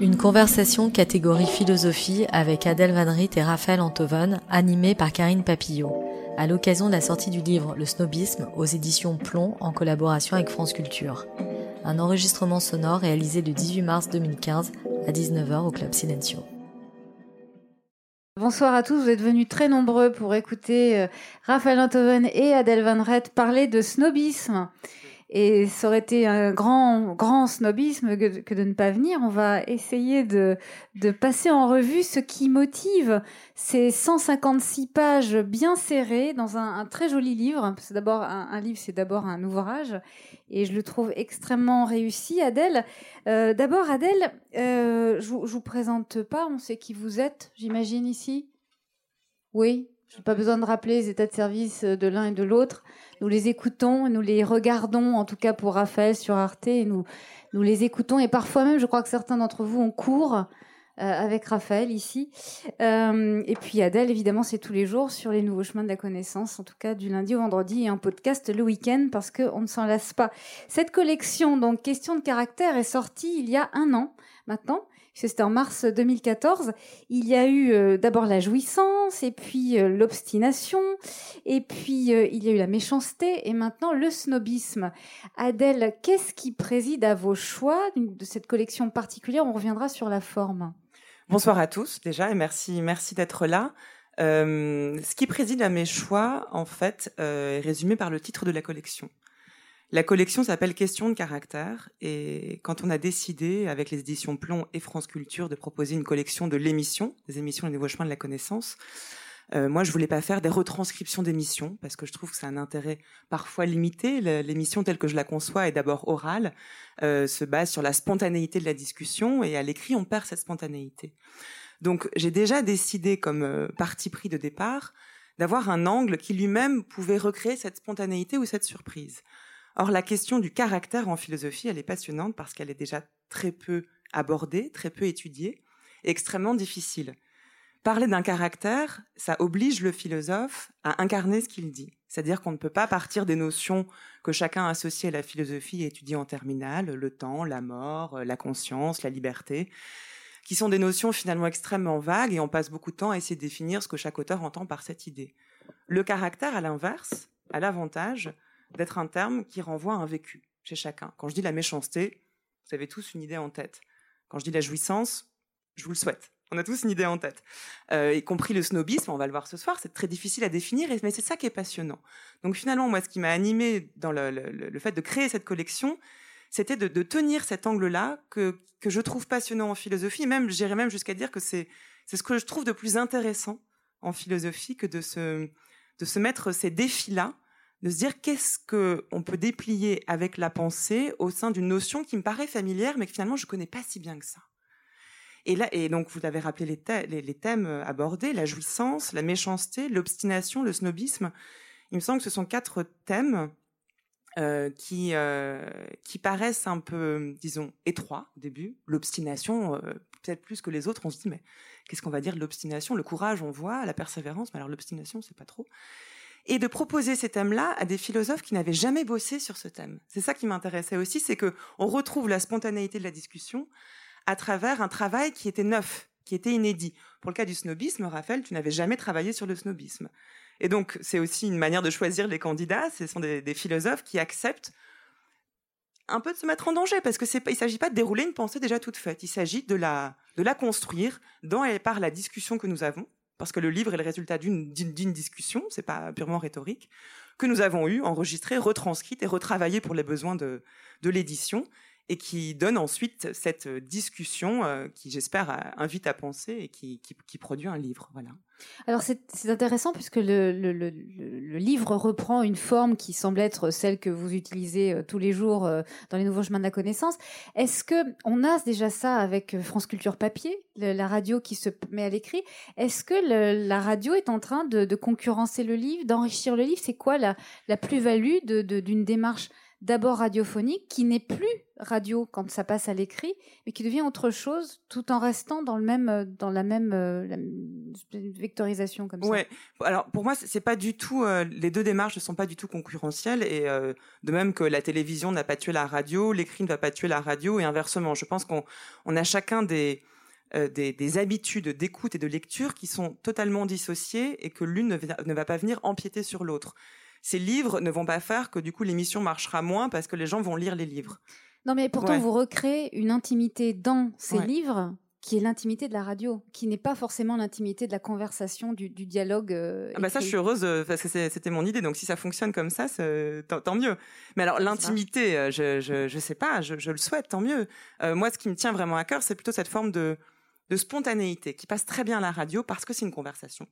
Une conversation catégorie philosophie avec Adèle Van Riet et Raphaël Antoven, animée par Karine Papillot, à l'occasion de la sortie du livre Le snobisme aux éditions Plomb en collaboration avec France Culture. Un enregistrement sonore réalisé le 18 mars 2015 à 19h au Club Silencio. Bonsoir à tous, vous êtes venus très nombreux pour écouter euh, Raphaël Antoven et Adèle Van Riet parler de snobisme. Et ça aurait été un grand, grand snobisme que, de ne pas venir. On va essayer de, de passer en revue ce qui motive ces 156 pages bien serrées dans un, très joli livre. C'est d'abord un, livre, c'est d'abord un ouvrage, et je le trouve extrêmement réussi. Adèle, euh, d'abord Adèle, euh, je, je vous présente pas. On sait qui vous êtes, j'imagine ici? Oui, je n'ai pas besoin de rappeler les états de service de l'un et de l'autre. Nous les écoutons, nous les regardons, en tout cas pour Raphaël sur Arte, et nous, nous les écoutons. Et parfois même, je crois que certains d'entre vous ont cours euh, avec Raphaël ici. Euh, et puis Adèle, évidemment, c'est tous les jours sur les nouveaux chemins de la connaissance, en tout cas du lundi au vendredi, et un podcast le week-end, parce qu'on ne s'en lasse pas. Cette collection, donc Question de caractère, est sortie il y a un an maintenant c'était en mars 2014. Il y a eu euh, d'abord la jouissance, et puis euh, l'obstination, et puis euh, il y a eu la méchanceté, et maintenant le snobisme. Adèle, qu'est-ce qui préside à vos choix de cette collection particulière? On reviendra sur la forme. Bonsoir à tous déjà, et merci, merci d'être là. ce qui préside à mes choix, en fait, est résumé par le titre de la collection. La collection s'appelle Question de caractère et quand on a décidé avec les éditions Plomb et France Culture de proposer une collection de l'émission, des émissions Les Nouveaux Chemins de la Connaissance, euh, moi je voulais pas faire des retranscriptions d'émissions parce que je trouve que c'est un intérêt parfois limité. L'émission telle que je la conçois est d'abord orale, euh, se base sur la spontanéité de la discussion et à l'écrit on perd cette spontanéité. Donc j'ai déjà décidé comme euh, parti pris de départ d'avoir un angle qui lui-même pouvait recréer cette spontanéité ou cette surprise. Or, la question du caractère en philosophie, elle est passionnante parce qu'elle est déjà très peu abordée, très peu étudiée, et extrêmement difficile. Parler d'un caractère, ça oblige le philosophe à incarner ce qu'il dit. C'est-à-dire qu'on ne peut pas partir des notions que chacun associe à la philosophie et étudie en terminale, le temps, la mort, la conscience, la liberté, qui sont des notions finalement extrêmement vagues et on passe beaucoup de temps à essayer de définir ce que chaque auteur entend par cette idée. Le caractère, à l'inverse, a l'avantage d'être un terme qui renvoie à un vécu chez chacun. Quand je dis la méchanceté, vous avez tous une idée en tête. Quand je dis la jouissance, je vous le souhaite. On a tous une idée en tête. Euh, y compris le snobisme, on va le voir ce soir, c'est très difficile à définir, mais c'est ça qui est passionnant. Donc finalement, moi, ce qui m'a animé dans le, fait de créer cette collection, c'était de, tenir cet angle-là que, que je trouve passionnant en philosophie. Même, j'irais même jusqu'à dire que c'est ce que je trouve de plus intéressant en philosophie que de se, de se mettre ces défis-là de se dire qu'est-ce que on peut déplier avec la pensée au sein d'une notion qui me paraît familière, mais que finalement je connais pas si bien que ça. Et là, et donc vous avez rappelé les, les, thèmes abordés la jouissance, la méchanceté, l'obstination, le snobisme. Il me semble que ce sont quatre thèmes euh, qui euh, qui paraissent un peu, disons, étroits au début. L'obstination, euh, peut-être plus que les autres, on se dit mais qu'est-ce qu'on va dire l'obstination? Le courage, on voit, la persévérance, mais alors l'obstination, c'est pas trop et de proposer ces thèmes-là à des philosophes qui n'avaient jamais bossé sur ce thème. C'est ça qui m'intéressait aussi, c'est que on retrouve la spontanéité de la discussion à travers un travail qui était neuf, qui était inédit. Pour le cas du snobisme, Raphaël, tu n'avais jamais travaillé sur le snobisme. Et donc, c'est aussi une manière de choisir les candidats. Ce sont des, philosophes qui acceptent un peu de se mettre en danger, parce que il s'agit pas de dérouler une pensée déjà toute faite. Il s'agit de la construire dans et par la discussion que nous avons parce que le livre est le résultat d'une discussion, c'est pas purement rhétorique, que nous avons eue, enregistrée, retranscrite et retravaillée pour les besoins de, de l'édition et qui donne ensuite cette discussion qui, j'espère, invite à penser et qui, produit un livre. Voilà. Alors c'est intéressant puisque le, livre reprend une forme qui semble être celle que vous utilisez tous les jours dans les nouveaux chemins de la connaissance. Est-ce que on a déjà ça avec France Culture Papier, la radio qui se met à l'écrit? Est-ce que la radio est en train de, concurrencer le livre, d'enrichir le livre? C'est quoi la, plus-value d'une démarche d'abord radiophonique, qui n'est plus radio quand ça passe à l'écrit, mais qui devient autre chose, tout en restant dans le même, dans la même, vectorisation comme ça. Ouais. Alors pour moi, c'est pas du tout. les deux démarches ne sont pas du tout concurrentielles, et de même que la télévision n'a pas tué la radio, l'écrit ne va pas tuer la radio, et inversement. Je pense qu'on on a chacun euh, des, habitudes d'écoute et de lecture qui sont totalement dissociées et que l'une ne, va pas venir empiéter sur l'autre. Ces livres ne vont pas faire que du coup l'émission marchera moins parce que les gens vont lire les livres. Non mais pourtant vous recréez une intimité dans ces livres qui est l'intimité de la radio, qui n'est pas forcément l'intimité de la conversation, du, dialogue. Euh, ah bah ça, je suis heureuse euh, parce que c'était mon idée. Donc si ça fonctionne comme ça, tant, mieux. Mais alors l'intimité, je, je, sais pas, je, je, le souhaite, tant mieux. moi, ce qui me tient vraiment à cœur, c'est plutôt cette forme de de spontanéité qui passe très bien à la radio parce que c'est une conversation.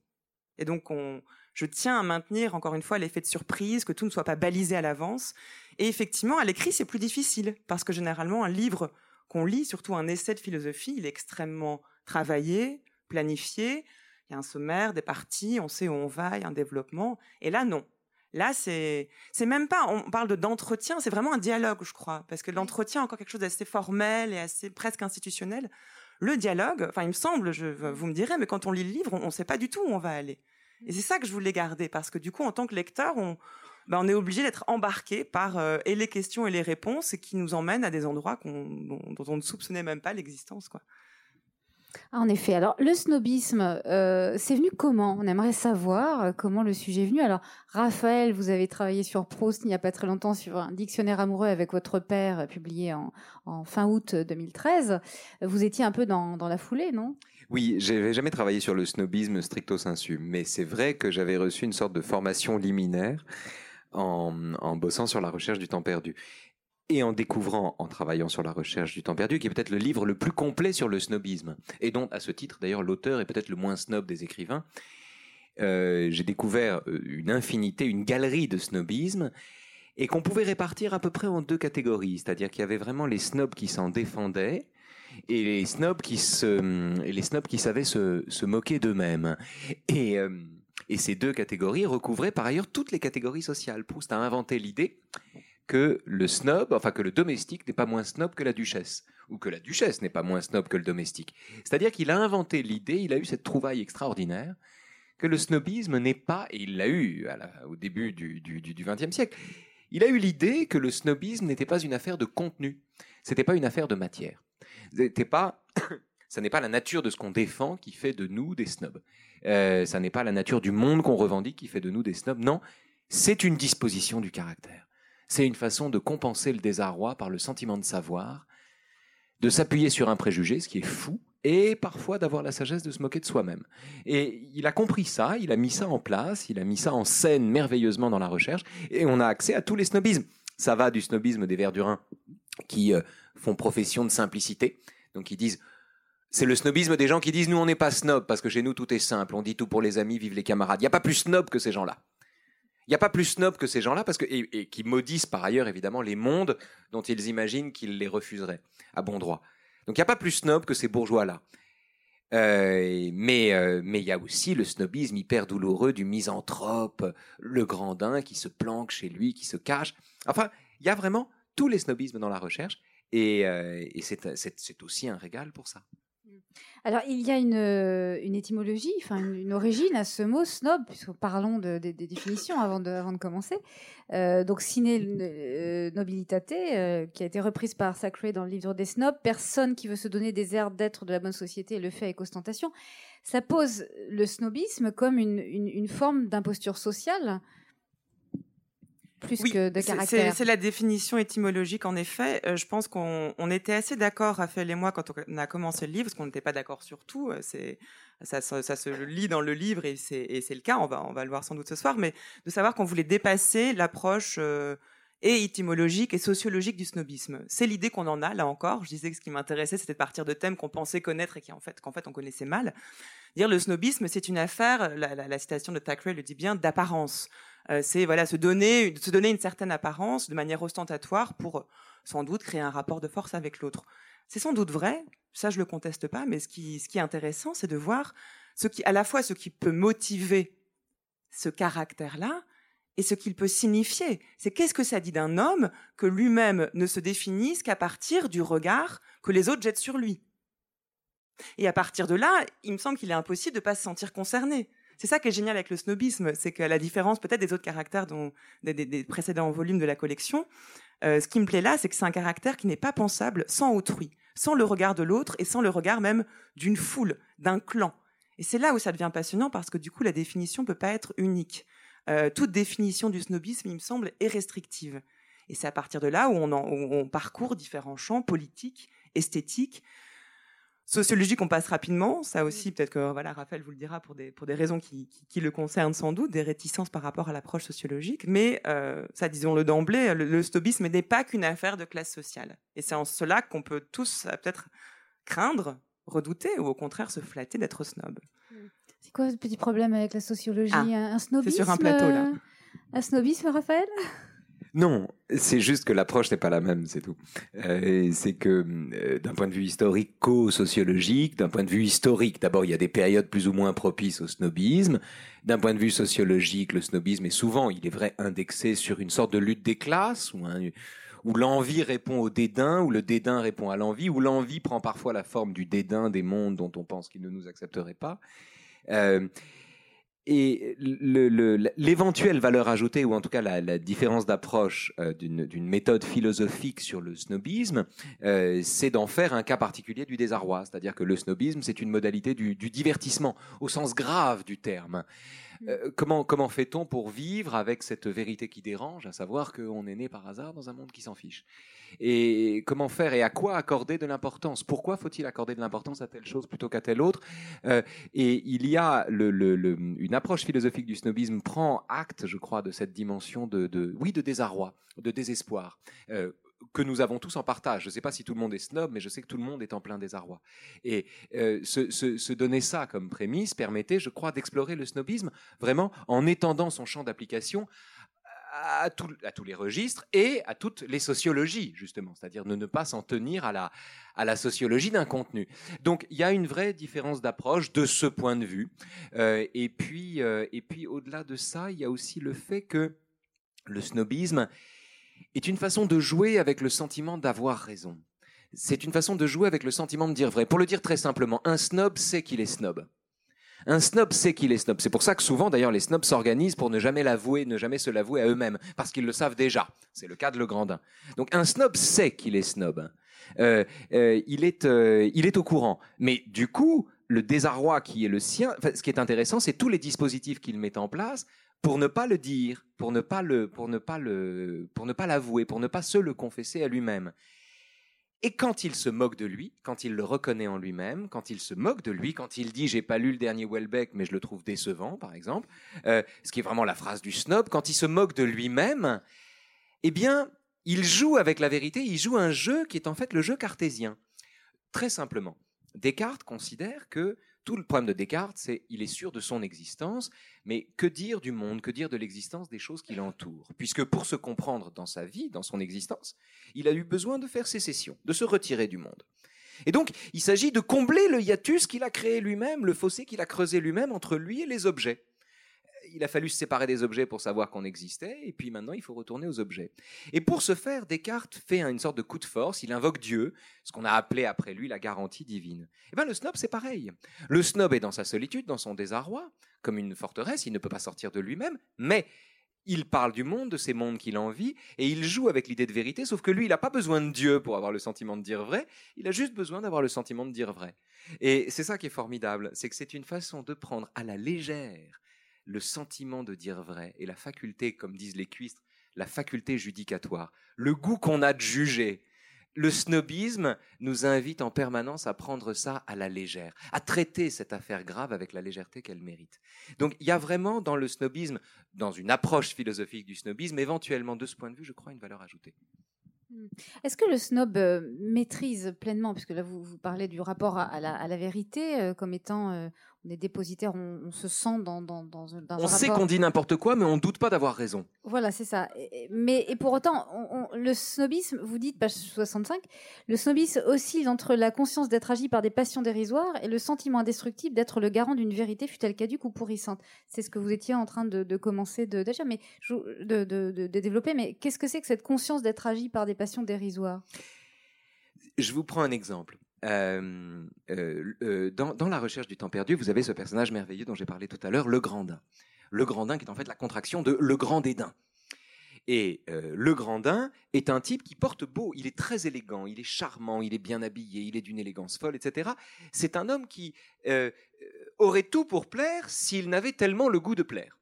Et donc, on, je tiens à maintenir encore une fois l'effet de surprise, que tout ne soit pas balisé à l'avance. Et effectivement, à l'écrit, c'est plus difficile parce que généralement, un livre qu'on lit, surtout un essai de philosophie, il est extrêmement travaillé, planifié. Il y a un sommaire, des parties, on sait où on va, il y a un développement. Et là, non. Là, c'est c'est même pas. On parle de d'entretien, c'est vraiment un dialogue, je crois, parce que l'entretien encore quelque chose d'assez formel et assez presque institutionnel le dialogue, enfin, il me semble, vous me direz, mais quand on lit le livre, on ne sait pas du tout où on va aller. Et c'est ça que je voulais garder, parce que du coup, en tant que lecteur, on, on est obligé d'être embarqué par euh, et les questions et les réponses qui nous emmènent à des endroits dont, on ne soupçonnait même pas l'existence. Ah, en effet. Alors, le snobisme, euh, c'est venu comment? On aimerait savoir euh, comment le sujet est venu. Alors, Raphaël, vous avez travaillé sur Proust il n'y a pas très longtemps sur un dictionnaire amoureux avec votre père, publié en, fin août 2013. Vous étiez un peu dans, la foulée, non? Oui, j'avais jamais travaillé sur le snobisme stricto sensu, mais c'est vrai que j'avais reçu une sorte de formation liminaire en, bossant sur la recherche du temps perdu et en découvrant, en travaillant sur la recherche du temps perdu, qui est peut-être le livre le plus complet sur le snobisme, et dont, à ce titre, d'ailleurs, l'auteur est peut-être le moins snob des écrivains, euh, j'ai découvert euh, une infinité, une galerie de snobisme, et qu'on pouvait répartir à peu près en deux catégories, c'est-à-dire qu'il y avait vraiment les snobs qui s'en défendaient, et les snobs qui se, les snobs qui savaient se, moquer d'eux-mêmes. Et, euh, et ces deux catégories recouvraient par ailleurs toutes les catégories sociales. Proust a inventé l'idée que le snob, enfin que le domestique n'est pas moins snob que la duchesse, ou que la duchesse n'est pas moins snob que le domestique. C'est-à-dire qu'il a inventé l'idée, il a eu cette trouvaille extraordinaire, que le snobisme n'est pas, et il l'a eu au début du XXe siècle, il a eu l'idée que le snobisme n'était pas une affaire de contenu, c'était pas une affaire de matière. Pas, ça n'est pas la nature de ce qu'on défend qui fait de nous des snobs. Euh, ça n'est pas la nature du monde qu'on revendique qui fait de nous des snobs. Non, c'est une disposition du caractère. C'est une façon de compenser le désarroi par le sentiment de savoir, de s'appuyer sur un préjugé, ce qui est fou, et parfois d'avoir la sagesse de se moquer de soi-même. Et il a compris ça, il a mis ça en place, il a mis ça en scène merveilleusement dans la recherche, et on a accès à tous les snobismes. Ça va du snobisme des Verdurins qui euh, font profession de simplicité, donc ils disent c'est le snobisme des gens qui disent nous on n'est pas snob parce que chez nous tout est simple, on dit tout pour les amis, vive les camarades. Il n'y a pas plus snob que ces gens-là. Il n'y a pas plus snob que ces gens-là, parce que et, qui maudissent par ailleurs évidemment les mondes dont ils imaginent qu'ils les refuseraient à bon droit. Donc il n'y a pas plus snob que ces bourgeois-là. Euh, mais euh, mais il y a aussi le snobisme hyper douloureux du misanthrope, le grandin qui se planque chez lui, qui se cache. Enfin, il y a vraiment tous les snobismes dans la recherche, et, euh, c'est aussi un régal pour ça. Alors, il y a une, euh, étymologie, enfin une, origine à ce mot snob, puisque parlons des définitions avant de, commencer. Euh, donc, euh, nobilitate, qui a été reprise par Sacré dans le livre des snobs, personne qui veut se donner des airs d'être de la bonne société le fait avec ostentation. Ça pose le snobisme comme une forme d'imposture sociale plus que de caractère. C'est la définition étymologique en effet. Euh, je pense qu'on était assez d'accord, Raphaël et moi, quand on a commencé le livre, parce qu'on n'était pas d'accord sur tout. Euh, ça, ça, se lit dans le livre et c'est le cas. On va on va le voir sans doute ce soir, mais de savoir qu'on voulait dépasser l'approche euh, et étymologique et sociologique du snobisme. C'est l'idée qu'on en a là encore. Je disais que ce qui m'intéressait, c'était de partir de thèmes qu'on pensait connaître et qui en fait qu'en fait on connaissait mal. Dire le snobisme, c'est une affaire. La, la, la citation de Thackeray le dit bien d'apparence. Euh, c'est voilà se donner, se donner une certaine apparence de manière ostentatoire pour sans doute créer un rapport de force avec l'autre. C'est sans doute vrai, ça je le conteste pas, mais ce qui, ce qui est intéressant, c'est de voir ce qui, à la fois ce qui peut motiver ce caractère-là et ce qu'il peut signifier. C'est qu'est-ce que ça dit d'un homme que lui-même ne se définisse qu'à partir du regard que les autres jettent sur lui? Et à partir de là, il me semble qu'il est impossible de ne pas se sentir concerné. C'est ça qui est génial avec le snobisme, c'est qu'à la différence peut-être des autres caractères dont, des, précédents volumes de la collection, euh, ce qui me plaît là, c'est que c'est un caractère qui n'est pas pensable sans autrui, sans le regard de l'autre et sans le regard même d'une foule, d'un clan. Et c'est là où ça devient passionnant parce que du coup, la définition peut pas être unique. Euh, toute définition du snobisme, il me semble, est restrictive. Et c'est à partir de là où on, on parcourt différents champs politiques, esthétiques, sociologiques, on passe rapidement. Ça aussi, peut-être que voilà, Raphaël vous le dira pour des, pour des raisons qui, qui, le concernent sans doute, des réticences par rapport à l'approche sociologique. Mais euh, ça, disons-le d'emblée, le, le snobisme n'est pas qu'une affaire de classe sociale. Et c'est en cela qu'on peut tous euh, peut-être craindre, redouter ou au contraire se flatter d'être snob. C'est quoi ce petit problème avec la sociologie? Ah, Un snobisme C'est sur un plateau là. Un snobisme, Raphaël? Non, c'est juste que l'approche n'est pas la même, c'est tout. Euh, c'est que euh, d'un point de vue historico-sociologique, d'un point de vue historique, d'abord il y a des périodes plus ou moins propices au snobisme. D'un point de vue sociologique, le snobisme est souvent, il est vrai, indexé sur une sorte de lutte des classes, où, où l'envie répond au dédain, où le dédain répond à l'envie, où l'envie prend parfois la forme du dédain des mondes dont on pense qu'ils ne nous accepteraient pas. Euh, et l'éventuelle valeur ajoutée, ou en tout cas la, différence d'approche euh, d'une méthode philosophique sur le snobisme, euh, c'est d'en faire un cas particulier du désarroi. C'est-à-dire que le snobisme, c'est une modalité du, du, divertissement, au sens grave du terme. Euh, comment comment fait-on pour vivre avec cette vérité qui dérange, à savoir qu'on est né par hasard dans un monde qui s'en fiche Et comment faire et à quoi accorder de l'importance? Pourquoi faut-il accorder de l'importance à telle chose plutôt qu'à telle autre? Euh, Et il y a le, le, une approche philosophique du snobisme prend acte, je crois, de cette dimension de, de oui de désarroi, de désespoir. Euh, que nous avons tous en partage. Je ne sais pas si tout le monde est snob, mais je sais que tout le monde est en plein désarroi. Et euh, se, donner ça comme prémisse permettait, je crois, d'explorer le snobisme vraiment en étendant son champ d'application à, tous les registres et à toutes les sociologies, justement, c'est-à-dire de ne pas s'en tenir à la, sociologie d'un contenu. Donc il y a une vraie différence d'approche de ce point de vue. Euh, et puis, euh, et puis au-delà de ça, il y a aussi le fait que le snobisme est une façon de jouer avec le sentiment d'avoir raison. C'est une façon de jouer avec le sentiment de dire vrai. Pour le dire très simplement, un snob sait qu'il est snob. Un snob sait qu'il est snob. C'est pour ça que souvent, d'ailleurs, les snobs s'organisent pour ne jamais l'avouer, ne jamais se l'avouer à eux-mêmes, parce qu'ils le savent déjà. C'est le cas de Legrandin. Donc, un snob sait qu'il est snob. Euh, euh, il, est, euh, il est au courant. Mais du coup, le désarroi qui est le sien, ce qui est intéressant, c'est tous les dispositifs qu'il met en place pour ne pas le dire, pour ne pas le, pour ne pas le, pour ne pas l'avouer, pour ne pas se le confesser à lui-même. Et quand il se moque de lui, quand il le reconnaît en lui-même, quand il se moque de lui, quand il dit j'ai pas lu le dernier Welbeck mais je le trouve décevant par exemple, euh, ce qui est vraiment la phrase du snob, quand il se moque de lui-même, eh bien il joue avec la vérité, il joue un jeu qui est en fait le jeu cartésien. Très simplement, Descartes considère que tout le problème de Descartes, c'est il est sûr de son existence, mais que dire du monde, que dire de l'existence des choses qui l'entourent? Puisque pour se comprendre dans sa vie, dans son existence, il a eu besoin de faire sécession, de se retirer du monde. Et donc, il s'agit de combler le hiatus qu'il a créé lui-même, le fossé qu'il a creusé lui-même entre lui et les objets il a fallu se séparer des objets pour savoir qu'on existait, et puis maintenant il faut retourner aux objets. Et pour ce faire, Descartes fait une sorte de coup de force, il invoque Dieu, ce qu'on a appelé après lui la garantie divine. Et eh bien le snob c'est pareil. Le snob est dans sa solitude, dans son désarroi, comme une forteresse, il ne peut pas sortir de lui-même, mais il parle du monde, de ces mondes qu'il envie, et il joue avec l'idée de vérité, sauf que lui, il n'a pas besoin de Dieu pour avoir le sentiment de dire vrai, il a juste besoin d'avoir le sentiment de dire vrai. Et c'est ça qui est formidable, c'est que c'est une façon de prendre à la légère le sentiment de dire vrai et la faculté, comme disent les cuistres, la faculté judicatoire, le goût qu'on a de juger. Le snobisme nous invite en permanence à prendre ça à la légère, à traiter cette affaire grave avec la légèreté qu'elle mérite. Donc il y a vraiment dans le snobisme, dans une approche philosophique du snobisme, éventuellement de ce point de vue, je crois, une valeur ajoutée. Hmm. Est-ce que le snob euh, maîtrise pleinement, puisque là vous, parlez du rapport à, la, vérité euh, comme étant, euh, est dépositaire, on, se sent dans, dans, dans, On sait qu'on dit n'importe quoi, mais on ne doute pas d'avoir raison. Voilà, c'est ça. mais et pour autant, le snobisme, vous dites, page 65, le snobisme oscille entre la conscience d'être agi par des passions dérisoires et le sentiment indestructible d'être le garant d'une vérité, fut-elle caduque ou pourrissante. C'est ce que vous étiez en train de, commencer de, déjà, mais de, de développer. Mais qu'est-ce que c'est que cette conscience d'être agi par des passions dérisoires? Je vous prends un exemple. Dans, la recherche du temps perdu, vous avez ce personnage merveilleux dont j'ai parlé tout à l'heure, le Grandin. Le Grandin qui est en fait la contraction de le Grand Dédain. Et le Grandin est un type qui porte beau, il est très élégant, il est charmant, il est bien habillé, il est d'une élégance folle, etc. C'est un homme qui aurait tout pour plaire s'il n'avait tellement le goût de plaire.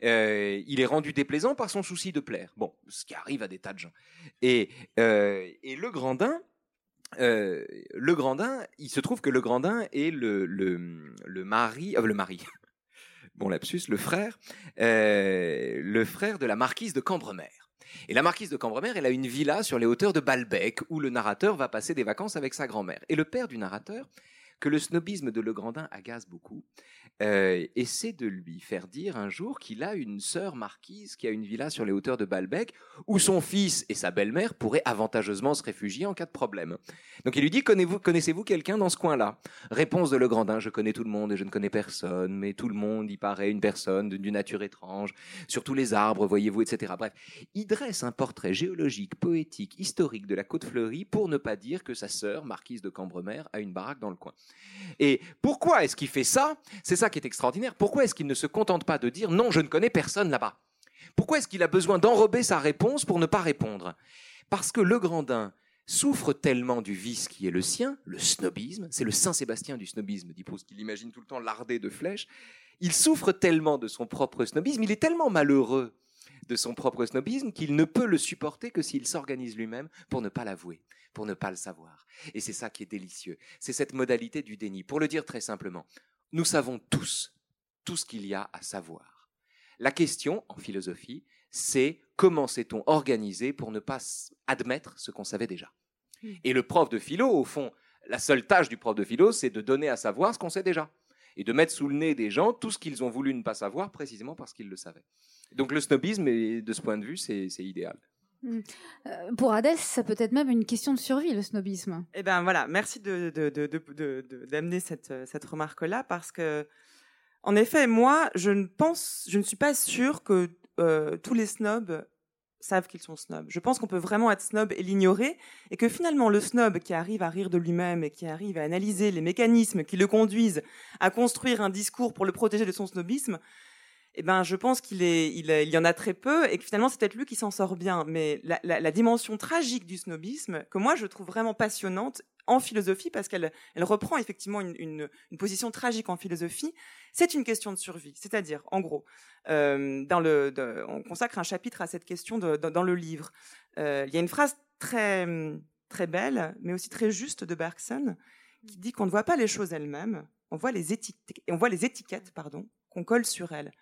il est rendu déplaisant par son souci de plaire. Bon, ce qui arrive à des tas de gens. Et le Grandin, le Grandin, il se trouve que le Grandin est le, le, mari, euh, le mari, bon lapsus, le frère, le frère de la marquise de Cambremer. Et la marquise de Cambremer, elle a une villa sur les hauteurs de Balbec où le narrateur va passer des vacances avec sa grand-mère. Et le père du narrateur, que le snobisme de Le Grandin agace beaucoup, euh, essaie de lui faire dire un jour qu'il a une sœur marquise qui a une villa sur les hauteurs de Balbec où son fils et sa belle-mère pourraient avantageusement se réfugier en cas de problème. Donc il lui dit Connaissez-vous quelqu'un dans ce coin-là? Réponse de Legrandin Je connais tout le monde et je ne connais personne, mais tout le monde y paraît une personne d'une nature étrange, sur tous les arbres, voyez-vous, etc. Bref, il dresse un portrait géologique, poétique, historique de la côte fleurie pour ne pas dire que sa sœur, marquise de Cambremer, a une baraque dans le coin. Et pourquoi est-ce qu'il fait ça? C'est ça qui est extraordinaire. Pourquoi est-ce qu'il ne se contente pas de dire non, je ne connais personne là-bas? Pourquoi est-ce qu'il a besoin d'enrober sa réponse pour ne pas répondre? Parce que le Grandin souffre tellement du vice qui est le sien, le snobisme, c'est le Saint-Sébastien du snobisme, dit Proust, qu'il imagine tout le temps lardé de flèches. Il souffre tellement de son propre snobisme, il est tellement malheureux de son propre snobisme qu'il ne peut le supporter que s'il s'organise lui-même pour ne pas l'avouer, pour ne pas le savoir. Et c'est ça qui est délicieux. C'est cette modalité du déni. Pour le dire très simplement, nous savons tous tout ce qu'il y a à savoir. La question, en philosophie, c'est comment s'est-on organisé pour ne pas admettre ce qu'on savait déjà? Hmm. Et le prof de philo, au fond, la seule tâche du prof de philo, c'est de donner à savoir ce qu'on sait déjà. Et de mettre sous le nez des gens tout ce qu'ils ont voulu ne pas savoir, précisément parce qu'ils le savaient. Donc le snobisme, de ce point de vue, c'est idéal. Hmm. Euh, pour Hadès, ça peut être même une question de survie, le snobisme. Eh bien voilà, merci d'amener de, cette, cette remarque-là, parce que, en effet, moi, je ne pense, je ne suis pas sûre que euh, tous les snobs savent qu'ils sont snobs. Je pense qu'on peut vraiment être snob et l'ignorer, et que finalement le snob qui arrive à rire de lui-même et qui arrive à analyser les mécanismes qui le conduisent à construire un discours pour le protéger de son snobisme, eh ben, je pense qu'il est, il, y en a très peu et que finalement c'est peut-être lui qui s'en sort bien. Mais la, dimension tragique du snobisme, que moi je trouve vraiment passionnante en philosophie, parce qu'elle elle reprend effectivement une, position tragique en philosophie, c'est une question de survie. C'est-à-dire, en gros, euh, dans le, on consacre un chapitre à cette question dans le livre. Euh, il y a une phrase très très belle, mais aussi très juste de Bergson, qui dit qu'on ne voit pas les choses elles-mêmes, on voit les étiquettes, on voit les étiquettes, pardon, qu'on colle sur elles.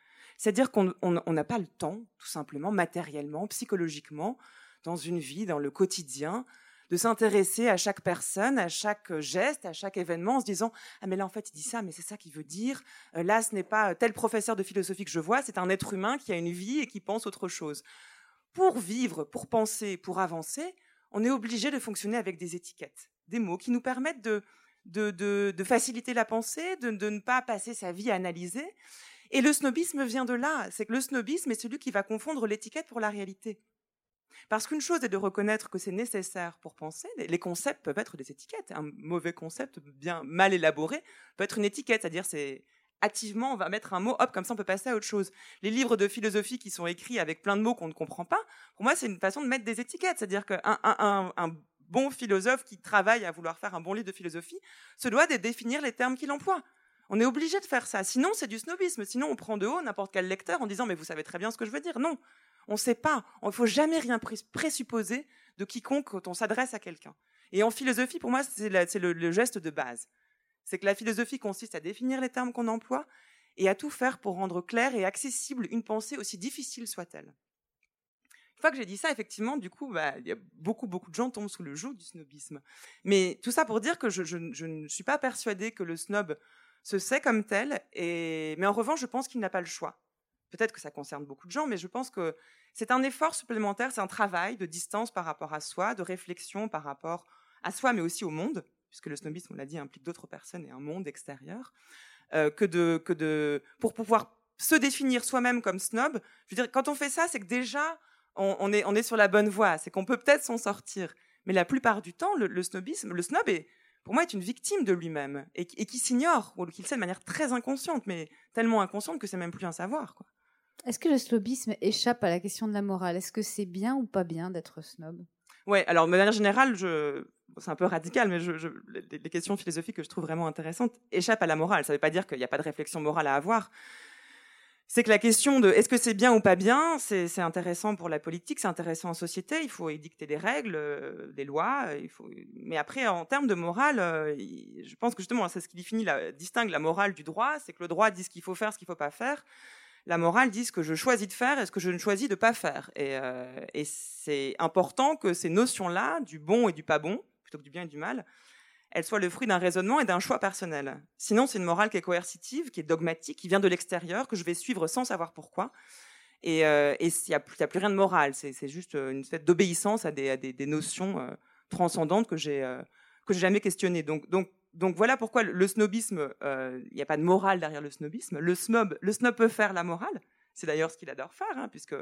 C'est-à-dire qu'on n'a pas le temps, tout simplement, matériellement, psychologiquement, dans une vie, dans le quotidien, de s'intéresser à chaque personne, à chaque geste, à chaque événement, en se disant ah mais là en fait il dit ça, mais c'est ça qu'il veut dire. Euh, là ce n'est pas tel professeur de philosophie que je vois, c'est un être humain qui a une vie et qui pense autre chose. Pour vivre, pour penser, pour avancer, on est obligé de fonctionner avec des étiquettes, des mots qui nous permettent de, faciliter la pensée, de, de, ne pas passer sa vie à analyser. Et le snobisme vient de là. C'est que le snobisme est celui qui va confondre l'étiquette pour la réalité. Parce qu'une chose est de reconnaître que c'est nécessaire pour penser. Les concepts peuvent être des étiquettes. Un mauvais concept bien mal élaboré peut être une étiquette, c'est-à-dire c'est activement on va mettre un mot, hop, comme ça on peut passer à autre chose. Les livres de philosophie qui sont écrits avec plein de mots qu'on ne comprend pas, pour moi c'est une façon de mettre des étiquettes, c'est-à-dire qu'un un, un, bon philosophe qui travaille à vouloir faire un bon livre de philosophie se doit de définir les termes qu'il emploie. On est obligé de faire ça. Sinon, c'est du snobisme. Sinon, on prend de haut n'importe quel lecteur en disant mais vous savez très bien ce que je veux dire. Non, on ne sait pas. Il ne faut jamais rien présupposer de quiconque quand on s'adresse à quelqu'un. Et en philosophie, pour moi, c'est le, geste de base. C'est que la philosophie consiste à définir les termes qu'on emploie et à tout faire pour rendre claire et accessible une pensée aussi difficile soit-elle. Une fois que j'ai dit ça, effectivement, du coup, bah, y a beaucoup, beaucoup de gens tombent sous le joug du snobisme. Mais tout ça pour dire que je, je ne suis pas persuadée que le snob se sait comme tel, et... mais en revanche, je pense qu'il n'a pas le choix. Peut-être que ça concerne beaucoup de gens, mais je pense que c'est un effort supplémentaire, c'est un travail de distance par rapport à soi, de réflexion par rapport à soi, mais aussi au monde, puisque le snobisme, on l'a dit, implique d'autres personnes et un monde extérieur, euh, que, de, que de, pour pouvoir se définir soi-même comme snob. Je veux dire, quand on fait ça, c'est que déjà, on, est, on est sur la bonne voie, c'est qu'on peut peut-être s'en sortir. Mais la plupart du temps, le, snobisme, le snob est, pour moi, est une victime de lui-même et, qui s'ignore, ou qui le sait de manière très inconsciente, mais tellement inconsciente que c'est même plus un savoir. Quoi. Est-ce que le snobisme échappe à la question de la morale? Est-ce que c'est bien ou pas bien d'être snob? Ouais, alors de manière générale, je... c'est un peu radical, mais je, les, questions philosophiques que je trouve vraiment intéressantes échappent à la morale. Ça ne veut pas dire qu'il n'y a pas de réflexion morale à avoir. C'est que la question de est-ce que c'est bien ou pas bien, c'est intéressant pour la politique, c'est intéressant en société. Il faut édicter des règles, euh, des lois. Faut... Mais après, en termes de morale, euh, je pense que justement, c'est ce qui définit, distingue la morale du droit, c'est que le droit dit ce qu'il faut faire, ce qu'il ne faut pas faire la morale dit ce que je choisis de faire et ce que je ne choisis de pas faire. Euh, et, c'est important que ces notions-là, du bon et du pas bon, plutôt que du bien et du mal, elles soient le fruit d'un raisonnement et d'un choix personnel. Sinon, c'est une morale qui est coercitive, qui est dogmatique, qui vient de l'extérieur, que je vais suivre sans savoir pourquoi. Et euh, il n'y a, plus rien de morale, c'est juste une espèce d'obéissance à des, notions euh, transcendantes que j'ai j'ai jamais questionnées. Donc, voilà pourquoi le snobisme, euh, il n'y a pas de morale derrière le snobisme. Le snob, le snob peut faire la morale. C'est d'ailleurs ce qu'il adore faire, hein, puisque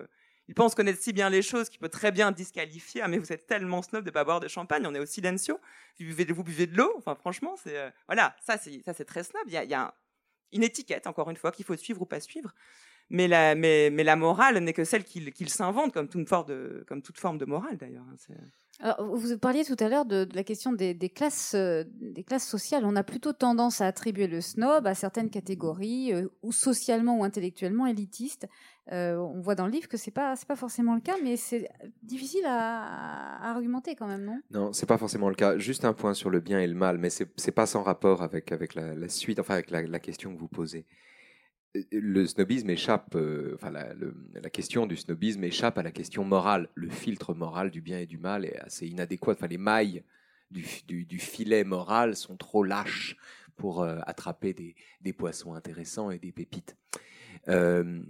il pense connaître si bien les choses qu'il peut très bien disqualifier. Ah, mais vous êtes tellement snob de pas boire de champagne, on est au silencio. Vous buvez, vous buvez de l'eau. Enfin, franchement, c'est euh, voilà, ça c'est ça c'est très snob. Il y a, une étiquette, encore une fois, qu'il faut suivre ou pas suivre. Mais la, mais, la morale n'est que celle qu'il s'invente, comme toute forme de, comme toute forme de morale d'ailleurs. Hein, alors, vous parliez tout à l'heure de, la question des, classes, euh, des classes sociales. On a plutôt tendance à attribuer le snob à certaines catégories, euh, ou socialement ou intellectuellement élitistes. Euh, on voit dans le livre que c'est pas c'est pas forcément le cas, mais c'est difficile à, argumenter quand même, non? Non, c'est pas forcément le cas. Juste un point sur le bien et le mal, mais c'est pas sans rapport avec avec la, suite, enfin avec la question que vous posez le snobisme échappe, euh, enfin la, question du snobisme échappe à la question morale. Le filtre moral du bien et du mal est assez inadéquat. Enfin, les mailles du, filet moral sont trop lâches pour euh, attraper des, poissons intéressants et des pépites. Euh,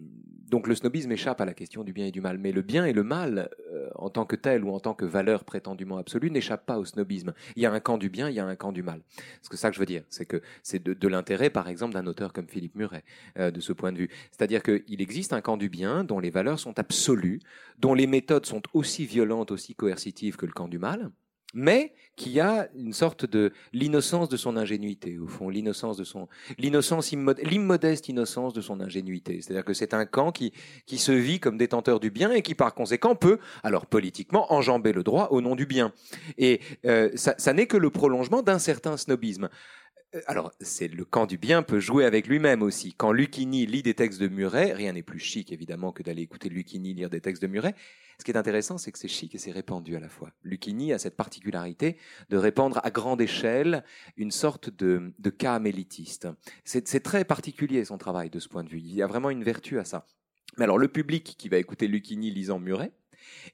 donc le snobisme échappe à la question du bien et du mal, mais le bien et le mal, euh, en tant que tel ou en tant que valeur prétendument absolue, n'échappent pas au snobisme. Il y a un camp du bien, il y a un camp du mal. C'est ça que je veux dire, c'est que c'est de, l'intérêt, par exemple, d'un auteur comme Philippe Muret, de ce point de vue. C'est-à-dire qu'il existe un camp du bien dont les valeurs sont absolues, dont les méthodes sont aussi violentes, aussi coercitives que le camp du mal, mais qui a une sorte de l'innocence de son ingénuité au fond, l'innocence de son l'innocence l'immodeste innocence de son ingénuité. C'est-à-dire que c'est un camp qui qui se vit comme détenteur du bien et qui par conséquent peut alors politiquement enjamber le droit au nom du bien. Et euh, ça, ça n'est que le prolongement d'un certain snobisme. Euh, alors, c'est le camp du bien peut jouer avec lui-même aussi. Quand Lucchini lit des textes de Muret, rien n'est plus chic évidemment que d'aller écouter Lucchini lire des textes de Muret. Ce qui est intéressant, c'est que c'est chic et c'est répandu à la fois. Lucchini a cette particularité de répandre à grande échelle une sorte de, de. C'est très particulier son travail de ce point de vue. Il y a vraiment une vertu à ça. Mais alors, le public qui va écouter Lucchini lisant Muret,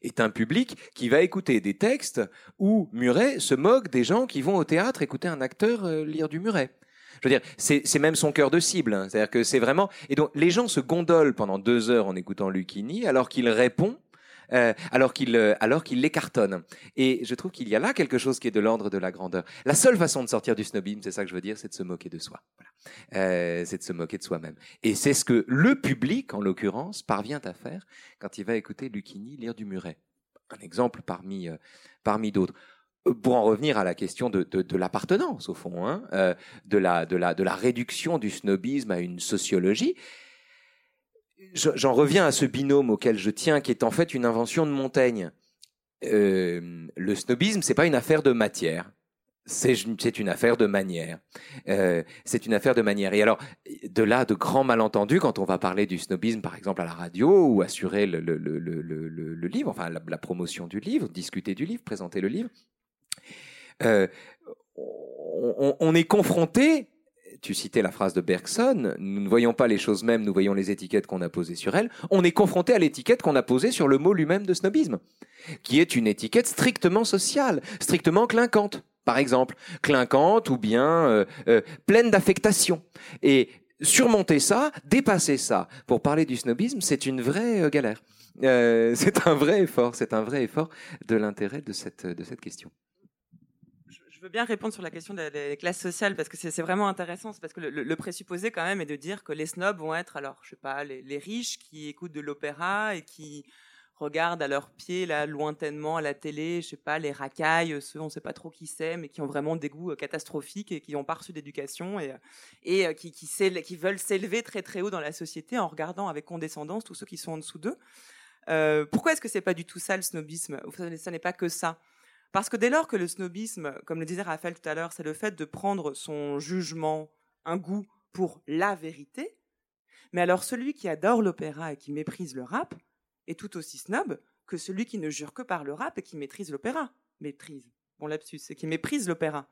est un public qui va écouter des textes où Muret se moque des gens qui vont au théâtre écouter un acteur euh, lire du Muret. Je veux dire, c'est même son cœur de cible. Hein. C'est-à-dire que c'est vraiment. Et donc, les gens se gondolent pendant deux heures en écoutant Lucchini, alors qu'il répond euh, alors qu'il euh, alors qu'il les cartonne. Et je trouve qu'il y a là quelque chose qui est de l'ordre de la grandeur. La seule façon de sortir du snobisme, c'est ça que je veux dire, c'est de se moquer de soi. Euh, c'est de se moquer de soi-même. Et c'est ce que le public, en l'occurrence, parvient à faire quand il va écouter Lucchini lire du Muret. Un exemple parmi parmi d'autres pour en revenir à la question de, de, l'appartenance, au fond, hein, de, la, de, la, de la réduction du snobisme à une sociologie, j'en reviens à ce binôme auquel je tiens, qui est en fait une invention de Montaigne. Euh, le snobisme, c'est pas une affaire de matière. C'est une affaire de manière. Euh, c'est une affaire de manière. Et alors, de là, de grands malentendus quand on va parler du snobisme, par exemple à la radio, ou assurer le, livre, enfin la, promotion du livre, discuter du livre, présenter le livre. Euh, on, est confronté tu citais la phrase de Bergson, nous ne voyons pas les choses mêmes, nous voyons les étiquettes qu'on a posées sur elles. On est confronté à l'étiquette qu'on a posée sur le mot lui-même de snobisme, qui est une étiquette strictement sociale, strictement clinquante. par exemple, clinquante ou bien euh, euh, pleine d'affectation. Et surmonter ça, dépasser ça, pour parler du snobisme, c'est une vraie euh, galère. C'est un vrai effort, c'est un vrai effort de l'intérêt de cette, de cette question. Veux bien répondre sur la question des des classes sociales parce que c'est vraiment intéressant. C'est parce que le, présupposé quand même est de dire que les snobs vont être alors je sais pas les, riches qui écoutent de l'opéra et qui regardent à leurs pieds là lointainement à la télé, je sais pas les racailles, ceux on sait pas trop qui c'est mais qui ont vraiment des goûts euh, catastrophiques et qui ont pas reçu d'éducation et euh, euh, qui veulent s'élever très très haut dans la société en regardant avec condescendance tous ceux qui sont en dessous d'eux. Pourquoi est-ce que c'est pas du tout ça le snobisme? Ça n'est pas que ça? Parce que dès lors que le snobisme, comme le disait Raphaël tout à l'heure, c'est le fait de prendre son jugement, un goût pour la vérité, mais alors celui qui adore l'opéra et qui méprise le rap est tout aussi snob que celui qui ne jure que par le rap et qui maîtrise l'opéra. Maîtrise, bon lapsus, c'est qui méprise l'opéra.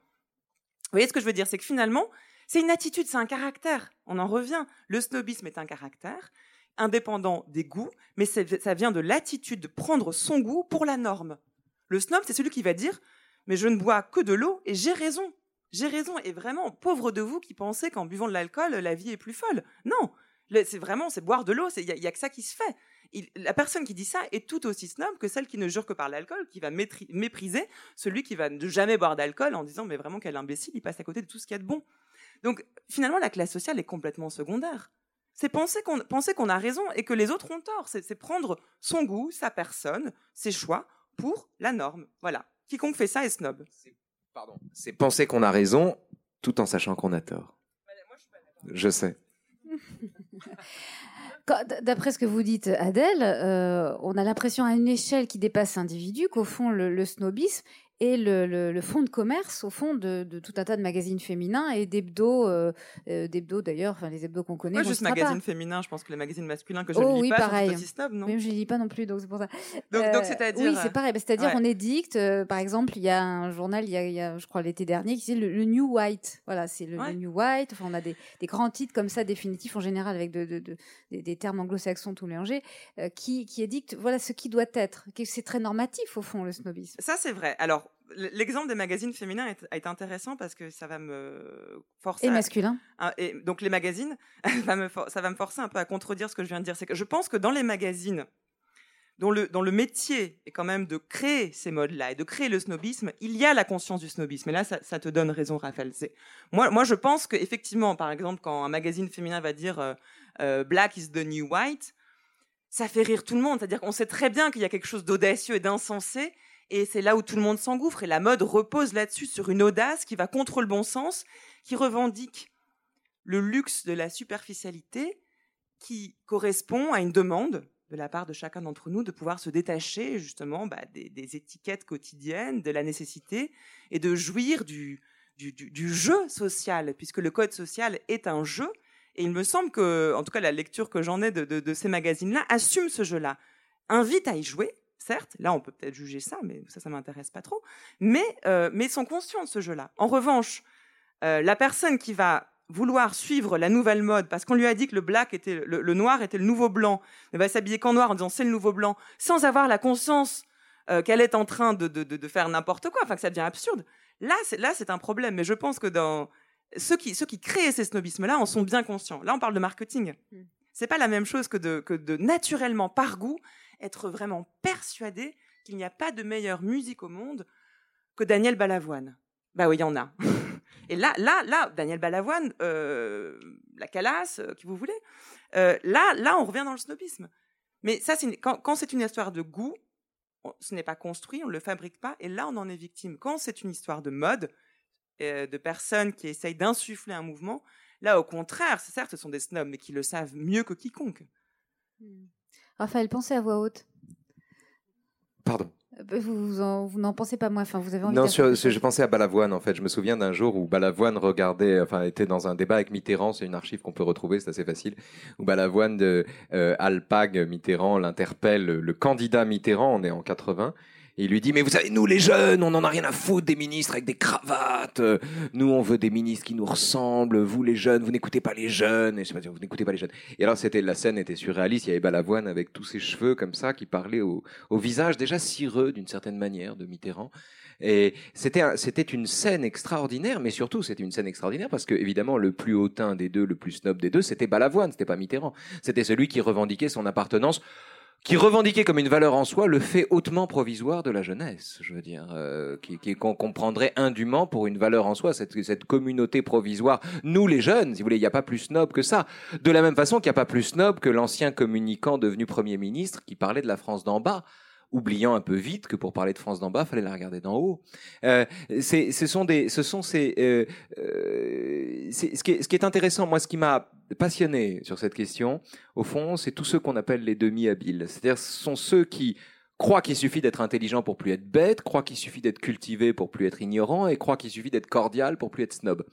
Vous voyez ce que je veux dire? C'est que finalement, c'est une attitude, c'est un caractère. On en revient. Le snobisme est un caractère indépendant des goûts, mais ça vient de l'attitude de prendre son goût pour la norme. Le snob, c'est celui qui va dire Mais je ne bois que de l'eau et j'ai raison. J'ai raison. Et vraiment, pauvre de vous qui pensez qu'en buvant de l'alcool, la vie est plus folle. Non. C'est vraiment, c'est boire de l'eau. Il y a que ça qui se fait. La personne qui dit ça est tout aussi snob que celle qui ne jure que par l'alcool, qui va mépriser celui qui va ne jamais boire d'alcool en disant Mais vraiment, quel imbécile, il passe à côté de tout ce qu'il y a de bon. Donc, finalement, la classe sociale est complètement secondaire. C'est penser qu'on a raison et que les autres ont tort. C'est prendre son goût, sa personne, ses choix pour la norme. Voilà. Quiconque fait ça est snob. Pardon. C'est penser qu'on a raison tout en sachant qu'on a tort. Je sais. D'après ce que vous dites, Adèle, euh, on a l'impression à une échelle qui dépasse l'individu qu'au fond, le, le snobisme est le, le, le fonds de commerce, au fond, de, de tout un tas de magazines féminins et d'hebdos, euh, euh, d'hebdos d'ailleurs, enfin les hebdos qu'on connaît. Moi, juste magazine féminin, je pense que les magazines masculins que je Oh ne lis oui, pas pareil. sont aussi snob, non? Même je ne lis pas non plus, donc c'est pour ça. Donc, Euh, c'est-à-dire. Oui, c'est pareil. Bah, C'est-à-dire, ouais. on édicte, euh, par exemple, il y a un journal, il y a, il y a, je crois, l'été dernier, qui c'est le, le New White. Voilà, c'est le, Ouais. New White. Enfin, on a des, des grands titres comme ça, définitifs en général, avec de, de- de- des, des termes anglo-saxons tout mélangés, euh, qui, qui édictent voilà ce qui doit être. C'est très normatif, au fond, le snobisme. Ça, c'est vrai. Alors, l'exemple des magazines féminins est, est intéressant parce que ça va me forcer. Et à- masculin. Ah, et donc les magazines, va me for- ça va me forcer un peu à contredire ce que je viens de dire. C'est que je pense que dans les magazines, dont le, dont le métier est quand même de créer ces modes-là et de créer le snobisme, il y a la conscience du snobisme. Et là, ça, ça te donne raison, Raphaël. Moi, moi, je pense que effectivement, par exemple, quand un magazine féminin va dire euh, euh, Black is the new white, ça fait rire tout le monde. C'est-à-dire qu'on sait très bien qu'il y a quelque chose d'audacieux et d'insensé. Et c'est là où tout le monde s'engouffre. Et la mode repose là-dessus, sur une audace qui va contre le bon sens, qui revendique le luxe de la superficialité qui correspond à une demande de la part de chacun d'entre nous de pouvoir se détacher justement bah, des, étiquettes quotidiennes, de la nécessité et de jouir du, jeu social, puisque le code social est un jeu. Et il me semble que, en tout cas, la lecture que j'en ai de ces magazines-là assume ce jeu-là, invite à y jouer. Certes, là on peut peut-être juger ça, mais ça, ça m'intéresse pas trop. Mais, euh, mais ils sont conscients de ce jeu-là. En revanche, euh, la personne qui va vouloir suivre la nouvelle mode parce qu'on lui a dit que le black était le, le noir était le nouveau blanc, elle va s'habiller qu'en noir en disant c'est le nouveau blanc, sans avoir la conscience euh, qu'elle est en train de, de, de, de faire n'importe quoi, enfin que ça devient absurde. Là, c'est là c'est un problème. Mais je pense que dans ceux qui ceux qui créent ces snobismes-là en sont bien conscients. Là, on parle de marketing. Mm. C'est pas la même chose que de que de naturellement par goût être vraiment persuadé qu'il n'y a pas de meilleure musique au monde que Daniel Balavoine. Bah oui, il y en a. Et là, là, là, Daniel Balavoine, euh, la Calas, euh, qui vous voulez, euh, là, là, on revient dans le snobisme. Mais ça, quand, c'est une histoire de goût, ce n'est pas construit, on ne le fabrique pas, et là, on en est victime. Quand c'est une histoire de mode, de personnes qui essayent d'insuffler un mouvement, là, au contraire, certes, ce sont des snobs, mais qui le savent mieux que quiconque. Raphaël, pensez à voix haute. Pardon. Euh, Vous, vous, en- vous n'en pensez pas moins. Enfin, vous avez envie Non, sur- je pensais à Balavoine en fait. Je me souviens d'un jour où Balavoine regardait, enfin était dans un débat avec Mitterrand. C'est une archive qu'on peut retrouver, c'est assez facile. Où Balavoine de euh, Alpag Mitterrand l'interpelle, le candidat Mitterrand, on est en 80, Il lui dit, mais vous savez, nous les jeunes, on n'en a rien à foutre des ministres avec des cravates. Nous, on veut des ministres qui nous ressemblent. Vous les jeunes, vous n'écoutez pas les jeunes. Et je sais pas, vous n'écoutez pas les jeunes. Et alors, c'était la scène était surréaliste. Il y avait Balavoine avec tous ses cheveux comme ça qui parlait au, visage déjà cireux d'une certaine manière de Mitterrand. Et c'était c'était une scène extraordinaire, mais surtout c'était une scène extraordinaire parce que évidemment le plus hautain des deux, le plus snob des deux, c'était Balavoine, c'était pas Mitterrand. C'était celui qui revendiquait son appartenance qui revendiquait comme une valeur en soi le fait hautement provisoire de la jeunesse, je veux dire, euh, qu'on comprendrait indûment pour une valeur en soi, cette, cette communauté provisoire. Nous, les jeunes, si vous voulez, il n'y a pas plus snob que ça. De la même façon qu'il n'y a pas plus snob que l'ancien communicant devenu Premier ministre qui parlait de la France d'en bas oubliant un peu vite que pour parler de France d'en bas, fallait la regarder d'en haut. Euh, ce sont des, ce sont ces, euh, euh, ce, qui est, ce qui est intéressant, moi, ce qui m'a passionné sur cette question, au fond, c'est tous ceux qu'on appelle les demi-habiles. C'est-à-dire, ce sont ceux qui croient qu'il suffit d'être intelligent pour plus être bête, croient qu'il suffit d'être cultivé pour plus être ignorant, et croient qu'il suffit d'être cordial pour plus être snob.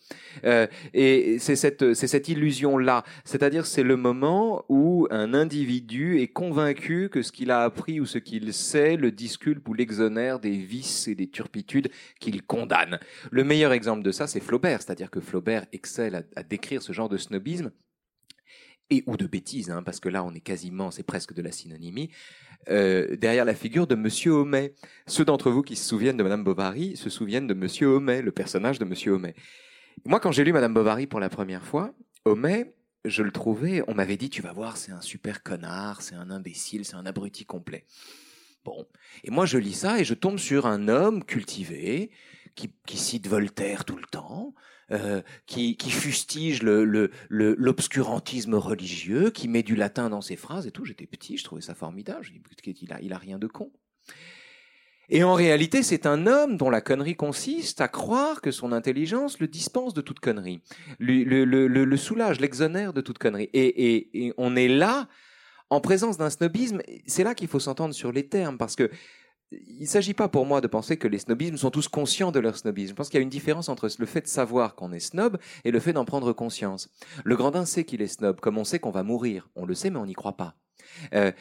Euh, et c'est cette, c'est cette illusion-là. C'est-à-dire, c'est le moment où un individu est convaincu que ce qu'il a appris ou ce qu'il sait le disculpe ou l'exonère des vices et des turpitudes qu'il condamne. Le meilleur exemple de ça, c'est Flaubert. C'est-à-dire que Flaubert excelle à, à décrire ce genre de snobisme et ou de bêtises, hein, parce que là on est quasiment, c'est presque de la synonymie, euh, derrière la figure de Monsieur Homais. Ceux d'entre vous qui se souviennent de Madame Bovary se souviennent de Monsieur Homais, le personnage de Monsieur Homais. Moi, quand j'ai lu Madame Bovary pour la première fois, Homais, je le trouvais, on m'avait dit, tu vas voir, c'est un super connard, c'est un imbécile, c'est un abruti complet. Bon. Et moi, je lis ça et je tombe sur un homme cultivé qui, qui cite Voltaire tout le temps, euh, qui, qui fustige le, le, le- l'obscurantisme religieux, qui met du latin dans ses phrases et tout. J'étais petit, je trouvais ça formidable. Je dis, il a, il a rien de con. Et en réalité, c'est un homme dont la connerie consiste à croire que son intelligence le dispense de toute connerie, le, le, le, le- le soulage, l'exonère de toute connerie. Et, et, et on est là, en présence d'un snobisme, c'est là qu'il faut s'entendre sur les termes, parce que il ne s'agit pas pour moi de penser que les snobismes sont tous conscients de leur snobisme. Je pense qu'il y a une différence entre le fait de savoir qu'on est snob et le fait d'en prendre conscience. Le Grandin sait qu'il est snob, comme on sait qu'on va mourir. On le sait, mais on n'y croit pas. Euh,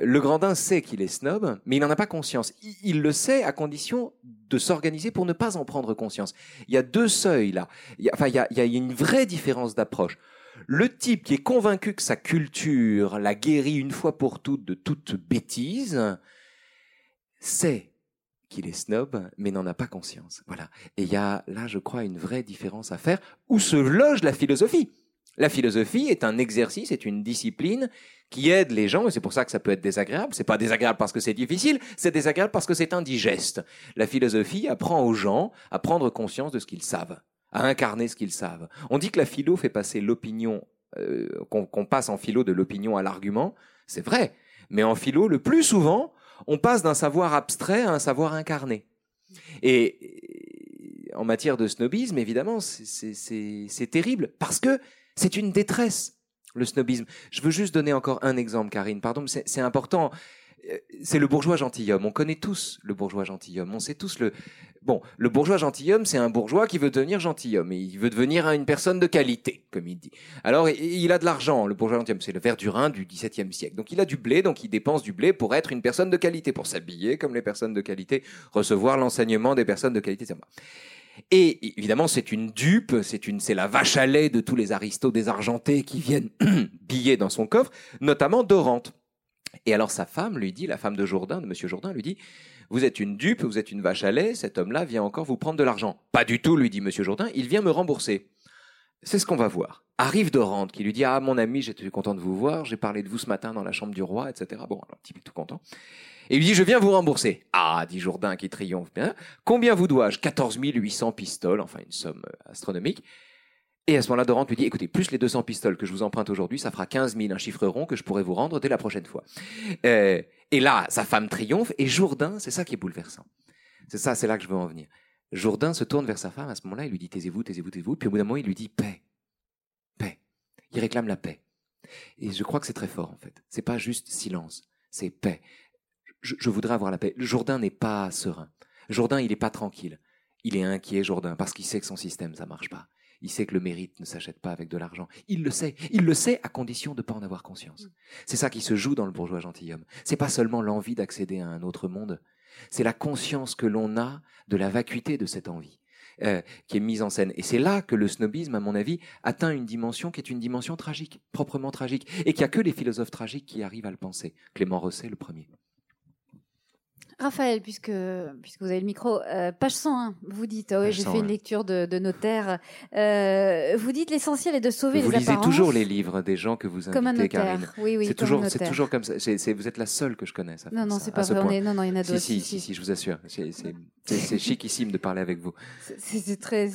le Grandin sait qu'il est snob, mais il n'en a pas conscience. Il, le sait à condition de s'organiser pour ne pas en prendre conscience. Il y a deux seuils là. Il a, enfin, il y a, il y a une vraie différence d'approche. Le type qui est convaincu que sa culture l'a guéri une fois pour toutes de toute bêtise, sait qu'il est snob, mais n'en a pas conscience. Voilà. Et il y a là, je crois, une vraie différence à faire où se loge la philosophie. La philosophie est un exercice, est une discipline qui aide les gens, et c'est pour ça que ça peut être désagréable. C'est pas désagréable parce que c'est difficile, c'est désagréable parce que c'est indigeste. La philosophie apprend aux gens à prendre conscience de ce qu'ils savent, à incarner ce qu'ils savent. On dit que la philo fait passer l'opinion, euh, qu'on passe en philo de l'opinion à l'argument. C'est vrai. Mais en philo, le plus souvent, on passe d'un savoir abstrait à un savoir incarné. Et en matière de snobisme, évidemment, c'est- terrible parce que c'est une détresse, le snobisme. Je veux juste donner encore un exemple, Karine, pardon, c'est important. C'est le bourgeois gentilhomme. On connaît tous le bourgeois gentilhomme. On sait tous le. Bon, le bourgeois gentilhomme, c'est un bourgeois qui veut devenir gentilhomme et il veut devenir une personne de qualité, comme il dit. Alors, il a de l'argent, le bourgeois gentilhomme, c'est le Verdurin du XVIIe siècle. Donc, il a du blé, donc il dépense du blé pour être une personne de qualité, pour s'habiller comme les personnes de qualité, recevoir l'enseignement des personnes de qualité. Et évidemment, c'est une dupe, c'est une, c'est la vache à lait de tous les aristos désargentés qui viennent piller dans son coffre, notamment Dorante. Et alors sa femme lui dit, la femme de Jourdain, de Monsieur Jourdain, lui dit, vous êtes une dupe, vous êtes une vache à lait, cet homme-là vient encore vous prendre de l'argent. Pas du tout, lui dit Monsieur Jourdain, il vient me rembourser. C'est ce qu'on va voir. Arrive Dorante qui lui dit, ah mon ami, j'étais content de vous voir, j'ai parlé de vous ce matin dans la chambre du roi, etc. Bon, alors, type est tout content. Et lui dit, je viens vous rembourser. Ah, dit Jourdain qui triomphe bien. Combien vous dois-je? 14 800 pistoles, enfin une somme euh, astronomique. Et à ce moment-là, Dorante lui dit, écoutez, plus les 200 pistoles que je vous emprunte aujourd'hui, ça fera 15 000, un chiffre rond que je pourrai vous rendre dès la prochaine fois. Euh, et là, sa femme triomphe, et Jourdain, c'est ça qui est bouleversant. C'est ça, c'est là que je veux en venir. Jourdain se tourne vers sa femme à ce moment-là, il lui dit, taisez-vous, taisez-vous, taisez-vous. Puis au bout d'un moment, il lui dit, paix, paix. Il réclame la paix. Et je crois que c'est très fort, en fait. C'est pas juste silence, c'est paix. Je, je voudrais avoir la paix. Jourdain n'est pas serein. Jourdain, il est pas tranquille. Il est inquiet, Jourdain, parce qu'il sait que son système, ça marche pas. Il sait que le mérite ne s'achète pas avec de l'argent. Il le sait. Il le sait à condition de ne pas en avoir conscience. C'est ça qui se joue dans le bourgeois gentilhomme. C'est pas seulement l'envie d'accéder à un autre monde. C'est la conscience que l'on a de la vacuité de cette envie. Euh, qui est mise en scène. Et c'est là que le snobisme, à mon avis, atteint une dimension qui est une dimension tragique, proprement tragique, et qu'il n'y a que les philosophes tragiques qui arrivent à le penser. Clément Rosset, le premier. Raphaël, puisque, puisque vous avez le micro, euh, page 101, vous dites, oh oui, j'ai fait une lecture de, de notaire, euh, vous dites l'essentiel est de sauver vous les lisez toujours les livres des gens que vous invitez, comme un notaire. Karine. Oui, oui, c'est comme toujours, c'est toujours comme ça. Vous êtes la seule que je connaisse. à Non, non, c'est pas ce vrai. on est- non, non, il y en a Si, d'autres. si, si, si, je vous assure. C'est- chiquissime de parler avec vous. C'est très.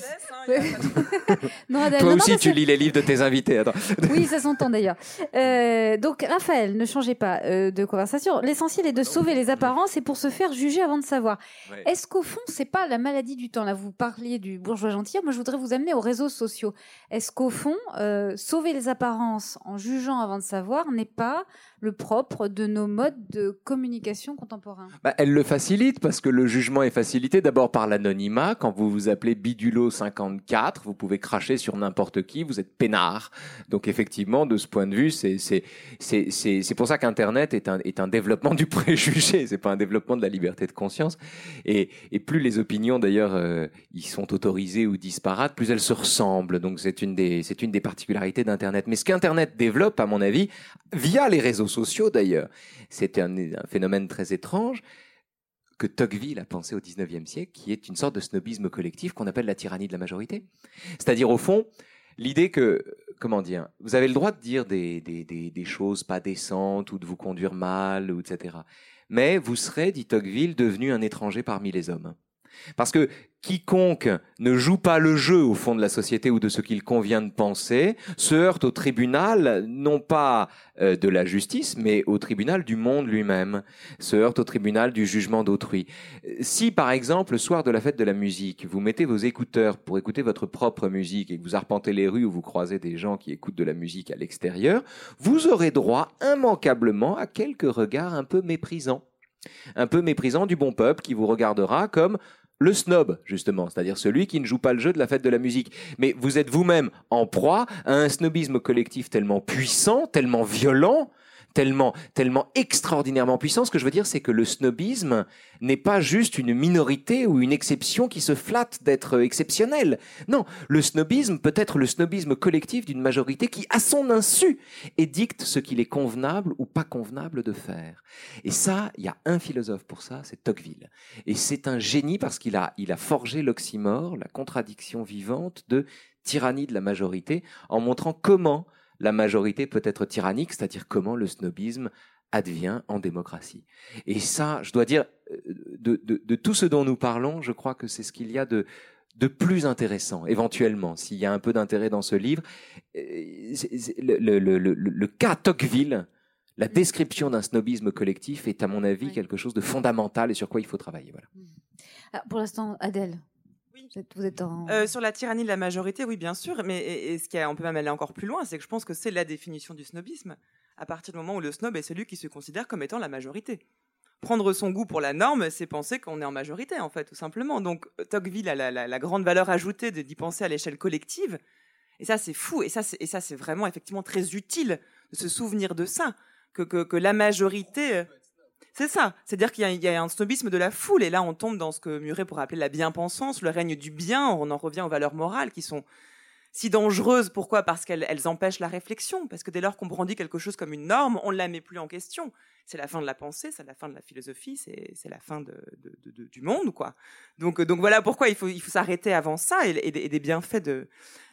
non, Adèle, Toi non, aussi, tu lis les livres de tes invités. Attends. Oui, ça s'entend d'ailleurs. Euh, donc, Raphaël, ne changez pas euh, de conversation. L'essentiel est de sauver les apparences et pour se faire juger avant de savoir. Est-ce qu'au fond, c'est pas la maladie du temps? Là, vous parliez du bourgeois gentil. Moi, je voudrais vous amener aux réseaux sociaux. Est-ce qu'au fond, euh, sauver les apparences en jugeant avant de savoir n'est pas le propre de nos modes de communication contemporains Bah, elle le facilite parce que le jugement est facilité d'abord par l'anonymat. Quand vous vous appelez Bidulo54, vous pouvez cracher sur n'importe qui, vous êtes peinard. Donc effectivement, de ce point de vue, c'est pour ça qu'Internet est un est un développement du préjugé. C'est pas un développement de la liberté de conscience. Et plus les opinions d'ailleurs euh, y sont autorisées ou disparates, plus elles se ressemblent. Donc c'est une des c'est une des particularités d'Internet. Mais ce qu'Internet développe, à mon avis, via les réseaux sociaux d'ailleurs, c'est un, phénomène très étrange que Tocqueville a pensé au XIXe siècle, qui est une sorte de snobisme collectif qu'on appelle la tyrannie de la majorité. C'est-à-dire, au fond, l'idée que, comment dire, vous avez le droit de dire des, choses pas décentes ou de vous conduire mal, etc. Mais vous serez, dit Tocqueville, devenu un étranger parmi les hommes. Parce que quiconque ne joue pas le jeu au fond de la société ou de ce qu'il convient de penser se heurte au tribunal, non pas euh, de la justice, mais au tribunal du monde lui-même, se heurte au tribunal du jugement d'autrui. Si, par exemple, le soir de la fête de la musique, vous mettez vos écouteurs pour écouter votre propre musique et que vous arpentez les rues où vous croisez des gens qui écoutent de la musique à l'extérieur, vous aurez droit immanquablement à quelques regards un peu méprisants. Un peu méprisants du bon peuple qui vous regardera comme le snob, justement, c'est-à-dire celui qui ne joue pas le jeu de la fête de la musique. Mais vous êtes vous-même en proie à un snobisme collectif tellement puissant, tellement violent, tellement, tellement extraordinairement puissant. Ce que je veux dire, c'est que le snobisme n'est pas juste une minorité ou une exception qui se flatte d'être exceptionnelle. Non, le snobisme peut être le snobisme collectif d'une majorité qui, à son insu, édicte ce qu'il est convenable ou pas convenable de faire. Et ça, il y a un philosophe pour ça, c'est Tocqueville. Et c'est un génie parce qu'il a, il a forgé l'oxymore, la contradiction vivante de tyrannie de la majorité, en montrant comment la majorité peut être tyrannique, c'est-à-dire comment le snobisme advient en démocratie. Et ça, je dois dire, euh, de, de, de tout ce dont nous parlons, je crois que c'est ce qu'il y a de, de plus intéressant, éventuellement, s'il y a un peu d'intérêt dans ce livre. Euh, Le, le, le, le, le cas Tocqueville, la description d'un snobisme collectif est, à mon avis, Oui. quelque chose de fondamental et sur quoi il faut travailler. Voilà. Ah, Pour l'instant, Adèle. Oui. Vous êtes, vous êtes en. Euh, sur la tyrannie de la majorité, oui, bien sûr. Mais et, et ce qui est, on peut même aller encore plus loin, c'est que je pense que c'est la définition du snobisme. À partir du moment où le snob est celui qui se considère comme étant la majorité. Prendre son goût pour la norme, c'est penser qu'on est en majorité, en fait, tout simplement. Donc, Tocqueville a la, la- la grande valeur ajoutée de- d'y penser à l'échelle collective. Et ça, c'est fou. Et ça, c'est et ça, c'est vraiment effectivement très utile de se souvenir de ça. Que, que, que la majorité. C'est ça. C'est-à-dire qu'il y, a- un snobisme de la foule. Et là, on tombe dans ce que Muret pourrait appeler la bien-pensance, le règne du bien. On en revient aux valeurs morales qui sont si dangereuses. Pourquoi? Parce qu'elles elles empêchent la réflexion. Parce que dès lors qu'on brandit quelque chose comme une norme, on ne la met plus en question. C'est la fin de la pensée, c'est la fin de la philosophie, c'est la fin du monde, quoi. Donc, donc voilà pourquoi il faut, s'arrêter avant ça et, des- bienfaits de,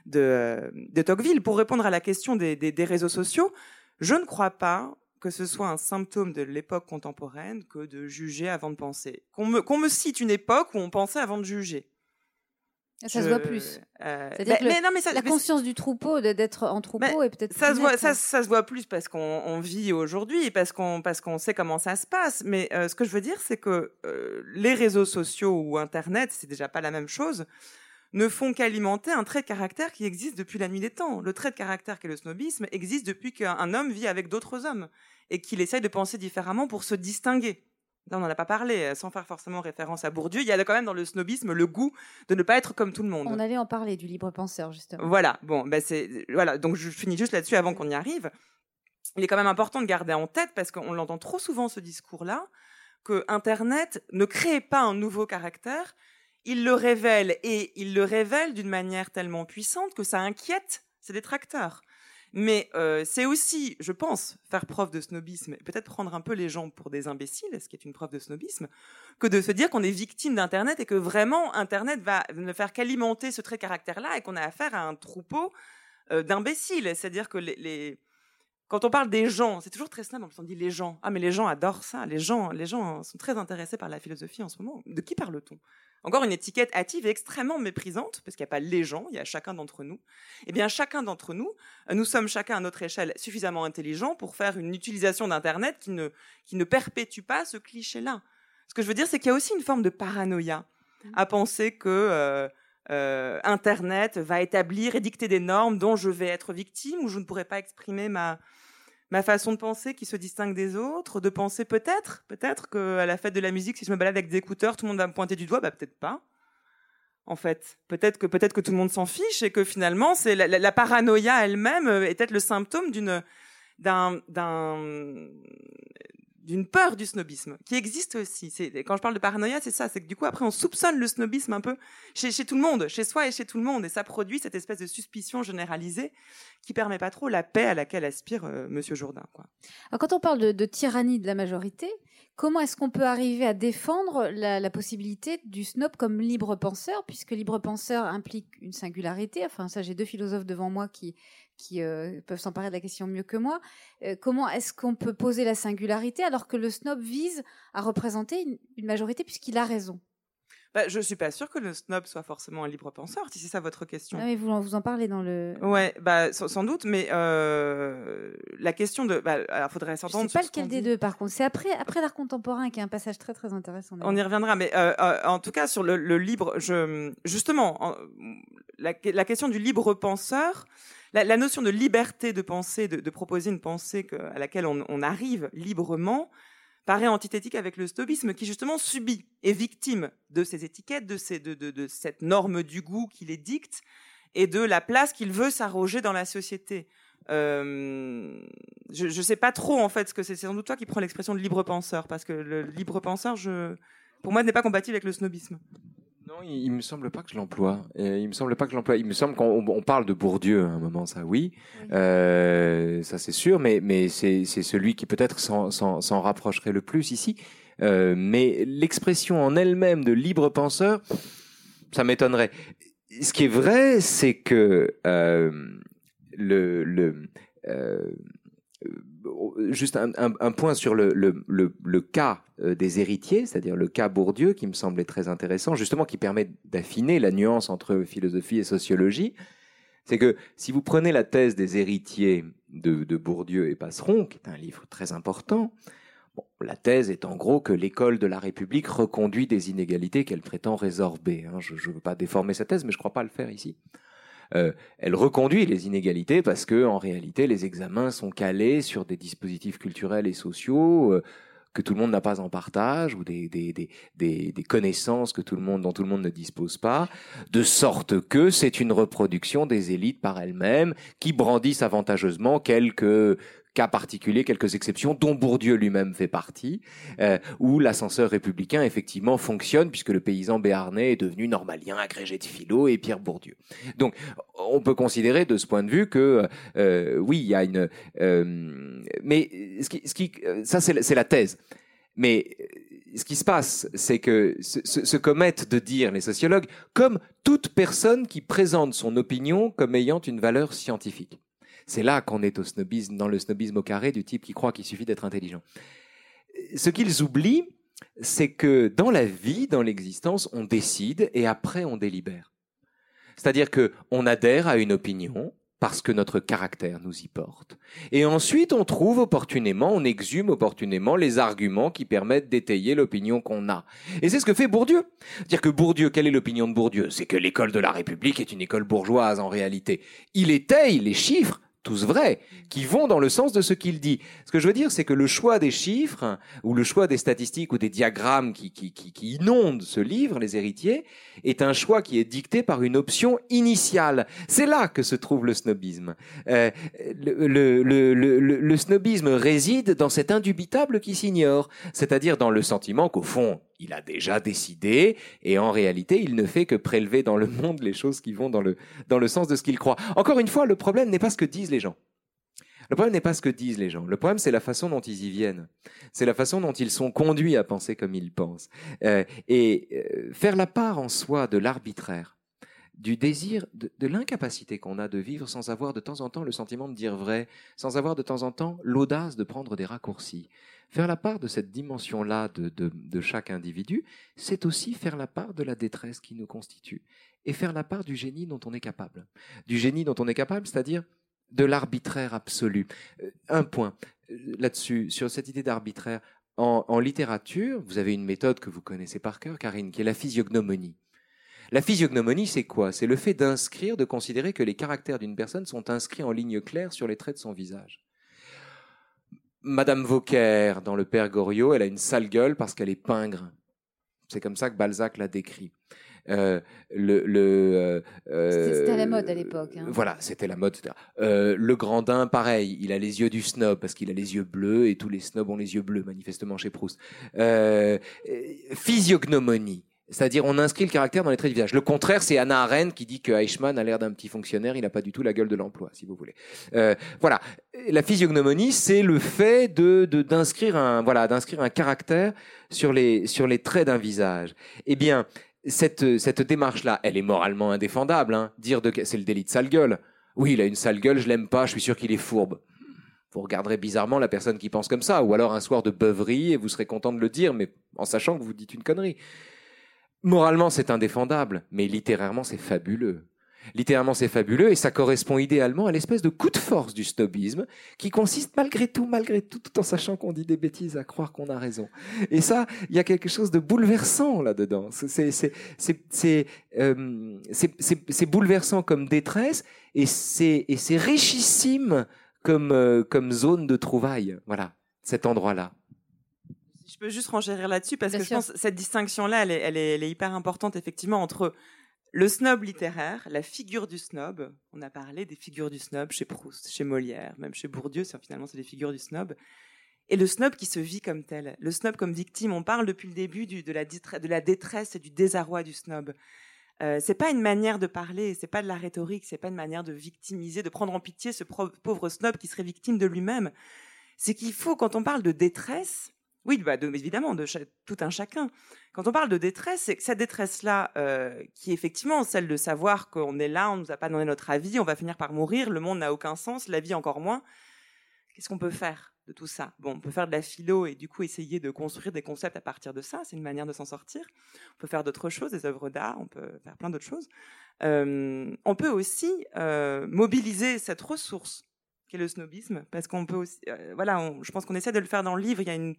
de, Tocqueville. Pour répondre à la question des- des réseaux sociaux, je ne crois pas que ce soit un symptôme de l'époque contemporaine que de juger avant de penser. Qu'on me, qu'on me cite une époque où on pensait avant de juger. ça Je- se voit plus. euh, mais- non, mais ça, La conscience du troupeau, d'être en troupeau, est peut-être. ça se voit, ça, ça se voit plus parce qu'on on vit aujourd'hui, parce qu'on parce qu'on sait comment ça se passe. Mais euh, ce que je veux dire, c'est que euh, les réseaux sociaux ou Internet, c'est déjà pas la même chose, ne font qu'alimenter un trait de caractère qui existe depuis la nuit des temps. Le trait de caractère qu'est le snobisme existe depuis qu'un homme vit avec d'autres hommes et qu'il essaye de penser différemment pour se distinguer. On n'en a pas parlé, euh, sans faire forcément référence à Bourdieu. Il y a quand même dans le snobisme le goût de ne pas être comme tout le monde. On allait en parler du libre penseur, justement. Voilà, bon, ben c'est voilà, donc je finis juste là-dessus avant qu'on y arrive. Il est quand même important de garder en tête parce qu'on l'entend trop souvent ce discours-là que Internet ne crée pas un nouveau caractère, il le révèle et il le révèle d'une manière tellement puissante que ça inquiète ses détracteurs. Mais euh, c'est aussi, je pense, faire preuve de snobisme, peut-être prendre un peu les gens pour des imbéciles, ce qui est une preuve de snobisme, que de se dire qu'on est victime d'Internet et que vraiment Internet va ne faire qu'alimenter ce trait caractère-là et qu'on a affaire à un troupeau euh, d'imbéciles. C'est-à-dire que les, les, quand on parle des gens, c'est toujours très snob, on dit les gens. Ah mais les gens adorent ça, les gens, les gens sont très intéressés par la philosophie en ce moment. De qui parle-t-on? Encore une étiquette hâtive et extrêmement méprisante, parce qu'il n'y a pas les gens, il y a chacun d'entre nous. Eh bien, chacun d'entre nous, euh, nous sommes chacun à notre échelle suffisamment intelligents pour faire une utilisation d'Internet qui ne, qui ne perpétue pas ce cliché-là. Ce que je veux dire, c'est qu'il y a aussi une forme de paranoïa mmh. à penser que euh, euh, Internet va établir et dicter des normes dont je vais être victime ou je ne pourrai pas exprimer ma, ma façon de penser qui se distingue des autres, de penser peut-être, peut-être qu'à la fête de la musique, si je me balade avec des écouteurs, tout le monde va me pointer du doigt, bah peut-être pas. En fait, peut-être que peut-être que tout le monde s'en fiche et que finalement, c'est la, paranoïa elle-même est peut-être le symptôme d'une d'un d'un d'une peur du snobisme qui existe aussi. Quand je parle de paranoïa, c'est ça, c'est que du coup après on soupçonne le snobisme un peu chez, chez, tout le monde, chez soi et chez tout le monde, et ça produit cette espèce de suspicion généralisée qui permet pas trop la paix à laquelle aspire euh, Monsieur Jourdain. Quoi. Alors, quand on parle de, tyrannie de la majorité, comment est-ce qu'on peut arriver à défendre la, possibilité du snob comme libre penseur, puisque libre penseur implique une singularité? Enfin, ça, j'ai deux philosophes devant moi qui euh, peuvent s'emparer de la question mieux que moi. Euh, comment est-ce qu'on peut poser la singularité alors que le snob vise à représenter une majorité puisqu'il a raison? Bah, je suis pas sûre que le snob soit forcément un libre penseur, si c'est ça votre question. Ah, mais vous, vous en parlez dans le. Ouais, bah sans, sans doute, mais euh, la question de, bah, alors faudrait s'entendre. C'est pas lequel des deux, par contre. C'est après, après l'art contemporain qui est un passage très très intéressant. On y reviendra, mais euh, euh, en tout cas sur le, le libre, je, justement, en, la, la, question du libre penseur. La, la, notion de liberté de penser, de, de proposer une pensée que, à laquelle on, on arrive librement, paraît antithétique avec le snobisme qui justement subit et victime de ces étiquettes, de, de, de, de cette norme du goût qui les dicte et de la place qu'il veut s'arroger dans la société. Euh, je ne sais pas trop en fait ce que c'est. C'est sans doute toi qui prends l'expression de libre penseur parce que le libre penseur, je, pour moi, n'est pas compatible avec le snobisme. Non, il, il, me semble pas que je l'emploie. Il me semble pas que je l'emploie. Il me semble qu'on on parle de Bourdieu à un moment, ça oui, oui. Euh, ça c'est sûr, mais mais c'est celui qui peut-être s'en rapprocherait le plus ici. Euh, mais l'expression en elle-même de libre penseur, ça m'étonnerait. Ce qui est vrai, c'est que euh, le le euh, juste un, point sur le, cas euh, des héritiers, c'est-à-dire le cas Bourdieu, qui me semblait très intéressant, justement qui permet d'affiner la nuance entre philosophie et sociologie. C'est que si vous prenez la thèse des héritiers de, Bourdieu et Passeron, qui est un livre très important, la thèse est en gros que l'école de la République reconduit des inégalités qu'elle prétend résorber. Hein. Je ne veux pas déformer sa thèse, mais je ne crois pas le faire ici euh, elle reconduit les inégalités parce que en réalité les examens sont calés sur des dispositifs culturels et sociaux euh, que tout le monde n'a pas en partage ou des, des, des, des, connaissances que tout le monde, dont tout le monde ne dispose pas, de sorte que c'est une reproduction des élites par elles-mêmes qui brandissent avantageusement quelques cas particuliers, quelques exceptions, dont Bourdieu lui-même fait partie, euh, où l'ascenseur républicain effectivement fonctionne puisque le paysan béarnais est devenu normalien, agrégé de philo et Pierre Bourdieu. Donc, on peut considérer de ce point de vue que euh, oui, il y a une, euh, mais ce qui, ce qui, ça c'est la thèse. Mais ce qui se passe, c'est que se, commettent de dire les sociologues comme toute personne qui présente son opinion comme ayant une valeur scientifique. C'est là qu'on est au snobisme, dans le snobisme au carré du type qui croit qu'il suffit d'être intelligent. Ce qu'ils oublient, c'est que dans la vie, dans l'existence, on décide et après on délibère. C'est-à-dire que on adhère à une opinion parce que notre caractère nous y porte. Et ensuite, on trouve opportunément, on exhume opportunément les arguments qui permettent d'étayer l'opinion qu'on a. Et c'est ce que fait Bourdieu. Dire que Bourdieu, quelle est l'opinion de Bourdieu? C'est que l'école de la République est une école bourgeoise en réalité. Il étaye les chiffres tous vrais, qui vont dans le sens de ce qu'il dit. Ce que je veux dire, c'est que le choix des chiffres, ou le choix des statistiques ou des diagrammes qui, qui, qui, inondent ce livre, Les héritiers, est un choix qui est dicté par une option initiale. C'est là que se trouve le snobisme. Euh, le, le, le, le, snobisme réside dans cet indubitable qui s'ignore, c'est-à-dire dans le sentiment qu'au fond, il a déjà décidé et en réalité, il ne fait que prélever dans le monde les choses qui vont dans le, dans le sens de ce qu'il croit. Encore une fois, le problème n'est pas ce que disent les gens. Le problème n'est pas ce que disent les gens. Le problème, c'est la façon dont ils y viennent. C'est la façon dont ils sont conduits à penser comme ils pensent. Euh, et euh, faire la part en soi de l'arbitraire, du désir, de, de l'incapacité qu'on a de vivre sans avoir de temps en temps le sentiment de dire vrai, sans avoir de temps en temps l'audace de prendre des raccourcis, Faire la part de cette dimension-là de, chaque individu, c'est aussi faire la part de la détresse qui nous constitue et faire la part du génie dont on est capable. Du génie dont on est capable, c'est-à-dire de l'arbitraire absolu. Euh, un point euh, là-dessus, sur cette idée d'arbitraire. En, en, littérature, vous avez une méthode que vous connaissez par cœur, Karine, qui est la physiognomonie. La physiognomonie, c'est quoi? C'est le fait d'inscrire, de considérer que les caractères d'une personne sont inscrits en ligne claire sur les traits de son visage. Madame Vauquer, dans Le Père Goriot, elle a une sale gueule parce qu'elle est pingre. C'est comme ça que Balzac l'a décrit. Euh, le, le euh, c'était la mode à l'époque. Hein. Voilà, c'était la mode. Euh, le Grandin, pareil, il a les yeux du snob parce qu'il a les yeux bleus et tous les snobs ont les yeux bleus, manifestement chez Proust. Euh, physiognomonie. C'est-à-dire, on inscrit le caractère dans les traits du visage. Le contraire, c'est Anna Arendt qui dit que Eichmann a l'air d'un petit fonctionnaire, il n'a pas du tout la gueule de l'emploi, si vous voulez. Euh, voilà. La physiognomonie, c'est le fait de d'inscrire un voilà d'inscrire un caractère sur les sur les traits d'un visage. Eh bien, cette cette démarche-là, elle est moralement indéfendable. Hein. Dire de c'est le délit de sale gueule. Oui, il a une sale gueule, je l'aime pas, je suis sûr qu'il est fourbe. Vous regarderez bizarrement la personne qui pense comme ça, ou alors un soir de beuverie et vous serez content de le dire, mais en sachant que vous dites une connerie. Moralement, c'est indéfendable, mais littérairement, c'est fabuleux. Littérairement, c'est fabuleux et ça correspond idéalement à l'espèce de coup de force du snobisme qui consiste malgré tout, malgré tout, tout en sachant qu'on dit des bêtises, à croire qu'on a raison. Et ça, il y a quelque chose de bouleversant là-dedans. C'est euh, bouleversant comme détresse et c'est richissime comme, euh, comme zone de trouvaille. Voilà, cet endroit-là peux juste renchérir là-dessus parce que je pense que cette distinction-là, elle est, elle, est, elle est, hyper importante effectivement entre le snob littéraire, la figure du snob. On a parlé des figures du snob chez Proust, chez Molière, même chez Bourdieu. Finalement, c'est des figures du snob. Et le snob qui se vit comme tel, le snob comme victime. On parle depuis le début du, de, la de la détresse et du désarroi du snob. Euh, c'est pas une manière de parler, c'est pas de la rhétorique, c'est pas une manière de victimiser, de prendre en pitié ce pauvre snob qui serait victime de lui-même. C'est qu'il faut, quand on parle de détresse, oui, bah évidemment, de tout un chacun. Quand on parle de détresse, c'est que cette détresse-là, euh, qui est effectivement celle de savoir qu'on est là, on nous a pas donné notre avis, on va finir par mourir, le monde n'a aucun sens, la vie encore moins. Qu'est-ce qu'on peut faire de tout ça? Bon, on peut faire de la philo et du coup essayer de construire des concepts à partir de ça, c'est une manière de s'en sortir. On peut faire d'autres choses, des œuvres d'art, on peut faire plein d'autres choses. Euh, on peut aussi euh, mobiliser cette ressource qu'est le snobisme, parce qu'on peut aussi, voilà, je pense qu'on essaie de le faire dans le livre. Il y a une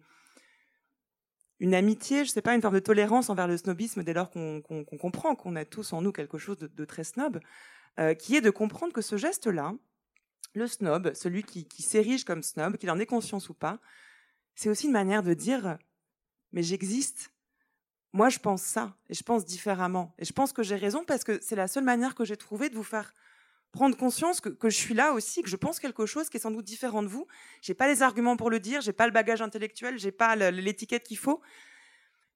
une amitié, je sais pas, une forme de tolérance envers le snobisme dès lors qu'on comprend qu'on a tous en nous quelque chose de, très snob, euh, qui est de comprendre que ce geste-là, le snob, celui qui, s'érige comme snob, qu'il en ait conscience ou pas, c'est aussi une manière de dire mais j'existe. Moi, je pense ça et je pense différemment. Et je pense que j'ai raison parce que c'est la seule manière que j'ai trouvé de vous faire prendre conscience que, je suis là aussi, que je pense quelque chose qui est sans doute différent de vous. J'ai pas les arguments pour le dire, j'ai pas le bagage intellectuel, j'ai pas l'étiquette qu'il faut,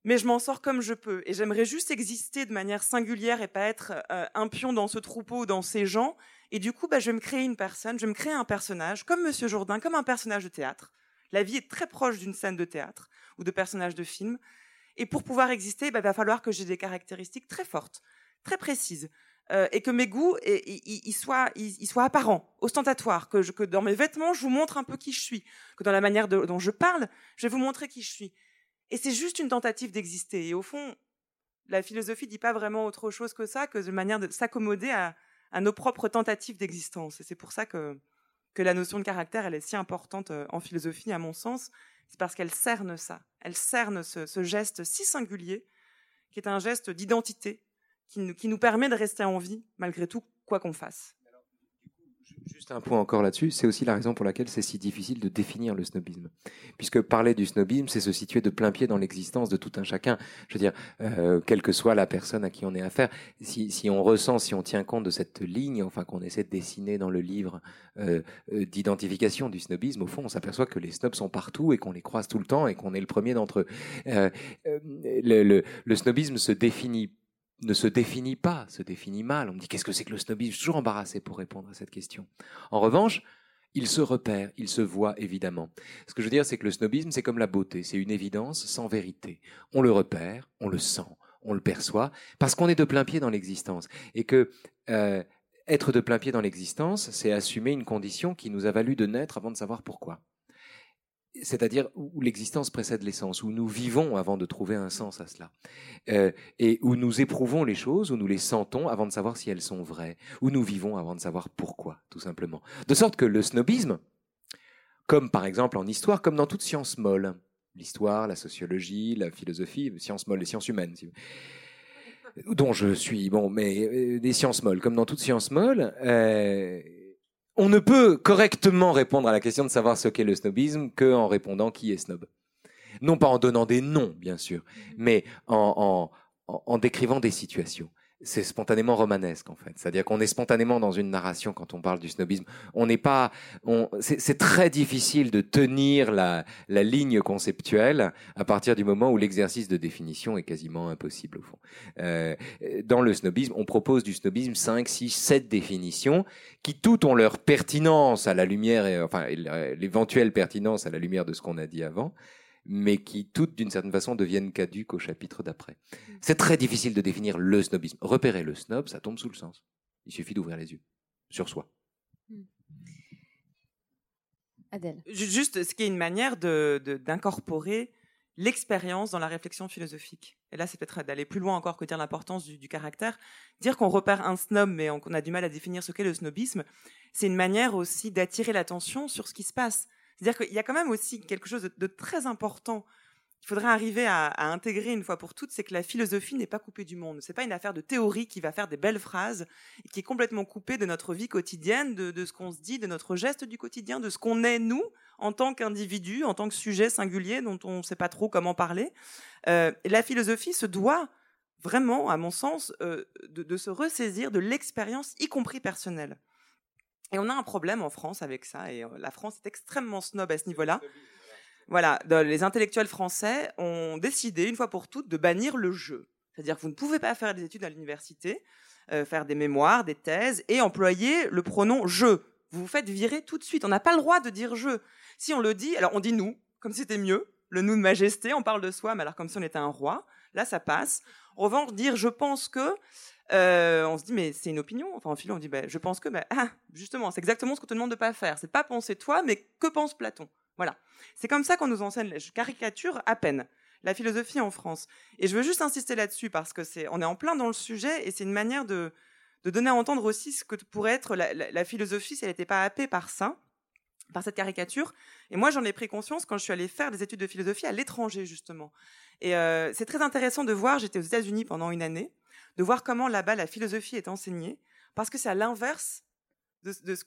mais je m'en sors comme je peux. Et j'aimerais juste exister de manière singulière et pas être euh, un pion dans ce troupeau, dans ces gens. Et du coup, bah, je vais me créer une personne, je vais me créer un personnage, comme Monsieur Jourdain, comme un personnage de théâtre. La vie est très proche d'une scène de théâtre ou de personnage de film. Et pour pouvoir exister, bah, il va falloir que j'ai des caractéristiques très fortes, très précises. Euh, et que mes goûts soient, apparents, ostentatoires, que, dans mes vêtements, je vous montre un peu qui je suis, que dans la manière dont je parle, je vais vous montrer qui je suis. Et c'est juste une tentative d'exister. Et au fond, la philosophie dit pas vraiment autre chose que ça, que de manière de s'accommoder à, nos propres tentatives d'existence. Et c'est pour ça que, la notion de caractère, elle est si importante euh, en philosophie, à mon sens. C'est parce qu'elle cerne ça. Elle cerne ce, ce geste si singulier, qui est un geste d'identité, qui, nous permet de rester en vie malgré tout, quoi qu'on fasse. Juste un point encore là-dessus, c'est aussi la raison pour laquelle c'est si difficile de définir le snobisme. Puisque parler du snobisme, c'est se situer de plein pied dans l'existence de tout un chacun. Je veux dire, euh, quelle que soit la personne à qui on est affaire, si, on ressent, si on tient compte de cette ligne, enfin qu'on essaie de dessiner dans le livre euh, euh, d'identification du snobisme, au fond, on s'aperçoit que les snobs sont partout et qu'on les croise tout le temps et qu'on est le premier d'entre eux. Le snobisme se définit ne se définit pas, se définit mal. On me dit qu'est-ce que c'est que le snobisme? Je suis toujours embarrassé pour répondre à cette question. En revanche, il se repère, il se voit évidemment. Ce que je veux dire, c'est que le snobisme, c'est comme la beauté, c'est une évidence sans vérité. On le repère, on le sent, on le perçoit, parce qu'on est de plein pied dans l'existence. Et que euh, être de plein pied dans l'existence, c'est assumer une condition qui nous a valu de naître avant de savoir pourquoi c'est-à-dire où l'existence précède l'essence, où nous vivons avant de trouver un sens à cela, euh, et où nous éprouvons les choses, où nous les sentons avant de savoir si elles sont vraies, où nous vivons avant de savoir pourquoi, tout simplement. De sorte que le snobisme, comme par exemple en histoire, comme dans toute science molle, l'histoire, la sociologie, la philosophie, sciences molles, les sciences humaines, dont je suis, bon, mais euh, des sciences molles, comme dans toute science molle, euh, on ne peut correctement répondre à la question de savoir ce qu'est le snobisme qu'en répondant qui est snob. Non pas en donnant des noms, bien sûr, mais en, en, en décrivant des situations c'est spontanément romanesque en fait. C'est-à-dire qu'on est spontanément dans une narration quand on parle du snobisme. On n'est pas, c'est très difficile de tenir la, la, ligne conceptuelle à partir du moment où l'exercice de définition est quasiment impossible au fond. Euh, dans le snobisme, on propose du snobisme 5, 6, 7 définitions qui toutes ont leur pertinence à la lumière, enfin l'éventuelle pertinence à la lumière de ce qu'on a dit avant mais qui toutes, d'une certaine façon, deviennent caduques au chapitre d'après. Mm. C'est très difficile de définir le snobisme. Repérer le snob, ça tombe sous le sens. Il suffit d'ouvrir les yeux sur soi. Mm. Adèle. Juste, ce qui est une manière d'incorporer de, l'expérience dans la réflexion philosophique. Et là, c'est peut-être d'aller plus loin encore que dire l'importance du, du, caractère. Dire qu'on repère un snob, mais qu'on a du mal à définir ce qu'est le snobisme, c'est une manière aussi d'attirer l'attention sur ce qui se passe. C'est-à-dire qu'il y a quand même aussi quelque chose de, très important qu'il faudrait arriver à, intégrer une fois pour toutes, c'est que la philosophie n'est pas coupée du monde. C'est pas une affaire de théorie qui va faire des belles phrases et qui est complètement coupée de notre vie quotidienne, de, ce qu'on se dit, de notre geste du quotidien, de ce qu'on est nous en tant qu'individu, en tant que sujet singulier dont on ne sait pas trop comment parler. Euh, la philosophie se doit vraiment, à mon sens, euh, de, de se ressaisir de l'expérience, y compris personnelle. Et on a un problème en France avec ça, et euh, la France est extrêmement snob à ce niveau-là. Voilà, les intellectuels français ont décidé, une fois pour toutes, de bannir le jeu. C'est-à-dire que vous ne pouvez pas faire des études à l'université, euh, faire des mémoires, des thèses, et employer le pronom je. Vous vous faites virer tout de suite. On n'a pas le droit de dire je. Si on le dit, alors on dit nous, comme si c'était mieux. Le nous de majesté, on parle de soi, mais alors comme si on était un roi. Là, ça passe. En revanche, dire je pense que, euh, on se dit, mais c'est une opinion. Enfin, en philo, on dit, bah, je pense que, bah, ah, justement, c'est exactement ce qu'on te demande de pas faire. C'est pas penser toi, mais que pense Platon? Voilà. C'est comme ça qu'on nous enseigne. Je caricature à peine la philosophie en France. Et je veux juste insister là-dessus parce que c'est, on est en plein dans le sujet et c'est une manière de, de donner à entendre aussi ce que pourrait être la, la, philosophie si elle n'était pas happée par ça, par cette caricature. Et moi, j'en ai pris conscience quand je suis allée faire des études de philosophie à l'étranger, justement. Et euh, c'est très intéressant de voir, j'étais aux États-Unis pendant une année, de voir comment là-bas la philosophie est enseignée, parce que c'est à l'inverse de, ce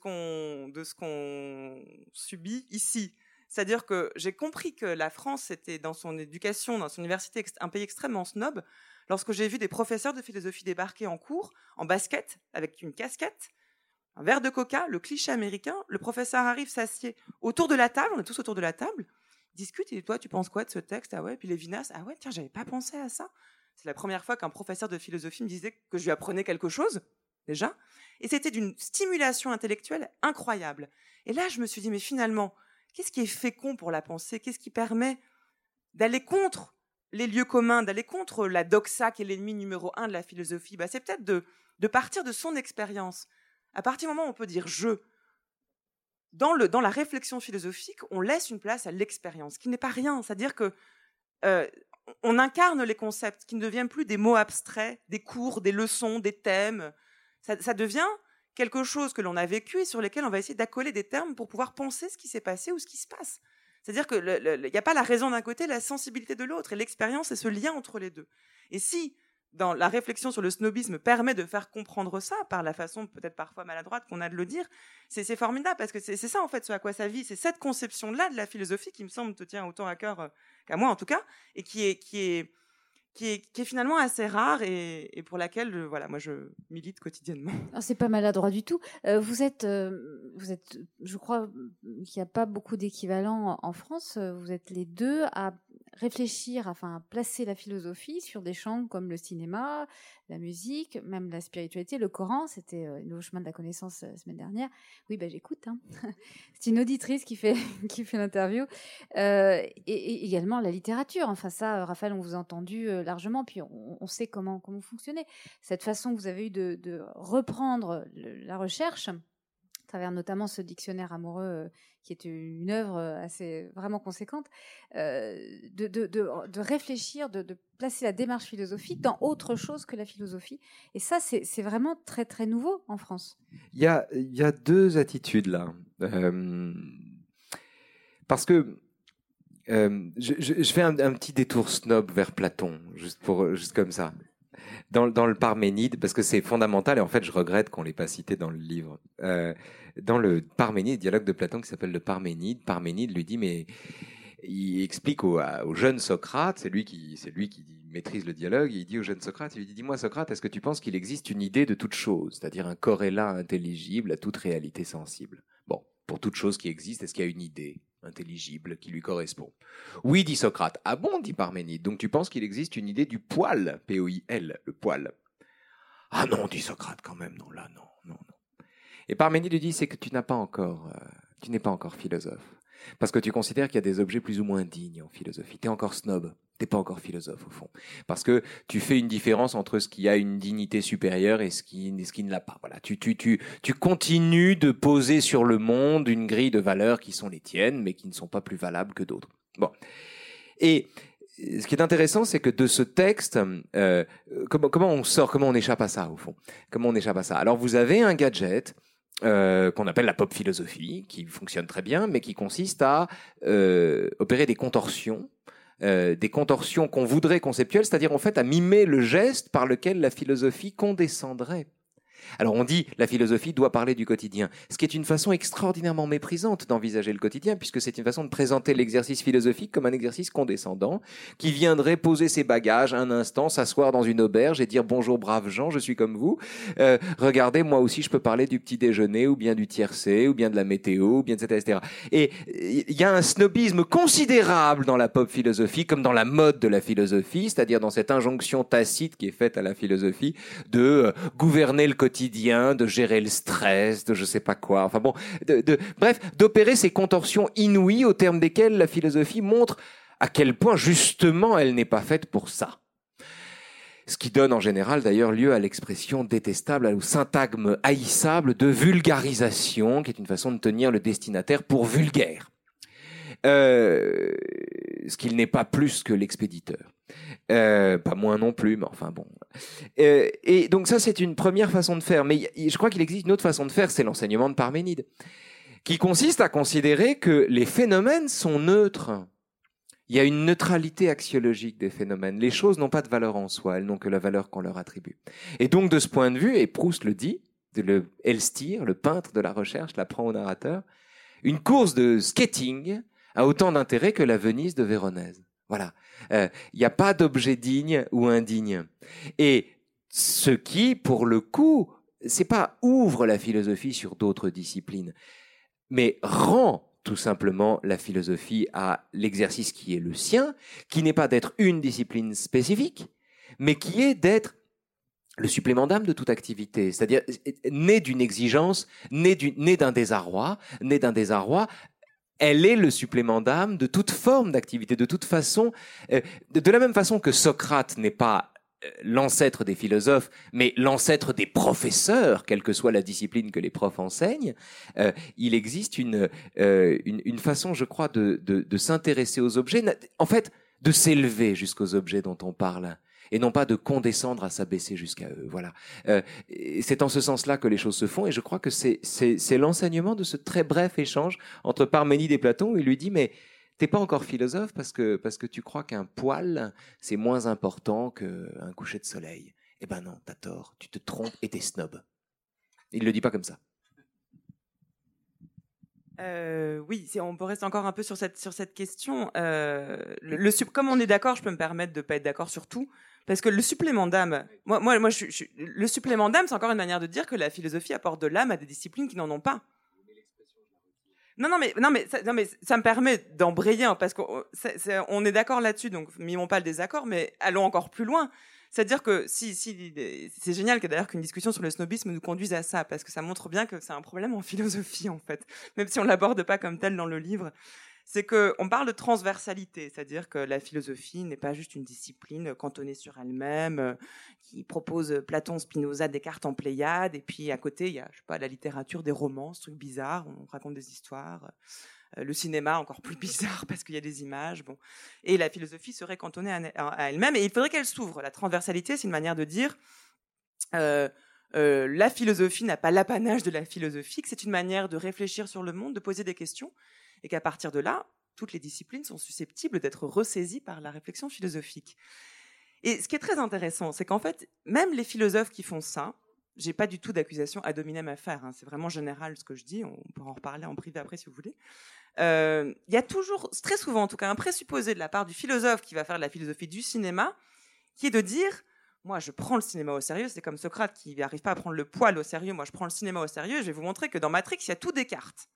qu'on subit ici. C'est-à-dire que j'ai compris que la France était dans son éducation, dans son université, un pays extrêmement snob, lorsque j'ai vu des professeurs de philosophie débarquer en cours, en basket, avec une casquette, un verre de coca, le cliché américain, le professeur arrive, s'assied autour de la table, on est tous autour de la table, discute, et toi, tu penses quoi de ce texte Ah ouais, puis Lévinas, ah ouais, tiens, j'avais pas pensé à ça. C'est la première fois qu'un professeur de philosophie me disait que je lui apprenais quelque chose, déjà. Et c'était d'une stimulation intellectuelle incroyable. Et là, je me suis dit, mais finalement, qu'est-ce qui est fécond pour la pensée? Qu'est-ce qui permet d'aller contre les lieux communs, d'aller contre la doxa qui est l'ennemi numéro un de la philosophie? Bah, C'est peut-être de, partir de son expérience. À partir du moment où on peut dire je, dans la réflexion philosophique, on laisse une place à l'expérience, qui n'est pas rien. C'est-à-dire que euh, on incarne les concepts qui ne deviennent plus des mots abstraits, des cours, des leçons, des thèmes. Ça, devient quelque chose que l'on a vécu et sur lesquels on va essayer d'accoler des termes pour pouvoir penser ce qui s'est passé ou ce qui se passe. C'est-à-dire qu'il n'y a pas la raison d'un côté, la sensibilité de l'autre, et l'expérience est ce lien entre les deux. Et si, dans la réflexion sur le snobisme permet de faire comprendre ça par la façon peut-être parfois maladroite qu'on a de le dire, c'est formidable parce que c'est ça en fait ce à quoi ça vit, c'est cette conception-là de la philosophie qui me semble te tient autant à cœur euh, qu'à moi en tout cas, et qui est, qui est, qui est, qui est finalement assez rare et, pour laquelle euh, voilà, moi je milite quotidiennement. C'est pas maladroit du tout. Euh, vous êtes, vous êtes, je crois qu'il n'y a pas beaucoup d'équivalents en France. Vous êtes les deux à réfléchir, enfin placer la philosophie sur des champs comme le cinéma, la musique, même la spiritualité, le Coran. C'était euh, le chemin de la connaissance la semaine dernière. Oui, ben j'écoute. Hein. C'est une auditrice qui fait qui fait l'interview euh, et, également la littérature. Enfin ça, Raphaël, on vous a entendu euh, largement, puis on, sait comment comment vous fonctionnez. Cette façon que vous avez eu de reprendre la recherche travers notamment ce dictionnaire amoureux euh, qui est une œuvre euh, assez vraiment conséquente, euh, de, de, de, réfléchir, de, placer la démarche philosophique dans autre chose que la philosophie. Et ça, c'est vraiment très très nouveau en France. Il y a, il y a deux attitudes là. parce que je, je, fais un, un, petit détour snob vers Platon, juste, pour, juste comme ça dans, le Parménide, parce que c'est fondamental, et en fait, je regrette qu'on l'ait pas cité dans le livre. Euh, dans le Parménide, dialogue de Platon qui s'appelle le Parménide, Parménide lui dit, mais il explique au, jeune Socrate, c'est lui qui, c'est lui qui maîtrise le dialogue, il dit au jeune Socrate, il lui dit, dis-moi Socrate, est-ce que tu penses qu'il existe une idée de toute chose, c'est-à-dire un corrélat intelligible à toute réalité sensible? Pour toute chose qui existe, est-ce qu'il y a une idée intelligible qui lui correspond? Oui, dit Socrate. Ah bon, dit Parménide. Donc tu penses qu'il existe une idée du poil, P-O-I-L, le poil? Ah non, dit Socrate quand même. Non, là, non, non, non. Et Parménide lui dit, c'est que tu euh, tu n'es pas encore philosophe. Parce que tu considères qu'il y a des objets plus ou moins dignes en philosophie. Tu es encore snob. T'es pas encore philosophe au fond. Parce que tu fais une différence entre ce qui a une dignité supérieure et ce qui, ne l'a pas. Voilà. Tu, continues de poser sur le monde une grille de valeurs qui sont les tiennes, mais qui ne sont pas plus valables que d'autres. Bon. Et ce qui est intéressant, c'est que de ce texte, euh, comment, on sort, comment on échappe à ça au fond? Comment on échappe à ça? Alors vous avez un gadget euh, qu'on appelle la pop philosophie, qui fonctionne très bien, mais qui consiste à euh, opérer des contorsions, euh, des contorsions qu'on voudrait conceptuelles, c'est-à-dire en fait à mimer le geste par lequel la philosophie condescendrait alors on dit la philosophie doit parler du quotidien, ce qui est une façon extraordinairement méprisante d'envisager le quotidien, puisque c'est une façon de présenter l'exercice philosophique comme un exercice condescendant, qui viendrait poser ses bagages un instant, s'asseoir dans une auberge et dire bonjour braves gens, je suis comme vous. Euh, regardez, moi aussi je peux parler du petit déjeuner, ou bien du tiercé, ou bien de la météo, ou bien etc. etc. Et il y a un snobisme considérable dans la pop philosophie, comme dans la mode de la philosophie, c'est-à-dire dans cette injonction tacite qui est faite à la philosophie de euh, gouverner le quotidien de gérer le stress, de je sais pas quoi. Enfin bon, de, bref, d'opérer ces contorsions inouïes au terme desquelles la philosophie montre à quel point justement elle n'est pas faite pour ça. Ce qui donne en général d'ailleurs lieu à l'expression détestable, au syntagme haïssable de vulgarisation, qui est une façon de tenir le destinataire pour vulgaire. Euh, ce qu'il n'est pas plus que l'expéditeur. Euh, pas moins non plus, mais enfin bon. Euh, et donc ça, c'est une première façon de faire. Mais je crois qu'il existe une autre façon de faire, c'est l'enseignement de Parménide, qui consiste à considérer que les phénomènes sont neutres. Il y a une neutralité axiologique des phénomènes. Les choses n'ont pas de valeur en soi, elles n'ont que la valeur qu'on leur attribue. Et donc de ce point de vue, et Proust le dit, le Elstir, le peintre de la recherche, l'apprend au narrateur, une course de skating a autant d'intérêt que la Venise de Véronèse. Voilà. Il euh, n'y a pas d'objet digne ou indigne. Et ce qui, pour le coup, c'est pas ouvre la philosophie sur d'autres disciplines, mais rend tout simplement la philosophie à l'exercice qui est le sien, qui n'est pas d'être une discipline spécifique, mais qui est d'être le supplément d'âme de toute activité, c'est-à-dire né d'une exigence, né d'un désarroi, né d'un désarroi elle est le supplément d'âme de toute forme d'activité, de toute façon, euh, de, la même façon que Socrate n'est pas euh, l'ancêtre des philosophes, mais l'ancêtre des professeurs, quelle que soit la discipline que les profs enseignent, euh, il existe une, une, façon, je crois, de, de s'intéresser aux objets, en fait, de s'élever jusqu'aux objets dont on parle et non pas de condescendre à s'abaisser jusqu'à eux. Voilà. Euh, c'est en ce sens-là que les choses se font, et je crois que c'est l'enseignement de ce très bref échange entre Parménide et Platon, où il lui dit, mais T'es pas encore philosophe parce que, parce que tu crois qu'un poil, c'est moins important qu'un coucher de soleil. Eh ben non, t'as tort, tu te trompes et t'es snob. Il le dit pas comme ça. Euh, oui, on peut rester encore un peu sur cette, sur cette question. Euh, comme on est d'accord, je peux me permettre de pas être d'accord sur tout. Parce que le supplément d'âme, moi, moi, le supplément d'âme, c'est encore une manière de dire que la philosophie apporte de l'âme à des disciplines qui n'en ont pas. Non, non, mais, non, mais, ça, non, mais ça me permet d'embrayer, hein, parce qu'on on est d'accord là-dessus, donc mimons pas le désaccord, mais allons encore plus loin. C'est-à-dire que si, si c'est génial d'ailleurs qu'une discussion sur le snobisme nous conduise à ça, parce que ça montre bien que c'est un problème en philosophie en fait, même si on l'aborde pas comme tel dans le livre. C'est que on parle de transversalité, c'est-à-dire que la philosophie n'est pas juste une discipline cantonnée sur elle-même, euh, qui propose Platon, Spinoza, Descartes en Pléiade, et puis à côté il y a, je sais pas, la littérature, des romans, ce truc bizarre, on raconte des histoires. Euh, le cinéma encore plus bizarre parce qu'il y a des images. Bon, et la philosophie serait cantonnée à, elle-même. Et il faudrait qu'elle s'ouvre. La transversalité, c'est une manière de dire. Euh, euh, la philosophie n'a pas l'apanage de la philosophie, c'est une manière de réfléchir sur le monde, de poser des questions, et qu'à partir de là, toutes les disciplines sont susceptibles d'être ressaisies par la réflexion philosophique. Et ce qui est très intéressant, c'est qu'en fait, même les philosophes qui font ça, j'ai pas du tout d'accusation à dominer ma faire, hein, c'est vraiment général ce que je dis, on pourra en reparler en privé après si vous voulez. Euh, il y a toujours, très souvent en tout cas, un présupposé de la part du philosophe qui va faire de la philosophie du cinéma, qui est de dire, moi je prends le cinéma au sérieux, c'est comme Socrate qui n'arrive pas à prendre le poil au sérieux, moi je prends le cinéma au sérieux, je vais vous montrer que dans Matrix, il y a tout Descartes.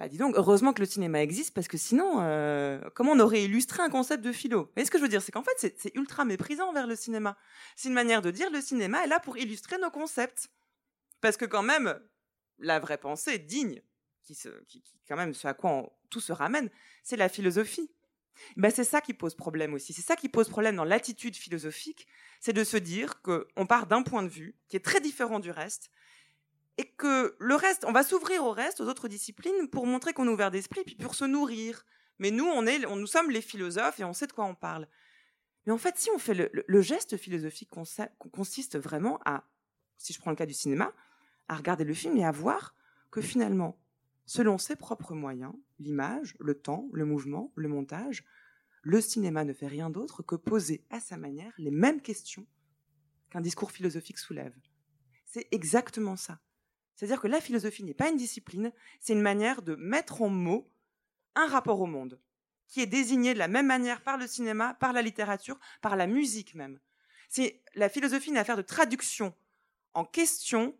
Bah dis donc, heureusement que le cinéma existe, parce que sinon, euh, comment on aurait illustré un concept de philo? Vous ce que je veux dire? C'est qu'en fait, c'est ultra méprisant vers le cinéma. C'est une manière de dire, le cinéma est là pour illustrer nos concepts. Parce que quand même, la vraie pensée digne qui, quand même ce à quoi tout se ramène, c'est la philosophie. Ben, c'est ça qui pose problème aussi. C'est ça qui pose problème dans l'attitude philosophique, c'est de se dire qu'on part d'un point de vue qui est très différent du reste, et que le reste, on va s'ouvrir au reste, aux autres disciplines, pour montrer qu'on est ouvert d'esprit, puis pour se nourrir. Mais nous, on est, nous sommes les philosophes et on sait de quoi on parle. Mais en fait, si on fait le, geste philosophique consiste vraiment à, si je prends le cas du cinéma, à regarder le film et à voir que finalement, selon ses propres moyens, l'image, le temps, le mouvement, le montage, le cinéma ne fait rien d'autre que poser à sa manière les mêmes questions qu'un discours philosophique soulève. C'est exactement ça. C'est-à-dire que la philosophie n'est pas une discipline, c'est une manière de mettre en mots un rapport au monde, qui est désigné de la même manière par le cinéma, par la littérature, par la musique même. C'est la philosophie une affaire de traduction en question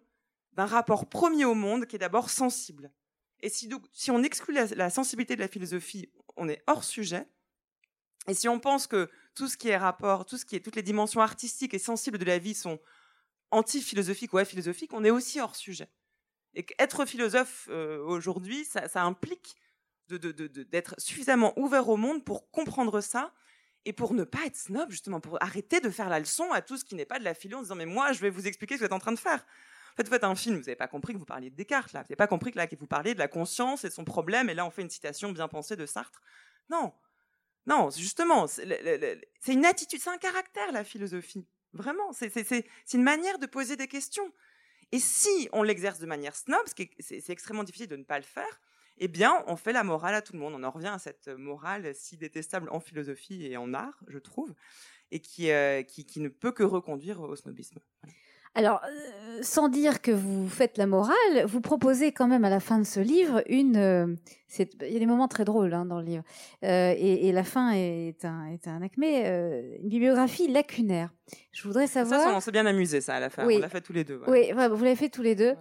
d'un rapport premier au monde qui est d'abord sensible. Et si, on exclut la, sensibilité de la philosophie, on est hors sujet. Et si on pense que tout ce qui est rapport, tout ce qui est, toutes les dimensions artistiques et sensibles de la vie sont anti-philosophiques ou aphilosophiques, on est aussi hors sujet. Et qu'être philosophe euh, aujourd'hui, ça, implique d'être suffisamment ouvert au monde pour comprendre ça et pour ne pas être snob, justement, pour arrêter de faire la leçon à tout ce qui n'est pas de la philo en disant mais moi je vais vous expliquer ce que vous êtes en train de faire. En fait, vous faites un film, vous n'avez pas compris que vous parliez de Descartes, là. Vous n'avez pas compris que là, que vous parliez de la conscience et de son problème, et là, on fait une citation bien pensée de Sartre. Non. Non, justement, c'est une attitude, c'est un caractère, la philosophie. Vraiment, c'est une manière de poser des questions. Et si on l'exerce de manière snob, c'est extrêmement difficile de ne pas le faire, eh bien, on fait la morale à tout le monde. On en revient à cette morale si détestable en philosophie et en art, je trouve, et qui, euh, qui, qui ne peut que reconduire au snobisme. Alors, euh, sans dire que vous faites la morale, vous proposez quand même à la fin de ce livre une. Euh, il y a des moments très drôles hein, dans le livre, et, la fin est un, est un acmé, une bibliographie lacunaire. Je voudrais savoir. Ça, on s'est bien amusé ça à la fin. On l'a fait tous les deux. Oui, vous l'avez fait tous les deux.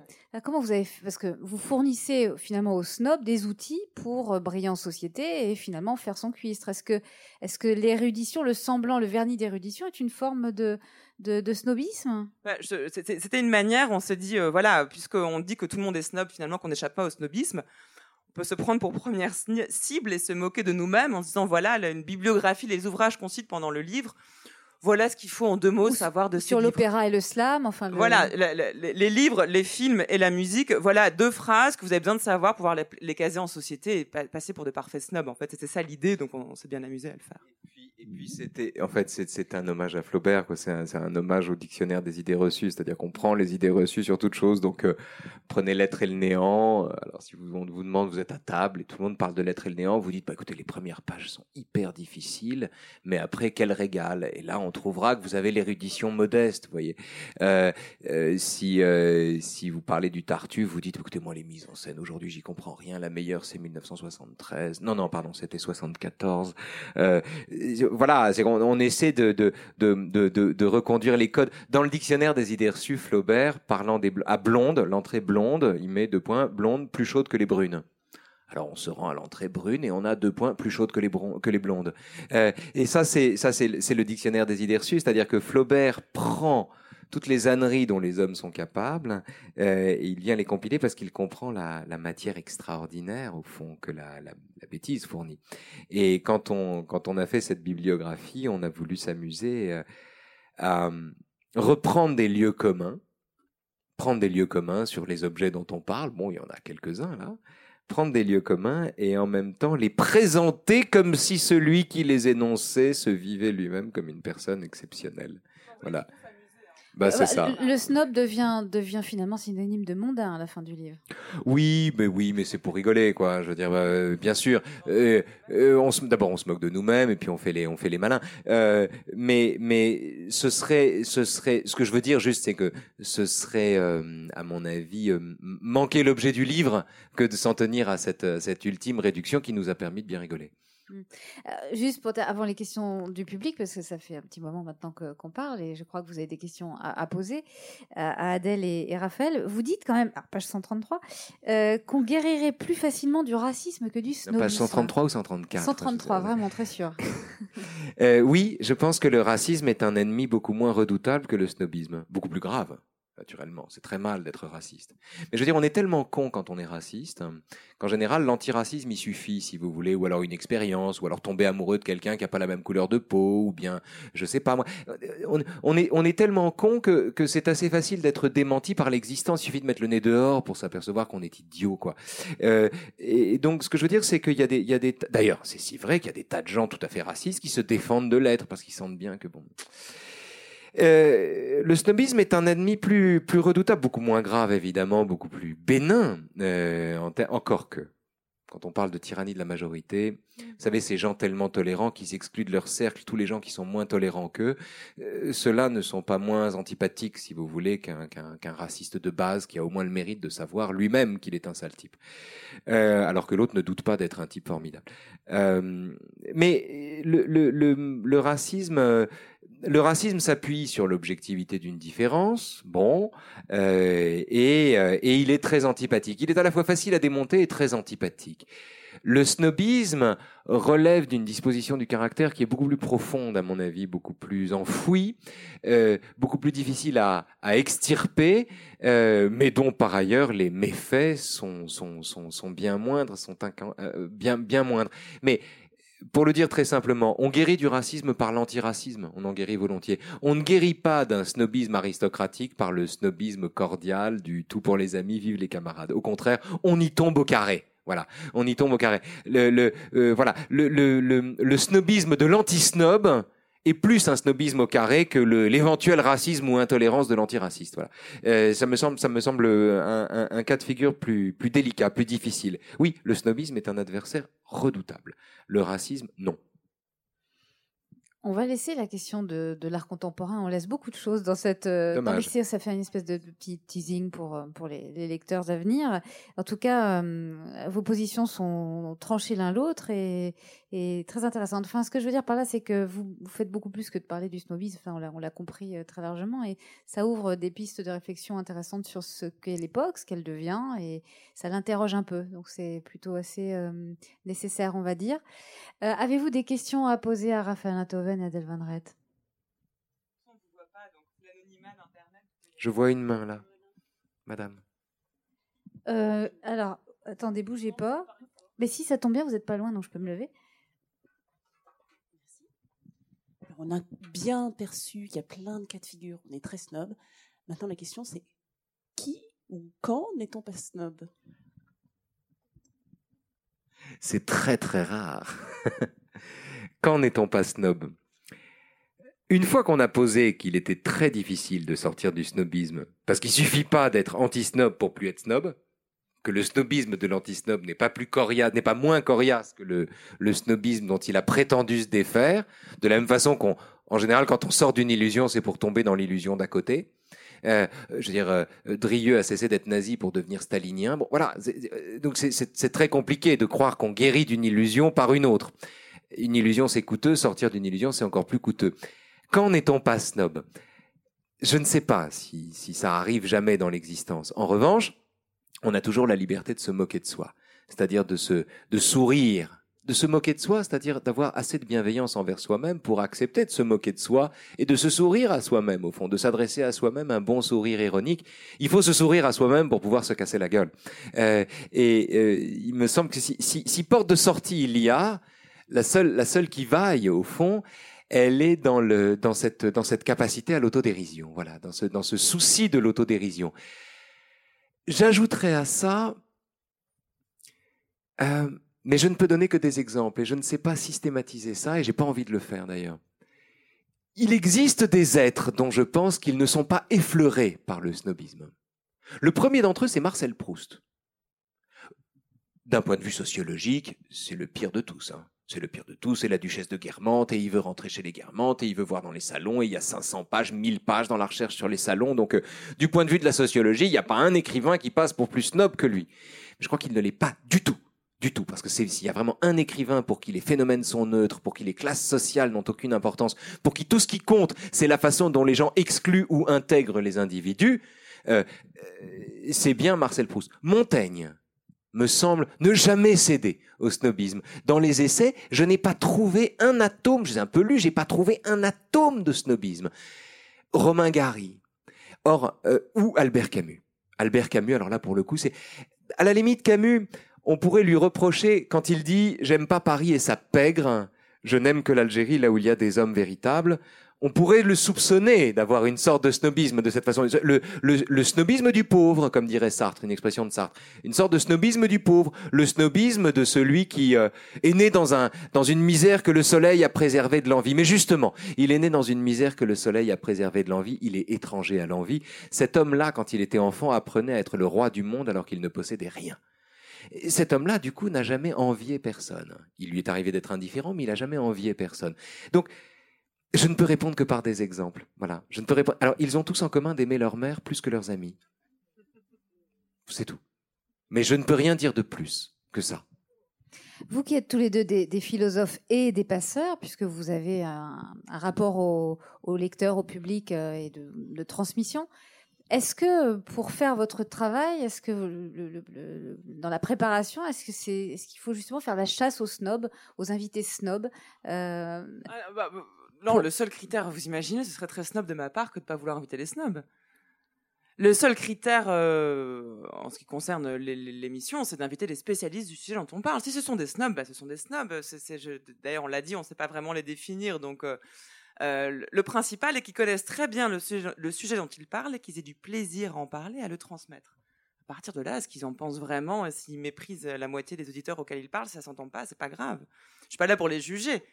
comment vous avez fait Parce que vous fournissez finalement au snob des outils pour briller en société et finalement faire son cuistre. Est-ce que, est-ce que l'érudition, le semblant, le vernis d'érudition est une forme de de, snobisme? C'était une manière, on s'est dit, euh, voilà, puisqu'on dit que tout le monde est snob, finalement, qu'on n'échappe pas au snobisme, on peut se prendre pour première cible et se moquer de nous-mêmes en se disant, voilà, une bibliographie, les ouvrages qu'on cite pendant le livre, voilà ce qu'il faut en deux mots savoir de Sur l'opéra et le slam, enfin. Voilà, les livres, les films et la musique, voilà deux phrases que vous avez besoin de savoir pour pouvoir les, caser en société et passer pour de parfaits snobs. En fait, c'était ça l'idée, donc on, s'est bien amusé à le faire. Et puis c'était, en fait, c'est un hommage à Flaubert. C'est un, un, hommage au dictionnaire des idées reçues, c'est-à-dire qu'on prend les idées reçues sur toute chose. Donc, euh, prenez l'être et le néant. Alors, si vous, on vous demande, vous êtes à table et tout le monde parle de l'être et le néant, vous dites, bah, écoutez, les premières pages sont hyper difficiles, mais après, quel régal. Et là, on trouvera que vous avez l'érudition modeste, vous voyez. Euh, euh, si, euh, si vous parlez du Tartuffe, vous dites, écoutez, moi, les mises en scène, aujourd'hui, j'y comprends rien. La meilleure, c'est 1973. Non, non, pardon, c'était 74. Euh, voilà, on essaie de, reconduire les codes. Dans le dictionnaire des idées reçues, Flaubert, parlant des, à blonde, l'entrée blonde, il met deux points, blonde plus chaude que les brunes. Alors on se rend à l'entrée brune et on a deux points plus chaudes que les, que les blondes. Euh, et ça, c'est ça, c'est le dictionnaire des idées reçues, c'est-à-dire que Flaubert prend toutes les âneries dont les hommes sont capables, euh, il vient les compiler parce qu'il comprend la, la, matière extraordinaire, au fond, que la, la, la, bêtise fournit. Et quand on, quand on a fait cette bibliographie, on a voulu s'amuser euh, à reprendre des lieux communs, prendre des lieux communs sur les objets dont on parle. Bon, il y en a quelques-uns là prendre des lieux communs et en même temps les présenter comme si celui qui les énonçait se vivait lui-même comme une personne exceptionnelle. Voilà. Bah, c'est ça. Le snob devient, devient finalement synonyme de mondain à la fin du livre. Oui, mais oui, mais c'est pour rigoler, quoi. Je veux dire, euh, bien sûr. Euh, euh, on d'abord, on se moque de nous-mêmes et puis on fait les, on fait les malins. mais, mais ce serait, ce serait, ce que je veux dire juste, c'est que ce serait, à mon avis, manquer l'objet du livre que de s'en tenir à cette, cette ultime réduction qui nous a permis de bien rigoler. Mmh. juste pour avant les questions du public, parce que ça fait un petit moment maintenant qu'on parle et je crois que vous avez des questions à, poser à, Adèle et, Raphaël. Vous dites quand même, page 133, qu'on guérirait plus facilement du racisme que du snobisme. Page 133 ou 134 133, vraiment très sûr. oui, je pense que le racisme est un ennemi beaucoup moins redoutable que le snobisme, beaucoup plus grave naturellement. C'est très mal d'être raciste. Mais je veux dire, on est tellement con quand on est raciste qu'en général, l'antiracisme, il suffit, si vous voulez, ou alors une expérience, ou alors tomber amoureux de quelqu'un qui n'a pas la même couleur de peau, ou bien, je sais pas moi. On, est, on est tellement con que, que c'est assez facile d'être démenti par l'existence. Il suffit de mettre le nez dehors pour s'apercevoir qu'on est idiot, quoi. Euh, et donc, ce que je veux dire, c'est qu'il y a des, il y a des, d'ailleurs, c'est si vrai qu'il y a des tas de gens tout à fait racistes qui se défendent de l'être parce qu'ils sentent bien que bon. Euh, le snobisme est un ennemi plus, redoutable, beaucoup moins grave évidemment, beaucoup plus bénin, euh, encore que. Quand on parle de tyrannie de la majorité, vous savez, ces gens tellement tolérants qui s'excluent de leur cercle, tous les gens qui sont moins tolérants qu'eux, euh, ceux-là ne sont pas moins antipathiques, si vous voulez, qu'un raciste de base qui a au moins le mérite de savoir lui-même qu'il est un sale type. Alors que l'autre ne doute pas d'être un type formidable. Mais le racisme le racisme s'appuie sur l'objectivité d'une différence, bon, euh, et, euh, et, il est très antipathique. Il est à la fois facile à démonter et très antipathique. Le snobisme relève d'une disposition du caractère qui est beaucoup plus profonde, à mon avis, beaucoup plus enfouie, euh, beaucoup plus difficile à, à extirper, euh, mais dont par ailleurs les méfaits sont, sont, sont, sont bien moindres, sont euh, bien, bien moindres. Mais pour le dire très simplement, on guérit du racisme par l'antiracisme, on en guérit volontiers. On ne guérit pas d'un snobisme aristocratique par le snobisme cordial du tout pour les amis, vive les camarades. Au contraire, on y tombe au carré. Voilà, on y tombe au carré. Le, le euh, voilà, le, le, le, snobisme de l'anti-snob est plus un snobisme au carré que l'éventuel racisme ou intolérance de l'antiraciste. Voilà, euh, ça me semble, ça me semble un, un, un, cas de figure plus, plus délicat, plus difficile. Oui, le snobisme est un adversaire redoutable. Le racisme, non. On va laisser la question de, l'art contemporain. On laisse beaucoup de choses dans cette. Euh, dans ça fait une espèce de, petit teasing pour, euh, pour les, lecteurs à venir. En tout cas, euh, vos positions sont tranchées l'un l'autre et, et très intéressantes. Enfin, ce que je veux dire par là, c'est que vous, vous faites beaucoup plus que de parler du snobisme. Enfin, on l'a compris très largement et ça ouvre des pistes de réflexion intéressantes sur ce qu'est l'époque, ce qu'elle devient et ça l'interroge un peu. Donc, c'est plutôt assez nécessaire, on va dire. Avez-vous des questions à poser à Raphaël Atove je vois une main là, madame. Euh, alors, attendez, bougez pas. Mais si ça tombe bien, vous n'êtes pas loin, donc je peux me lever. on a bien perçu qu'il y a plein de cas de figure. On est très snob. Maintenant, la question, c'est qui ou quand n'est-on pas snob? C'est très très rare. Quand n'est-on pas snob? Une fois qu'on a posé qu'il était très difficile de sortir du snobisme, parce qu'il suffit pas d'être anti-snob pour plus être snob, que le snobisme de l'anti-snob n'est pas plus coriace, n'est pas moins coriace que le, snobisme dont il a prétendu se défaire, de la même façon qu'on, en général, quand on sort d'une illusion, c'est pour tomber dans l'illusion d'à côté. Euh, je veux dire, euh, Drieux a cessé d'être nazi pour devenir stalinien. Bon, voilà. Donc c'est très compliqué de croire qu'on guérit d'une illusion par une autre. Une illusion, c'est coûteux. Sortir d'une illusion, c'est encore plus coûteux. Quand n'est-on pas snob? Je ne sais pas si, si ça arrive jamais dans l'existence. En revanche, on a toujours la liberté de se moquer de soi, c'est-à-dire de se, de sourire de se moquer de soi, c'est-à-dire d'avoir assez de bienveillance envers soi-même pour accepter de se moquer de soi et de se sourire à soi-même, au fond, de s'adresser à soi-même un bon sourire ironique. Il faut se sourire à soi-même pour pouvoir se casser la gueule. Euh, et euh, il me semble que si, si, porte de sortie il y a, la seule, la seule qui vaille, au fond, elle est dans, le, dans, cette, dans cette capacité à l'autodérision, voilà, dans ce, dans ce souci de l'autodérision. J'ajouterais à ça... Euh, mais je ne peux donner que des exemples et je ne sais pas systématiser ça et j'ai pas envie de le faire d'ailleurs. Il existe des êtres dont je pense qu'ils ne sont pas effleurés par le snobisme. Le premier d'entre eux, c'est Marcel Proust. D'un point de vue sociologique, c'est le pire de tous. Hein. C'est le pire de tous, c'est la duchesse de Guermantes, et il veut rentrer chez les Guermantes, et il veut voir dans les salons, et il y a 500 pages, 1000 pages dans la recherche sur les salons. Donc, euh, du point de vue de la sociologie, il n'y a pas un écrivain qui passe pour plus snob que lui. Je crois qu'il ne l'est pas du tout du tout, parce que s'il y a vraiment un écrivain pour qui les phénomènes sont neutres, pour qui les classes sociales n'ont aucune importance, pour qui tout ce qui compte, c'est la façon dont les gens excluent ou intègrent les individus, euh, euh, c'est bien Marcel Proust. Montaigne me semble ne jamais céder au snobisme. Dans les essais, je n'ai pas trouvé un atome, j'ai un peu lu, j'ai pas trouvé un atome de snobisme. Romain Gary, or euh, ou Albert Camus? Albert Camus, alors là pour le coup, c'est à la limite Camus on pourrait lui reprocher quand il dit J'aime pas Paris et sa pègre, je n'aime que l'Algérie là où il y a des hommes véritables. On pourrait le soupçonner d'avoir une sorte de snobisme de cette façon. Le, snobisme du pauvre, comme dirait Sartre, une expression de Sartre. Une sorte de snobisme du pauvre. Le snobisme de celui qui euh, est né dans, un, dans une misère que le soleil a préservé de l'envie. Mais justement, il est né dans une misère que le soleil a préservé de l'envie. Il est étranger à l'envie. Cet homme-là, quand il était enfant, apprenait à être le roi du monde alors qu'il ne possédait rien cet homme-là, du coup, n'a jamais envié personne. Il lui est arrivé d'être indifférent, mais il n'a jamais envié personne. Donc, je ne peux répondre que par des exemples. Voilà. Je ne peux répondre. Alors, ils ont tous en commun d'aimer leur mère plus que leurs amis. C'est tout. Mais je ne peux rien dire de plus que ça. Vous qui êtes tous les deux des, philosophes et des passeurs, puisque vous avez un, rapport au, au, lecteur, au public euh, et de transmission, est-ce que pour faire votre travail, est-ce que dans la préparation, est-ce que c'est, ce qu'il faut justement faire la chasse aux snobs, aux invités snobs euh, ah, bah, bah, Non, le seul critère, vous imaginez, ce serait très snob de ma part que de ne pas vouloir inviter les snobs. Le seul critère euh, en ce qui concerne l'émission, c'est d'inviter les spécialistes du sujet dont on parle. Si ce sont des snobs, bah, ce sont des snobs. D'ailleurs, on l'a dit, on ne sait pas vraiment les définir, donc. Euh, euh, le principal est qu'ils connaissent très bien le sujet, dont ils parlent et qu'ils aient du plaisir à en parler, à le transmettre. À partir de là, ce qu'ils en pensent vraiment, s'ils méprisent la moitié des auditeurs auxquels ils parlent, ça s'entend pas, c'est pas grave. Je suis pas là pour les juger.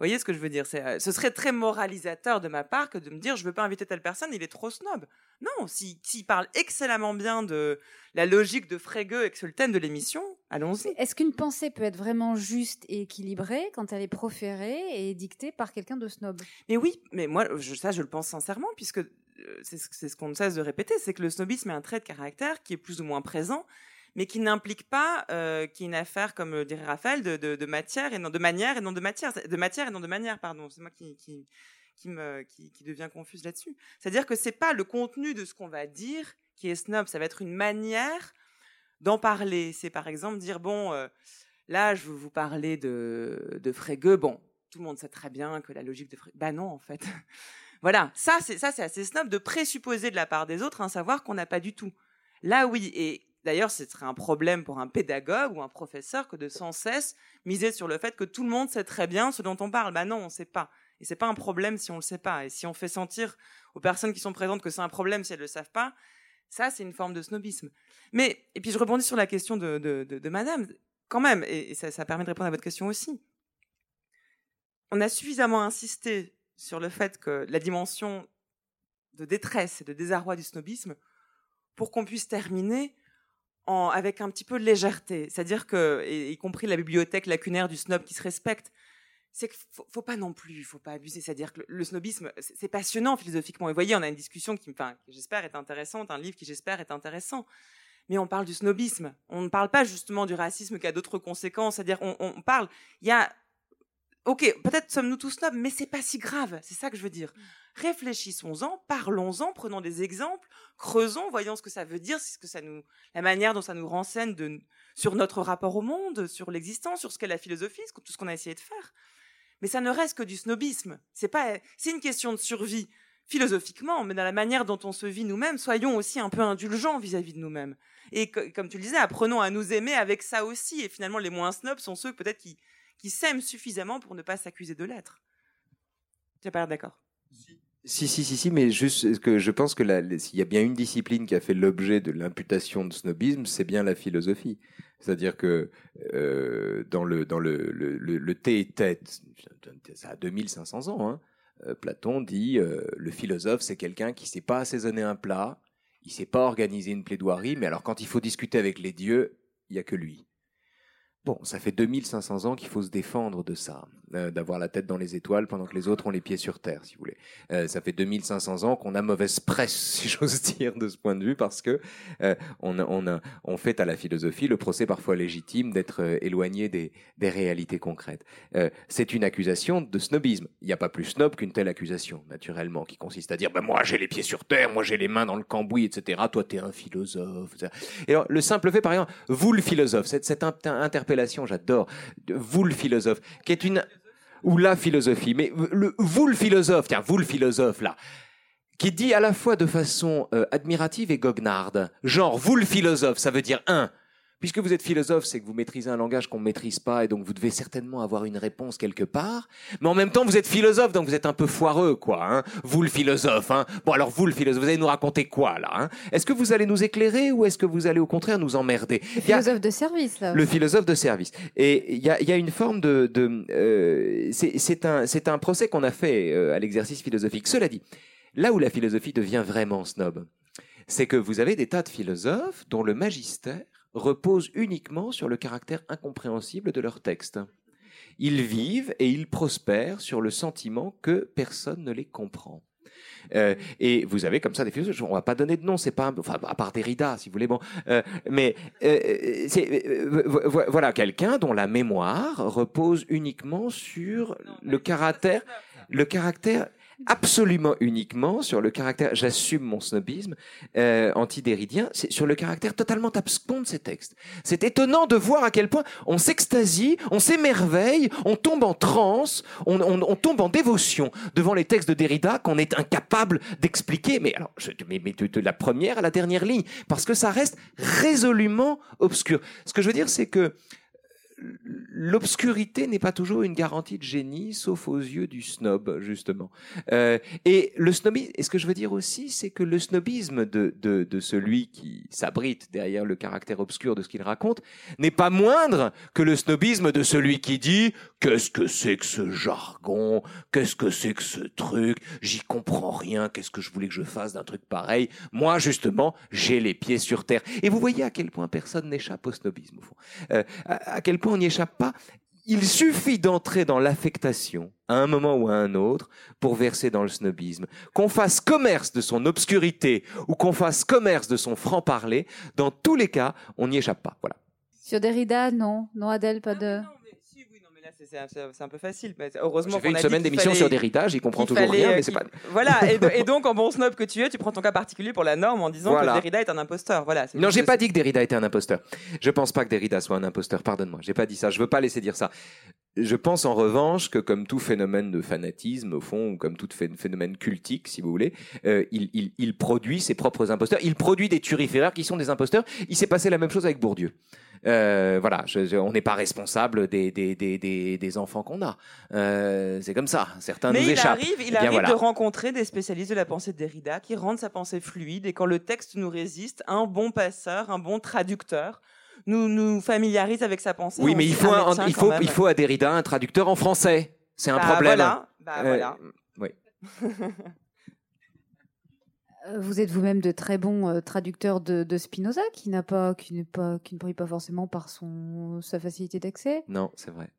Vous voyez ce que je veux dire euh, Ce serait très moralisateur de ma part que de me dire je veux pas inviter telle personne, il est trop snob. Non, s'il parle excellemment bien de la logique de Frege et que c'est le thème de l'émission, allons-y. Est-ce qu'une pensée peut être vraiment juste et équilibrée quand elle est proférée et dictée par quelqu'un de snob? Mais oui, mais moi, ça je le pense sincèrement, puisque euh, c'est ce qu'on ne cesse de répéter, c'est que le snobisme est un trait de caractère qui est plus ou moins présent mais qui n'implique pas euh, qui est une affaire, comme dirait Raphaël, de, de, de, matière et non de manière et non de matière, de matière et non de manière, pardon. C'est moi qui, qui, qui me qui, qui devient confuse là-dessus. C'est-à-dire que c'est pas le contenu de ce qu'on va dire qui est snob, ça va être une manière d'en parler. C'est par exemple dire bon, euh, là je veux vous parler de de Frege. Bon, tout le monde sait très bien que la logique de Frege. Bah non en fait. voilà, ça c'est ça c'est assez snob de présupposer de la part des autres un savoir qu'on n'a pas du tout. Là oui et D'ailleurs, ce serait un problème pour un pédagogue ou un professeur que de sans cesse miser sur le fait que tout le monde sait très bien ce dont on parle. Bah non, on ne sait pas. Et c'est pas un problème si on le sait pas. Et si on fait sentir aux personnes qui sont présentes que c'est un problème si elles le savent pas, ça c'est une forme de snobisme. Mais et puis je rebondis sur la question de, Madame quand même, et, ça permet de répondre à votre question aussi. on a suffisamment insisté sur le fait que la dimension de détresse et de désarroi du snobisme pour qu'on puisse terminer avec un petit peu de légèreté. C'est-à-dire que, y compris la bibliothèque lacunaire du snob qui se respecte, c'est qu'il faut, faut, pas non plus, il faut pas abuser. C'est-à-dire que le snobisme, c'est passionnant philosophiquement. Et vous voyez, on a une discussion qui, j'espère est intéressante, un livre qui j'espère est intéressant. Mais on parle du snobisme. On ne parle pas justement du racisme qui a d'autres conséquences. C'est-à-dire, on, on parle. Il y a Ok, peut-être sommes-nous tous snobs, mais c'est pas si grave. C'est ça que je veux dire. Réfléchissons-en, parlons-en, prenons des exemples, creusons, voyons ce que ça veut dire, ce que ça nous, la manière dont ça nous renseigne de, sur notre rapport au monde, sur l'existence, sur ce qu'est la philosophie, tout ce qu'on a essayé de faire. Mais ça ne reste que du snobisme. C'est pas, c'est une question de survie philosophiquement, mais dans la manière dont on se vit nous-mêmes, soyons aussi un peu indulgents vis-à-vis de nous-mêmes. Et comme tu le disais, apprenons à nous aimer avec ça aussi. Et finalement, les moins snobs sont ceux peut-être qui, s'aiment suffisamment pour ne pas s'accuser de l'être. Tu n'as pas l'air d'accord? Si, si, si, mais juste que je pense que s'il y a bien une discipline qui a fait l'objet de l'imputation de snobisme, c'est bien la philosophie. C'est-à-dire que euh, dans le dans le, le, le, thé et tête, ça a 2500 ans. Hein, euh, Platon dit euh, le philosophe c'est quelqu'un qui sait pas assaisonner un plat, il sait pas organiser une plaidoirie, mais alors quand il faut discuter avec les dieux, il y a que lui. Bon, ça fait 2500 ans qu'il faut se défendre de ça, euh, d'avoir la tête dans les étoiles pendant que les autres ont les pieds sur terre, si vous voulez. Euh, ça fait 2500 ans qu'on a mauvaise presse, si j'ose dire, de ce point de vue, parce que euh, on, on, on fait à la philosophie le procès parfois légitime d'être euh, éloigné des, des, réalités concrètes. Euh, c'est une accusation de snobisme. Il n'y a pas plus snob qu'une telle accusation, naturellement, qui consiste à dire ben moi j'ai les pieds sur terre, moi j'ai les mains dans le cambouis, etc. Toi t'es un philosophe. Et alors le simple fait, par exemple, vous le philosophe, cette, cette interprétation j'adore. Vous le philosophe, qui est une ou la philosophie, mais le, vous le philosophe, tiens, vous le philosophe là, qui dit à la fois de façon euh, admirative et goguenarde, genre vous le philosophe, ça veut dire un, Puisque vous êtes philosophe, c'est que vous maîtrisez un langage qu'on ne maîtrise pas et donc vous devez certainement avoir une réponse quelque part. Mais en même temps, vous êtes philosophe, donc vous êtes un peu foireux, quoi. Hein vous le philosophe. Hein bon, alors vous le philosophe, vous allez nous raconter quoi là hein? Est-ce que vous allez nous éclairer ou est-ce que vous allez au contraire nous emmerder? Le philosophe de service, là. Le philosophe de service. Et il y a, y a, une forme de... de euh, c'est un, un procès qu'on a fait euh, à l'exercice philosophique. Cela dit, là où la philosophie devient vraiment snob, c'est que vous avez des tas de philosophes dont le magistère reposent uniquement sur le caractère incompréhensible de leur texte. Ils vivent et ils prospèrent sur le sentiment que personne ne les comprend. Euh, et vous avez comme ça des philosophes, on va pas donner de nom, c'est pas, enfin, à part Derrida, si vous voulez, bon, euh, mais euh, voilà quelqu'un dont la mémoire repose uniquement sur le caractère, le caractère absolument uniquement sur le caractère, j'assume mon snobisme euh, anti-déridien, c'est sur le caractère totalement abscon de ces textes. C'est étonnant de voir à quel point on s'extasie, on s'émerveille, on tombe en transe, on, on, on, tombe en dévotion devant les textes de Derrida qu'on est incapable d'expliquer. Mais alors, je, mais, mais de, de, la première à la dernière ligne, parce que ça reste résolument obscur. Ce que je veux dire, c'est que l'obscurité n'est pas toujours une garantie de génie, sauf aux yeux du snob, justement. Euh, et le snobisme, et ce que je veux dire aussi, c'est que le snobisme de, de, celui qui s'abrite derrière le caractère obscur de ce qu'il raconte n'est pas moindre que le snobisme de celui qui dit qu'est-ce que c'est que ce jargon, qu'est-ce que c'est que ce truc, j'y comprends rien, qu'est-ce que je voulais que je fasse d'un truc pareil? Moi, justement, j'ai les pieds sur terre. Et vous voyez à quel point personne n'échappe au snobisme, au fond. Euh, à quel point on n'y échappe pas. Il suffit d'entrer dans l'affectation à un moment ou à un autre pour verser dans le snobisme. Qu'on fasse commerce de son obscurité ou qu'on fasse commerce de son franc-parler, dans tous les cas, on n'y échappe pas. Voilà. Sur Derrida, non. Non, Adèle, pas de c'est un, peu facile. Mais heureusement J'ai fait une semaine d'émission sur Derrida, j'y comprends toujours rien, mais c'est pas. Voilà, et, donc en bon snob que tu es, tu prends ton cas particulier pour la norme en disant que Derrida est un imposteur. Voilà. Non, j'ai pas dit que Derrida était un imposteur. Je pense pas que Derrida soit un imposteur. Pardonne-moi, j'ai pas dit ça. Je veux pas laisser dire ça. Je pense en revanche que comme tout phénomène de fanatisme, au fond, ou comme tout phénomène cultique, si vous voulez, euh, il, il, il, produit ses propres imposteurs. Il produit des turiféraires qui sont des imposteurs. Il s'est passé la même chose avec Bourdieu. Euh, voilà, je, on n'est pas responsable des, des, des, des, des enfants qu'on a. Euh, c'est comme ça. Certains Mais nous il échappent. Arrive, il Eh arrive voilà. de rencontrer des spécialistes de la pensée de Derrida qui rendent sa pensée fluide et quand le texte nous résiste, un bon passeur, un bon traducteur nous nous familiarise avec sa pensée. Oui, mais il faut, un- il faut, il faut à Derrida un traducteur en français. C'est un Bah, problème. Voilà. Bah, Euh, voilà. oui. Euh, Vous êtes vous-même de très bons euh, traducteurs de, de Spinoza, qui n'a pas, qui n'est pas, qui ne brille pas forcément par son sa facilité d'accès. Non, c'est vrai.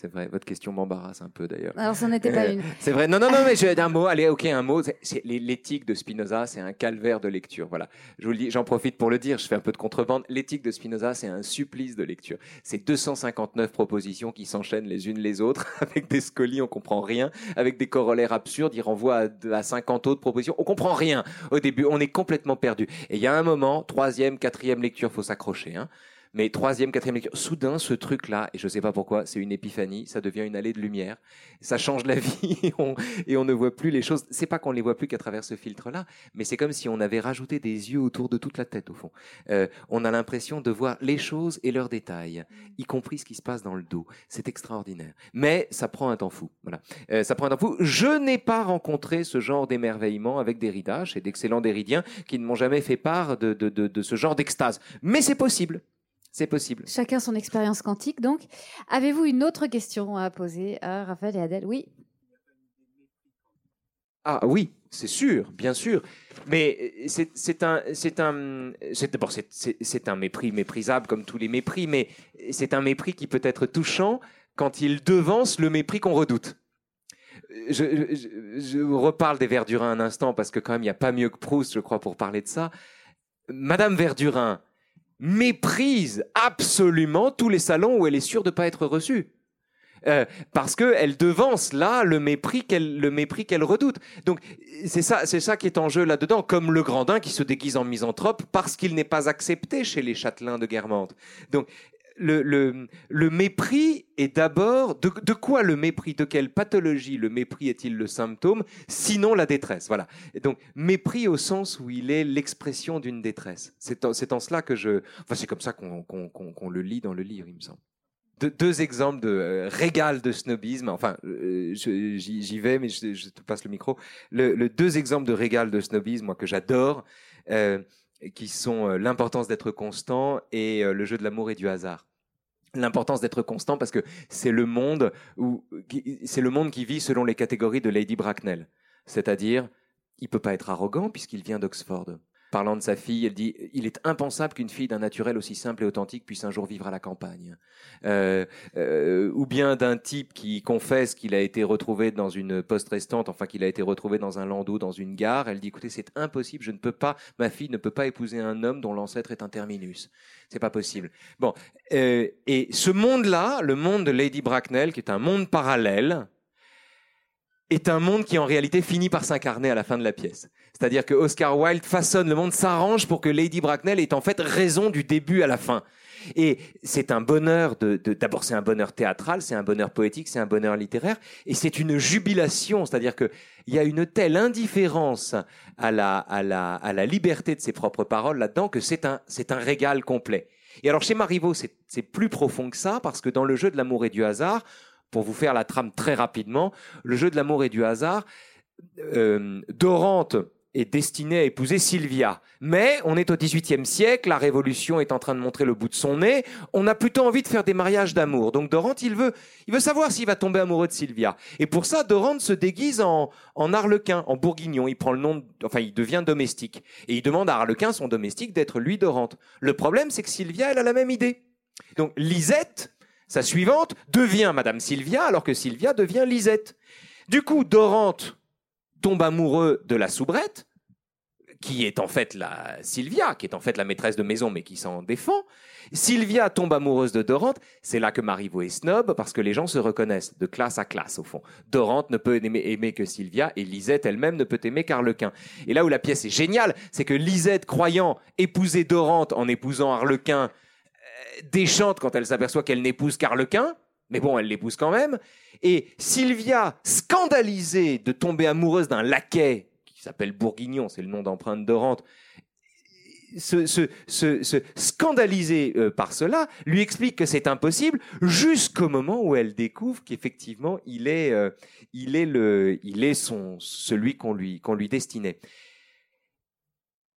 C'est vrai. Votre question m'embarrasse un peu d'ailleurs. Alors, ça n'était pas Euh, une. C'est vrai. Non, non, non, mais j'ai un mot. Allez, ok, un mot. C'est- l'éthique de Spinoza, c'est un calvaire de lecture. Voilà. Je vous le dis, j'en profite pour le dire. Je fais un peu de contrebande. L'éthique de Spinoza, c'est un supplice de lecture. C'est 259 propositions qui s'enchaînent les unes les autres avec des scolies, on comprend rien, avec des corollaires absurdes. Il renvoie à, à 50 autres propositions. On comprend rien au début. On est complètement perdu. Et il y a un moment, troisième, quatrième lecture, faut s'accrocher. Hein. Mais troisième, quatrième lecture, soudain, ce truc-là, et je sais pas pourquoi, c'est une épiphanie, ça devient une allée de lumière, ça change la vie et on, et on ne voit plus les choses. C'est pas qu'on les voit plus qu'à travers ce filtre-là, mais c'est comme si on avait rajouté des yeux autour de toute la tête, au fond. Euh, on a l'impression de voir les choses et leurs détails, y compris ce qui se passe dans le dos. C'est extraordinaire. Mais ça prend un temps fou. Voilà. Euh, ça prend un temps fou. Je n'ai pas rencontré ce genre d'émerveillement avec Derrida, chez d'excellents Derridiens qui ne m'ont jamais fait part de, de, de, de ce genre d'extase. Mais c'est possible. C'est possible. Chacun son expérience quantique, donc. Avez-vous une autre question à poser à Raphaël et Adèle? Oui. Ah oui, c'est sûr, bien sûr. Mais euh, c'est un, c'est un, d'abord c'est- un mépris méprisable comme tous les mépris, mais c'est un mépris qui peut être touchant quand il devance le mépris qu'on redoute. Je, je- je reparle des Verdurins un instant parce que quand même il n'y a pas mieux que Proust, je crois, pour parler de ça. Madame Verdurin méprise absolument tous les salons où elle est sûre de ne pas être reçue. Euh, parce qu'elle devance là le mépris qu'elle le mépris qu'elle redoute. Donc c'est ça c'est ça qui est en jeu là-dedans, comme le Grandin qui se déguise en misanthrope parce qu'il n'est pas accepté chez les châtelains de Guermantes. Donc le, mépris est d'abord de, quoi le mépris? De quelle pathologie le mépris est-il le symptôme? Sinon la détresse voilà et donc mépris au sens où il est l'expression d'une détresse c'est en, cela que je enfin c'est comme ça qu'on le lit dans le livre il me semble deux, exemples de euh, régal de snobisme. Enfin, euh, j'y vais, mais je, te passe le micro. Le, deux exemples de régal de snobisme, moi que j'adore, euh, qui sont l'importance d'être constant et le jeu de l'amour et du hasard. L'importance d'être constant parce que c'est le monde où c'est le monde qui vit selon les catégories de Lady Bracknell, c'est-à-dire il peut pas être arrogant puisqu'il vient d'Oxford. Parlant de sa fille, elle dit il est impensable qu'une fille d'un naturel aussi simple et authentique puisse un jour vivre à la campagne. Euh, euh, ou bien d'un type qui confesse qu'il a été retrouvé dans une poste restante, enfin qu'il a été retrouvé dans un landau, dans une gare. Elle dit écoutez, c'est impossible, je ne peux pas, ma fille ne peut pas épouser un homme dont l'ancêtre est un terminus. C'est pas possible. Bon, euh, et ce monde-là, le monde de Lady Bracknell, qui est un monde parallèle, est un monde qui en réalité finit par s'incarner à la fin de la pièce. C'est-à-dire que Oscar Wilde façonne le monde, s'arrange pour que Lady Bracknell ait en fait raison du début à la fin. Et c'est un bonheur de, d'abord c'est un bonheur théâtral, c'est un bonheur poétique, c'est un bonheur littéraire, et c'est une jubilation, c'est-à-dire que il y a une telle indifférence à la, à la, à la liberté de ses propres paroles là-dedans que c'est un, c'est un régal complet. Et alors chez Marivaux, c'est, c'est plus profond que ça, parce que dans le jeu de l'amour et du hasard, pour vous faire la trame très rapidement, le jeu de l'amour et du hasard, euh, Dorante est destinée à épouser Sylvia. Mais on est au XVIIIe siècle, la Révolution est en train de montrer le bout de son nez, on a plutôt envie de faire des mariages d'amour. Donc Dorante, il veut, il veut savoir s'il va tomber amoureux de Sylvia. Et pour ça, Dorante se déguise en, en Arlequin, en Bourguignon. Il prend le nom, enfin, il devient domestique. Et il demande à Arlequin, son domestique, d'être lui Dorante. Le problème, c'est que Sylvia, elle a la même idée. Donc Lisette, sa suivante, devient Madame Sylvia, alors que Sylvia devient Lisette. Du coup, Dorante tombe amoureux de la soubrette, qui est en fait la Sylvia, qui est en fait la maîtresse de maison, mais qui s'en défend. Sylvia tombe amoureuse de Dorante. C'est là que Marivaux est snob, parce que les gens se reconnaissent de classe à classe, au fond. Dorante ne peut aimer, que Sylvia, et Lisette elle-même ne peut aimer qu'Arlequin. Et là où la pièce est géniale, c'est que Lisette, croyant épouser Dorante en épousant Arlequin, euh, déchante quand elle s'aperçoit qu'elle n'épouse qu'Arlequin, mais bon, elle l'épouse quand même. Et Sylvia, scandalisée de tomber amoureuse d'un laquais qui s'appelle Bourguignon, c'est le nom d'emprunt de Dorante, se, scandaliser euh, par cela, lui explique que c'est impossible jusqu'au moment où elle découvre qu'effectivement il est, euh, celui qu'on lui, lui destinait.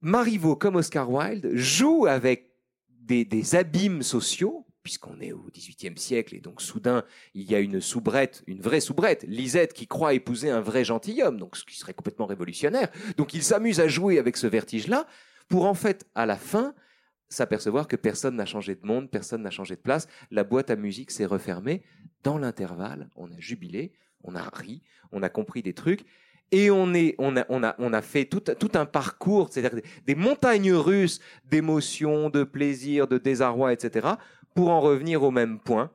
Marivaux, comme Oscar Wilde, joue avec des abîmes sociaux puisqu'on est au XVIIIe siècle, et donc soudain, il y a une soubrette, une vraie soubrette, Lisette, qui croit épouser un vrai gentilhomme, donc ce qui serait complètement révolutionnaire. Donc il s'amuse à jouer avec ce vertige-là, pour en fait, à la fin, s'apercevoir que personne n'a changé de monde, personne n'a changé de place, la boîte à musique s'est refermée. Dans l'intervalle, on a jubilé, on a ri, on a compris des trucs, et on, est, on, a, fait tout, tout un parcours, c'est-à-dire des, montagnes russes d'émotions, de plaisir, de désarroi, etc., pour en revenir au même point.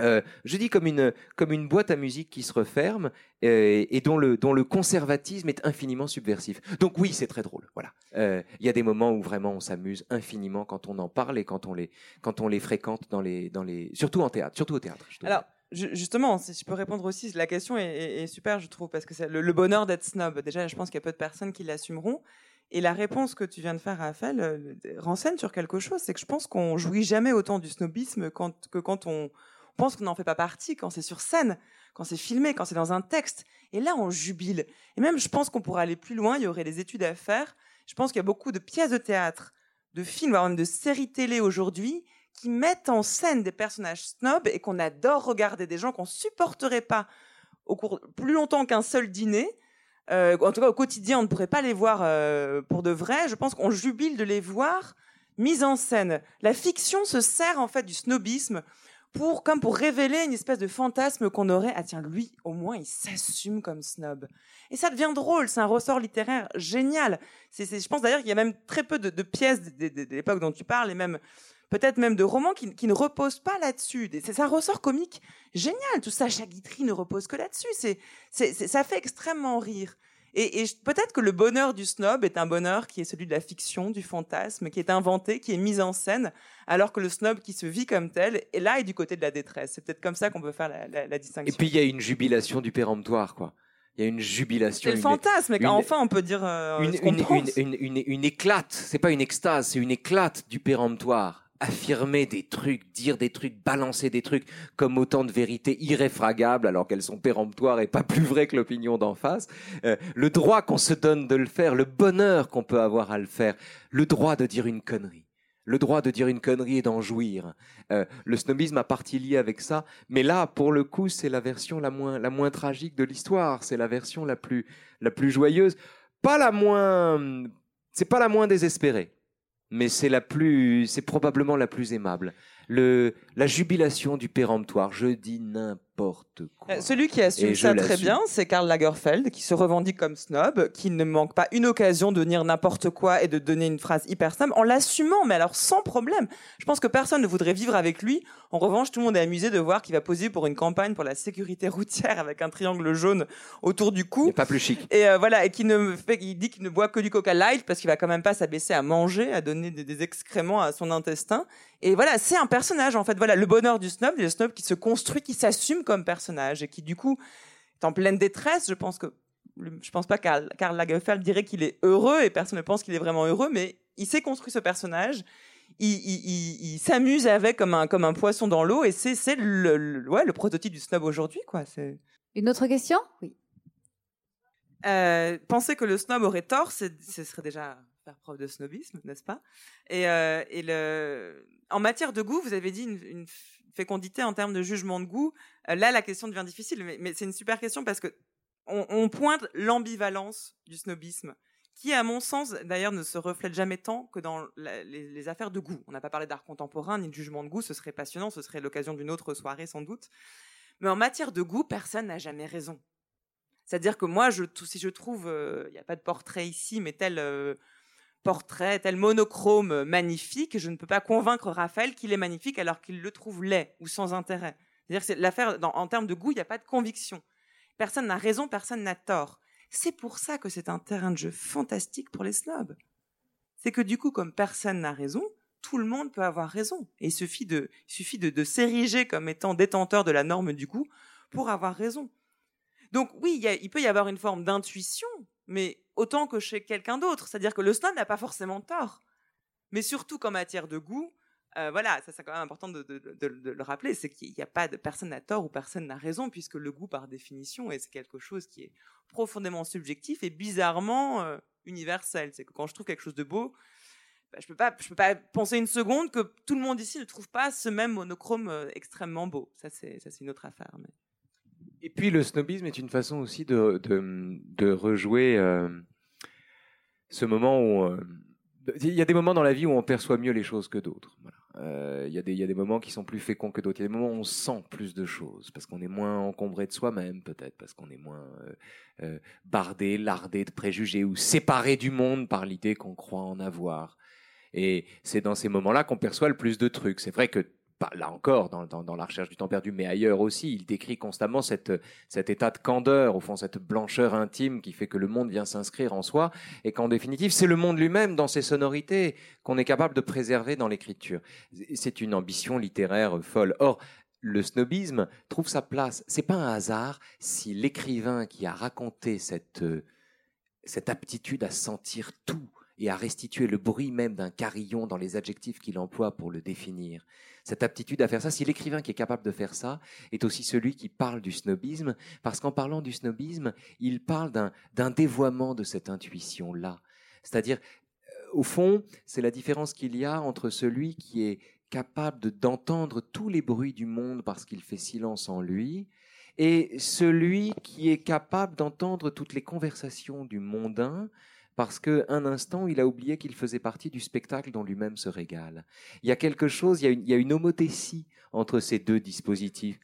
Euh, je dis comme une, comme une boîte à musique qui se referme euh, et dont le, dont le conservatisme est infiniment subversif. Donc oui, c'est très drôle. Voilà. Euh, Il y a des moments où vraiment on s'amuse infiniment quand on en parle et quand on les, quand on les fréquente dans les, dans les, surtout en théâtre, surtout au théâtre. je Alors, ju- justement, si je peux répondre aussi, la question est, est- est super, je trouve, parce que c'est le, le bonheur d'être snob. Déjà, je pense qu'il y a peu de personnes qui l'assumeront. Et la réponse que tu viens de faire, Raphaël, euh, renseigne sur quelque chose. C'est que je pense qu'on jouit jamais autant du snobisme que quand on pense qu'on n'en fait pas partie, quand c'est sur scène, quand c'est filmé, quand c'est dans un texte. Et là, on jubile. Et même, je pense qu'on pourrait aller plus loin. Il y aurait des études à faire. Je pense qu'il y a beaucoup de pièces de théâtre, de films, voire même de séries télé aujourd'hui qui mettent en scène des personnages snobs et qu'on adore regarder, des gens qu'on supporterait pas au cours plus longtemps qu'un seul dîner. Euh, en tout cas, au quotidien, on ne pourrait pas les voir euh, pour de vrai. Je pense qu'on jubile de les voir mis en scène. La fiction se sert en fait du snobisme pour, comme pour révéler une espèce de fantasme qu'on aurait. Ah tiens, lui, au moins, il s'assume comme snob. Et ça devient drôle. C'est un ressort littéraire génial. C'est, c'est- je pense d'ailleurs qu'il y a même très peu de, de pièces de, de- de l'époque dont tu parles et même peut-être même de romans qui, qui ne reposent pas là-dessus. Des- C'est un ressort comique génial. Tout ça, Guitry ne repose que là-dessus. C'est, ça fait extrêmement rire. Et, et peut-être que le bonheur du snob est un bonheur qui est celui de la fiction, du fantasme, qui est inventé, qui est mis en scène, alors que le snob qui se vit comme tel, est là est du côté de la détresse. C'est peut-être comme ça qu'on peut faire la, la- la Et distinction. puis il y a une jubilation du péremptoire, quoi. Il y a une jubilation. c'est le fantasme, et une- qu'enfin on peut dire euh, une, ce pense. une- une éclate, c'est pas une extase, c'est une éclate du péremptoire. Affirmer des trucs, dire des trucs, balancer des trucs comme autant de vérités irréfragables alors qu'elles sont péremptoires et pas plus vraies que l'opinion d'en face. Euh, le droit qu'on se donne de le faire, le bonheur qu'on peut avoir à le faire, le droit de dire une connerie. Le droit de dire une connerie et d'en jouir. Euh, le snobisme a partie liée avec ça, mais là, pour le coup, c'est la version la moins, la moins tragique de l'histoire. C'est la version la plus, la plus joyeuse pas la moins, c'est pas la moins désespérée, mais c'est la plus, c'est probablement la plus aimable. Le, la jubilation du péremptoire, je dis n'importe quoi. Euh, Celui qui assume ça très bien, c'est Karl Lagerfeld, qui se revendique comme snob, qui ne manque pas une occasion de dire n'importe quoi et de donner une phrase hyper snob en l'assumant, mais alors sans problème. Je pense que personne ne voudrait vivre avec lui. En revanche, tout le monde est amusé de voir qu'il va poser pour une campagne pour la sécurité routière avec un triangle jaune autour du cou. pas plus chic. Et euh, voilà, et qui ne fait, il dit qu'il ne boit que du Coca Light parce qu'il va quand même pas s'abaisser à manger, à donner des, des excréments à son intestin. Et voilà, c'est un personnage en fait. Voilà, le bonheur du snob, le snob qui se construit, qui s'assume comme personnage et qui du coup est en pleine détresse. Je pense que je pense pas Karl, Karl Lagerfeld dirait qu'il est heureux et personne ne pense qu'il est vraiment heureux, mais il s'est construit ce personnage. Il, il, il, il s'amuse avec comme un comme un poisson dans l'eau et c'est c'est le, le- ouais le prototype du snob aujourd'hui quoi. C'est Une autre question? Oui. Euh, penser que le snob aurait tort, c'est- ce serait déjà faire preuve de snobisme, n'est-ce pas? Et, euh, et le... en matière de goût, vous avez dit une, fécondité en termes de jugement de goût. Euh, là, la question devient difficile, mais, c'est une super question parce que on, pointe l'ambivalence du snobisme, qui, à mon sens, d'ailleurs, ne se reflète jamais tant que dans les, affaires de goût. On n'a pas parlé d'art contemporain ni de jugement de goût, ce serait passionnant, ce serait l'occasion d'une autre soirée sans doute. Mais en matière de goût, personne n'a jamais raison. C'est-à-dire que moi, si je trouve, il n'y a pas de portrait ici, mais tel euh, portrait, tel monochrome magnifique, je ne peux pas convaincre Raphaël qu'il est magnifique alors qu'il le trouve laid ou sans intérêt. C'est-à-dire que l'affaire, en termes de goût, il n'y a pas de conviction. Personne n'a raison, personne n'a tort. C'est pour ça que c'est un terrain de jeu fantastique pour les snobs. C'est que du coup, comme personne n'a raison, tout le monde peut avoir raison. Et il suffit de, de, s'ériger comme étant détenteur de la norme du goût pour avoir raison. Donc oui, il peut y avoir une forme d'intuition, mais autant que chez quelqu'un d'autre. C'est-à-dire que le snob n'a pas forcément tort. Mais surtout qu'en matière de goût, euh, voilà, ça c'est quand même important de, le rappeler, c'est qu'il n'y a pas de personne n'a tort ou personne n'a raison, puisque le goût par définition, c'est quelque chose qui est profondément subjectif et bizarrement euh, universel. C'est que quand je trouve quelque chose de beau, bah, je je peux pas penser une seconde que tout le monde ici ne trouve pas ce même monochrome euh, extrêmement beau. Ça, c'est, une autre affaire. Et puis le snobisme est une façon aussi de, rejouer euh, ce moment où euh, il y a des moments dans la vie où on perçoit mieux les choses que d'autres. Euh, il, y a des, moments qui sont plus féconds que d'autres. Il y a des moments où on sent plus de choses parce qu'on est moins encombré de soi-même, peut-être parce qu'on est moins bardé, lardé de préjugés ou séparé du monde par l'idée qu'on croit en avoir. Et c'est dans ces moments-là qu'on perçoit le plus de trucs. C'est vrai que pas là encore dans, la recherche du temps perdu, mais ailleurs aussi, il décrit constamment cette, cet état de candeur, au fond cette blancheur intime qui fait que le monde vient s'inscrire en soi, et qu'en définitive, c'est le monde lui-même dans ses sonorités qu'on est capable de préserver dans l'écriture. C'est une ambition littéraire folle. Or, le snobisme trouve sa place. C'est pas un hasard si l'écrivain qui a raconté cette aptitude à sentir tout et à restituer le bruit même d'un carillon dans les adjectifs qu'il emploie pour le définir. Cette aptitude à faire ça, si l'écrivain qui est capable de faire ça est aussi celui qui parle du snobisme, parce qu'en parlant du snobisme, il parle d'un dévoiement de cette intuition-là. C'est-à-dire, euh, au fond, c'est la différence qu'il y a entre celui qui est capable d'entendre tous les bruits du monde parce qu'il fait silence en lui, et celui qui est capable d'entendre toutes les conversations du mondain parce qu'un instant, il a oublié qu'il faisait partie du spectacle dont lui-même se régale. Il y a quelque chose, il y a une, il homothétie entre ces deux dispositifs.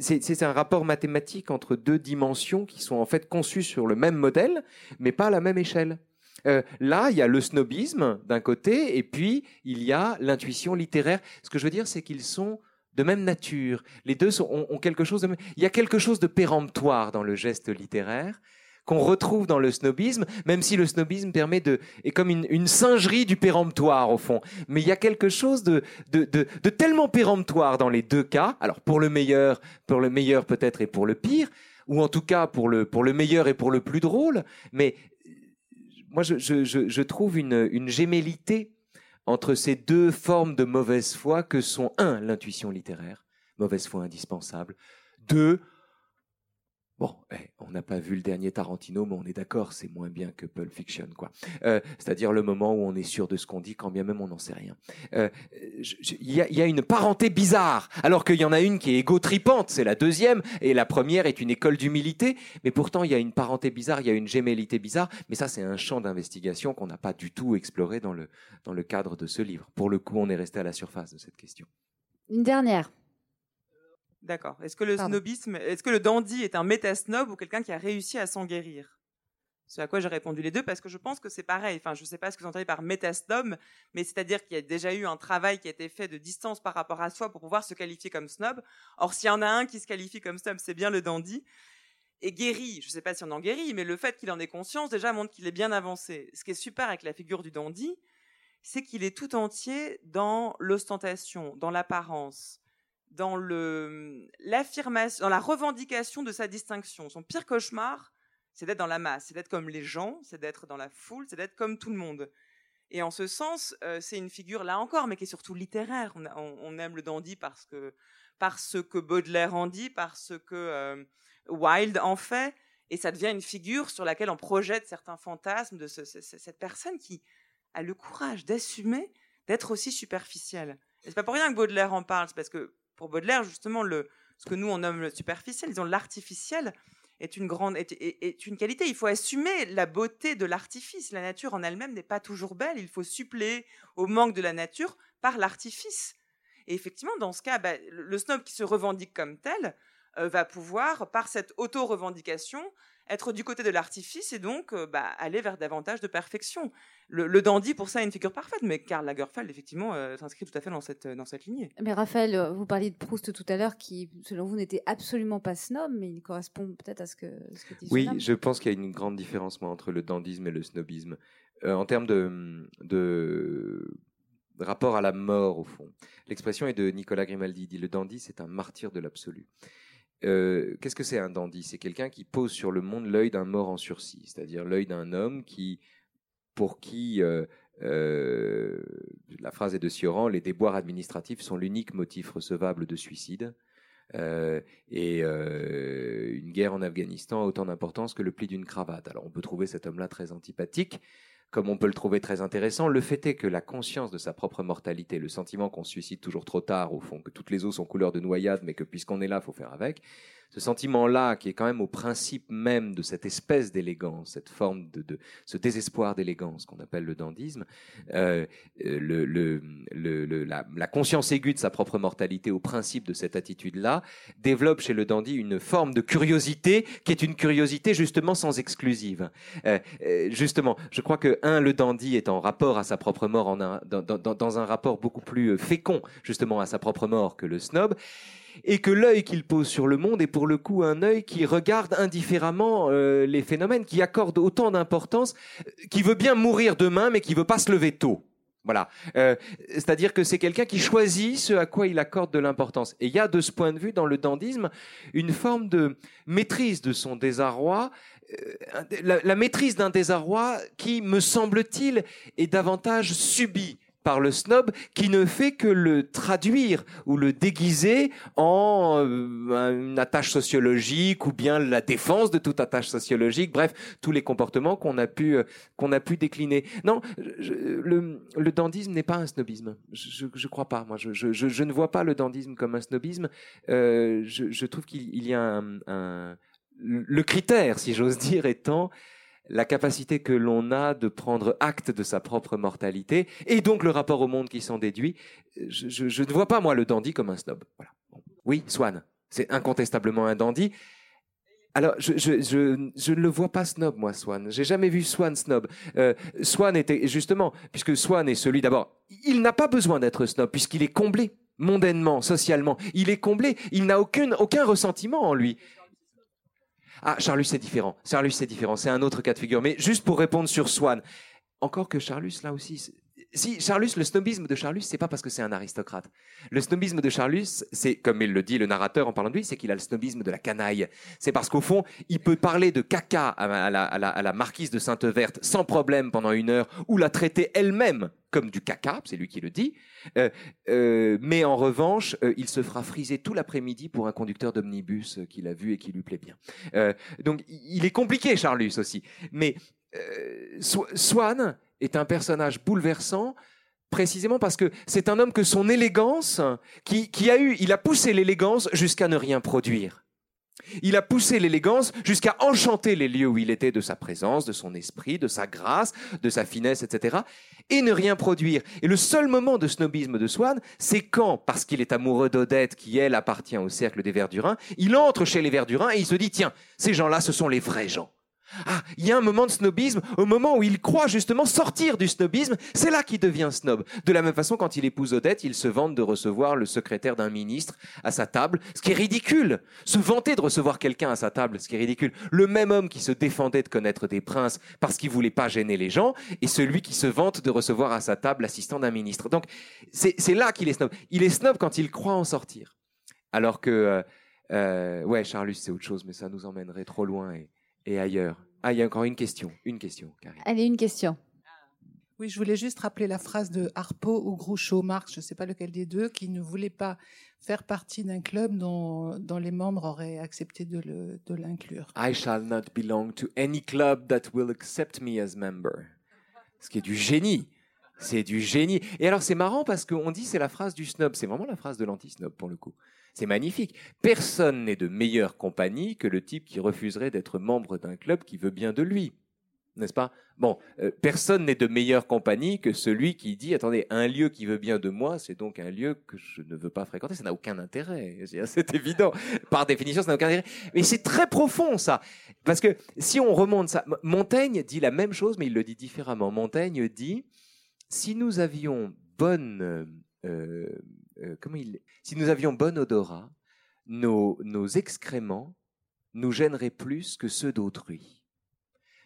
C'est un rapport mathématique entre deux dimensions qui sont en fait conçues sur le même modèle, mais pas à la même échelle. Euh, là, il y a le snobisme d'un côté, et puis il y a l'intuition littéraire. Ce que je veux dire, c'est qu'ils sont de même nature. Les deux ont, ont, quelque chose de... Il y a quelque chose de péremptoire dans le geste littéraire, qu'on retrouve dans le snobisme, même si le snobisme permet de est comme une, singerie du péremptoire au fond. Mais il y a quelque chose de, de, tellement péremptoire dans les deux cas. Alors pour le meilleur, pour le meilleur peut-être et pour le pire, ou en tout cas pour le pour le meilleur et pour le plus drôle. Mais moi je, je, je, je trouve une, une gémellité entre ces deux formes de mauvaise foi que sont un l'intuition littéraire, mauvaise foi indispensable, deux Bon, eh, on n'a pas vu le dernier Tarantino, mais on est d'accord, c'est moins bien que Pulp Fiction, quoi. Euh, C'est-à-dire le moment où on est sûr de ce qu'on dit, quand bien même on n'en sait rien. Il euh, y, a, y, a, une parenté bizarre, alors qu'il y en a une qui est égo-tripante, c'est la deuxième, et la première est une école d'humilité, mais pourtant il y a une parenté bizarre, il y a une gémellité bizarre, mais ça c'est un champ d'investigation qu'on n'a pas du tout exploré dans le, dans le cadre de ce livre. Pour le coup, on est resté à la surface de cette question. Une dernière. D'accord. Est-ce que le Pardon. snobisme, est-ce que le dandy est un méta-snob ou quelqu'un qui a réussi à s'en guérir? C'est à quoi j'ai répondu les deux parce que je pense que c'est pareil. Enfin, je ne sais pas ce que vous entendez par méta-snob, mais c'est-à-dire qu'il y a déjà eu un travail qui a été fait de distance par rapport à soi pour pouvoir se qualifier comme snob. Or, s'il y en a un qui se qualifie comme snob, c'est bien le dandy. Et guéri, je ne sais pas si on en guérit, mais le fait qu'il en ait conscience déjà montre qu'il est bien avancé. Ce qui est super avec la figure du dandy, c'est qu'il est tout entier dans l'ostentation, dans l'apparence, dans la revendication de sa distinction. Son pire cauchemar, c'est d'être dans la masse, c'est d'être comme les gens, c'est d'être dans la foule, c'est d'être comme tout le monde. Et en ce sens, euh, c'est une figure là encore, mais qui est surtout littéraire. On, aime le dandy parce que parce que Baudelaire en dit, parce que euh, Wilde en fait, et ça devient une figure sur laquelle on projette certains fantasmes de ce, ce, cette personne qui a le courage d'assumer d'être aussi superficielle. Et c'est pas pour rien que Baudelaire en parle, c'est parce que pour Baudelaire, justement, le, ce que nous on nomme le superficiel, disons l'artificiel, est une grande est, est, une qualité. Il faut assumer la beauté de l'artifice. La nature en elle-même n'est pas toujours belle. Il faut suppléer au manque de la nature par l'artifice. Et effectivement, dans ce cas, bah, le snob qui se revendique comme tel euh, va pouvoir, par cette auto-revendication, être du côté de l'artifice et donc euh, bah, aller vers davantage de perfection. Le, le, dandy, pour ça, est une figure parfaite, mais Karl Lagerfeld, effectivement, euh, s'inscrit tout à fait dans cette, dans cette lignée. Mais Raphaël, euh, vous parliez de Proust tout à l'heure, qui, selon vous, n'était absolument pas snob, mais il correspond peut-être à ce que, ce que dit Oui, je pense qu'il y a une grande différence moi, entre le dandisme et le snobisme. Euh, en termes de, de rapport à la mort, au fond. L'expression est de Nicolas Grimaldi, il dit le dandy, c'est un martyr de l'absolu. Euh, qu'est-ce que c'est un dandy? C'est quelqu'un qui pose sur le monde l'œil d'un mort en sursis, c'est-à-dire l'œil d'un homme qui, pour qui, euh, euh, la phrase est de Sioran, les déboires administratifs sont l'unique motif recevable de suicide. Et une guerre en Afghanistan a autant d'importance que le pli d'une cravate. Alors on peut trouver cet homme-là très antipathique, comme on peut le trouver très intéressant. Le fait est que la conscience de sa propre mortalité, le sentiment qu'on suicide toujours trop tard, au fond, que toutes les eaux sont couleur de noyade, mais que puisqu'on est là, faut faire avec, ce sentiment-là, qui est quand même au principe même de cette espèce d'élégance, cette forme de, ce désespoir d'élégance qu'on appelle le dandisme, euh, le, la, conscience aiguë de sa propre mortalité au principe de cette attitude-là, développe chez le dandy une forme de curiosité qui est une curiosité justement sans exclusive. Euh, euh, justement, je crois que un, le dandy est en rapport à sa propre mort, dans un rapport beaucoup plus fécond justement à sa propre mort que le snob et que l'œil qu'il pose sur le monde est pour le coup un œil qui regarde indifféremment euh, les phénomènes, qui accorde autant d'importance, euh, qui veut bien mourir demain, mais qui veut pas se lever tôt. Voilà. Euh, C'est-à-dire que c'est quelqu'un qui choisit ce à quoi il accorde de l'importance. Et il y a de ce point de vue dans le dandisme une forme de maîtrise de son désarroi, euh, la, la maîtrise d'un désarroi qui, me semble-t-il, est davantage subi par le snob qui ne fait que le traduire ou le déguiser en euh, une attache sociologique ou bien la défense de toute attache sociologique. Bref, tous les comportements qu'on a pu euh, qu'on a pu décliner. Non, le, le dandisme n'est pas un snobisme. Je, je crois pas. Moi, je, ne vois pas le dandisme comme un snobisme. Euh, je, trouve qu'il y a un, un le critère, si j'ose dire, étant la capacité que l'on a de prendre acte de sa propre mortalité, et donc le rapport au monde qui s'en déduit. Je, ne vois pas, moi, le dandy comme un snob. Voilà. Oui, Swan, c'est incontestablement un dandy. Alors, je, ne le vois pas snob, moi, Swan. J'ai jamais vu Swan snob. Euh, Swan était, justement, puisque Swan est celui d'abord, il n'a pas besoin d'être snob, puisqu'il est comblé mondainement, socialement. Il est comblé. Il n'a aucun ressentiment en lui. Ah, Charlus, c'est différent. Charlus, c'est différent. C'est un autre cas de figure. Mais juste pour répondre sur Swan. Encore que Charlus, là aussi, si Charlus, le snobisme de Charlus, c'est pas parce que c'est un aristocrate. Le snobisme de Charlus, c'est comme il le dit le narrateur en parlant de lui, c'est qu'il a le snobisme de la canaille. C'est parce qu'au fond, il peut parler de caca à la, marquise de Sainte-Verte sans problème pendant une heure, ou la traiter elle-même comme du caca, c'est lui qui le dit. Euh, euh, mais en revanche, euh, il se fera friser tout l'après-midi pour un conducteur d'omnibus qu'il a vu et qui lui plaît bien. donc il est compliqué, Charlus aussi. Mais Swan est un personnage bouleversant précisément parce que c'est un homme que son élégance, qui, qui a eu, il a poussé l'élégance jusqu'à ne rien produire. Il a poussé l'élégance jusqu'à enchanter les lieux où il était de sa présence, de son esprit, de sa grâce, de sa finesse, etc. et ne rien produire. Et le seul moment de snobisme de Swann, c'est quand, parce qu'il est amoureux d'Odette, qui elle appartient au cercle des Verdurins, il entre chez les Verdurins et il se dit, tiens, ces gens-là, ce sont les vrais gens. Ah, il y a un moment de snobisme, au moment où il croit justement sortir du snobisme, c'est là qu'il devient snob. De la même façon, quand il épouse Odette, il se vante de recevoir le secrétaire d'un ministre à sa table, ce qui est ridicule. Se vanter de recevoir quelqu'un à sa table, ce qui est ridicule. Le même homme qui se défendait de connaître des princes parce qu'il voulait pas gêner les gens, et celui qui se vante de recevoir à sa table l'assistant d'un ministre. Donc, c'est là qu'il est snob. Il est snob quand il croit en sortir. Alors que, euh, euh, ouais, Charlus, c'est autre chose, mais ça nous emmènerait trop loin et ailleurs. Ah, il y a encore une question. Une question, Karine. Allez, une question. Oui, je voulais juste rappeler la phrase de Harpo ou Groucho Marx, je ne sais pas lequel des deux, qui ne voulait pas faire partie d'un club dont, dont, les membres auraient accepté de l'inclure. I shall not belong to any club that will accept me as member. Ce qui est du génie. C'est du génie. Et alors c'est marrant parce qu'on dit c'est la phrase du snob. C'est vraiment la phrase de l'anti-snob pour le coup. C'est magnifique. Personne n'est de meilleure compagnie que le type qui refuserait d'être membre d'un club qui veut bien de lui. N'est-ce pas? Bon, euh, personne n'est de meilleure compagnie que celui qui dit attendez, un lieu qui veut bien de moi, c'est donc un lieu que je ne veux pas fréquenter. Ça n'a aucun intérêt. C'est évident. Par définition, ça n'a aucun intérêt. Mais c'est très profond, ça. Parce que si on remonte ça, Montaigne dit la même chose, mais il le dit différemment. Montaigne dit si nous avions bonne euh, euh, si nous avions bon odorat, nos, excréments nous gêneraient plus que ceux d'autrui.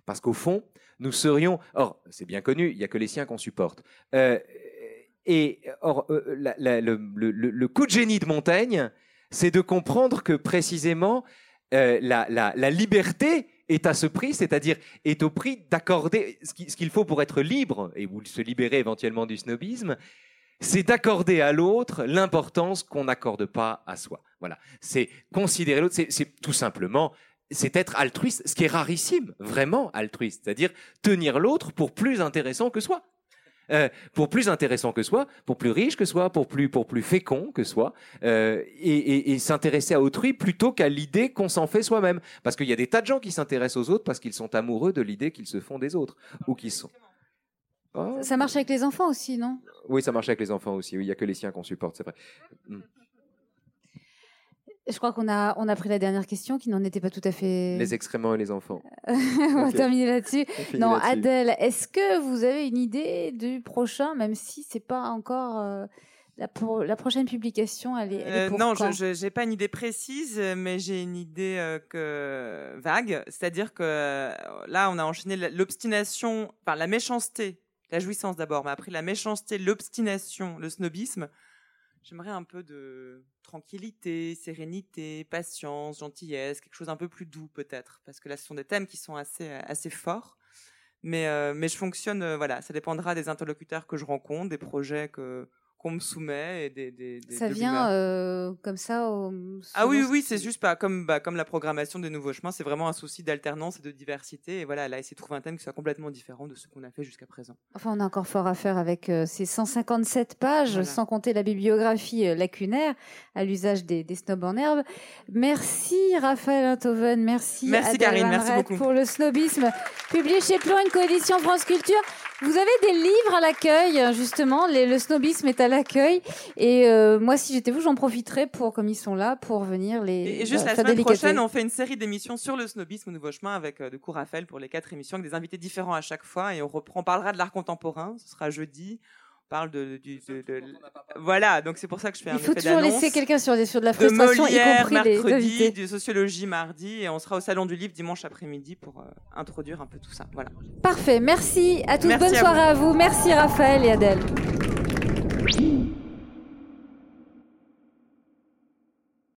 Parce qu'au fond, nous serions. Or, c'est bien connu, il n'y a que les siens qu'on supporte. Euh, et or, euh, le, coup de génie de Montaigne, c'est de comprendre que précisément la, liberté est à ce prix, c'est-à-dire est au prix d'accorder ce qu'il faut pour être libre et se libérer éventuellement du snobisme, c'est d'accorder à l'autre l'importance qu'on n'accorde pas à soi. Voilà, c'est considérer l'autre, c'est tout simplement c'est être altruiste, ce qui est rarissime, vraiment altruiste, c'est-à-dire tenir l'autre pour plus intéressant que soi. Euh, pour plus intéressant que soi, pour plus riche que soi, pour plus pour plus fécond que soi, euh, et, et, et s'intéresser à autrui plutôt qu'à l'idée qu'on s'en fait soi-même. Parce qu'il y a des tas de gens qui s'intéressent aux autres parce qu'ils sont amoureux de l'idée qu'ils se font des autres ou qu'ils sont. Oh. Ça marche avec les enfants aussi, non? Oui, ça marche avec les enfants aussi. Oui, il y a que les siens qu'on supporte, c'est vrai. Mm. Je crois qu'on a, on a pris la dernière question qui n'en était pas tout à fait. Les excréments et les enfants. on va terminer là-dessus. Non. Adèle, est-ce que vous avez une idée du prochain, même si c'est pas encore euh, la, pour, la prochaine publication Elle est, elle est Euh, pour non, quand? je n'ai pas une idée précise, mais j'ai une idée euh, que vague. C'est-à-dire que là, on a enchaîné l'obstination, enfin la méchanceté, la jouissance d'abord, mais après la méchanceté, l'obstination, le snobisme. J'aimerais un peu de tranquillité, sérénité, patience, gentillesse, quelque chose un peu plus doux peut-être, parce que là, ce sont des thèmes qui sont assez assez forts. Mais euh, mais je fonctionne, euh, voilà, ça dépendra des interlocuteurs que je rencontre, des projets que qu'on me soumet et des, des, des Ça de vient euh, comme ça au, Ah oui, oui, ce c'est juste pas comme, bah, comme la programmation des nouveaux chemins, c'est vraiment un souci d'alternance et de diversité. Et voilà, a essayé de trouver un thème qui soit complètement différent de ce qu'on a fait jusqu'à présent. Enfin, on a encore fort à faire avec euh, ces 157 pages, Voilà. sans compter la bibliographie euh, lacunaire à l'usage des, des snobs en herbe. Merci Raphaël Enthoven, merci, Merci, Adèle Karine, Van merci beaucoup. pour le snobisme, publié chez Plon, une coalition France Culture. Vous avez des livres à l'accueil, justement, les- le snobisme est à l'accueil. Et euh, moi, si j'étais vous, j'en profiterais pour, comme ils sont là, pour venir les Et, et juste la semaine délicater. prochaine, on fait une série d'émissions sur le snobisme au Nouveau Chemin avec euh, de cours Raphaël pour les quatre émissions, avec des invités différents à chaque fois. Et on reprend, on parlera de l'art contemporain, ce sera jeudi parle de, voilà donc c'est pour ça que je fais un il faut toujours laisser quelqu'un sur des sur de la frustration de Molière, y compris mercredi les de sociologie mardi et on sera au salon du livre dimanche après-midi pour euh, introduire un peu tout ça voilà. Parfait merci à toutes merci bonne soirée à vous. Merci Raphaël et Adèle.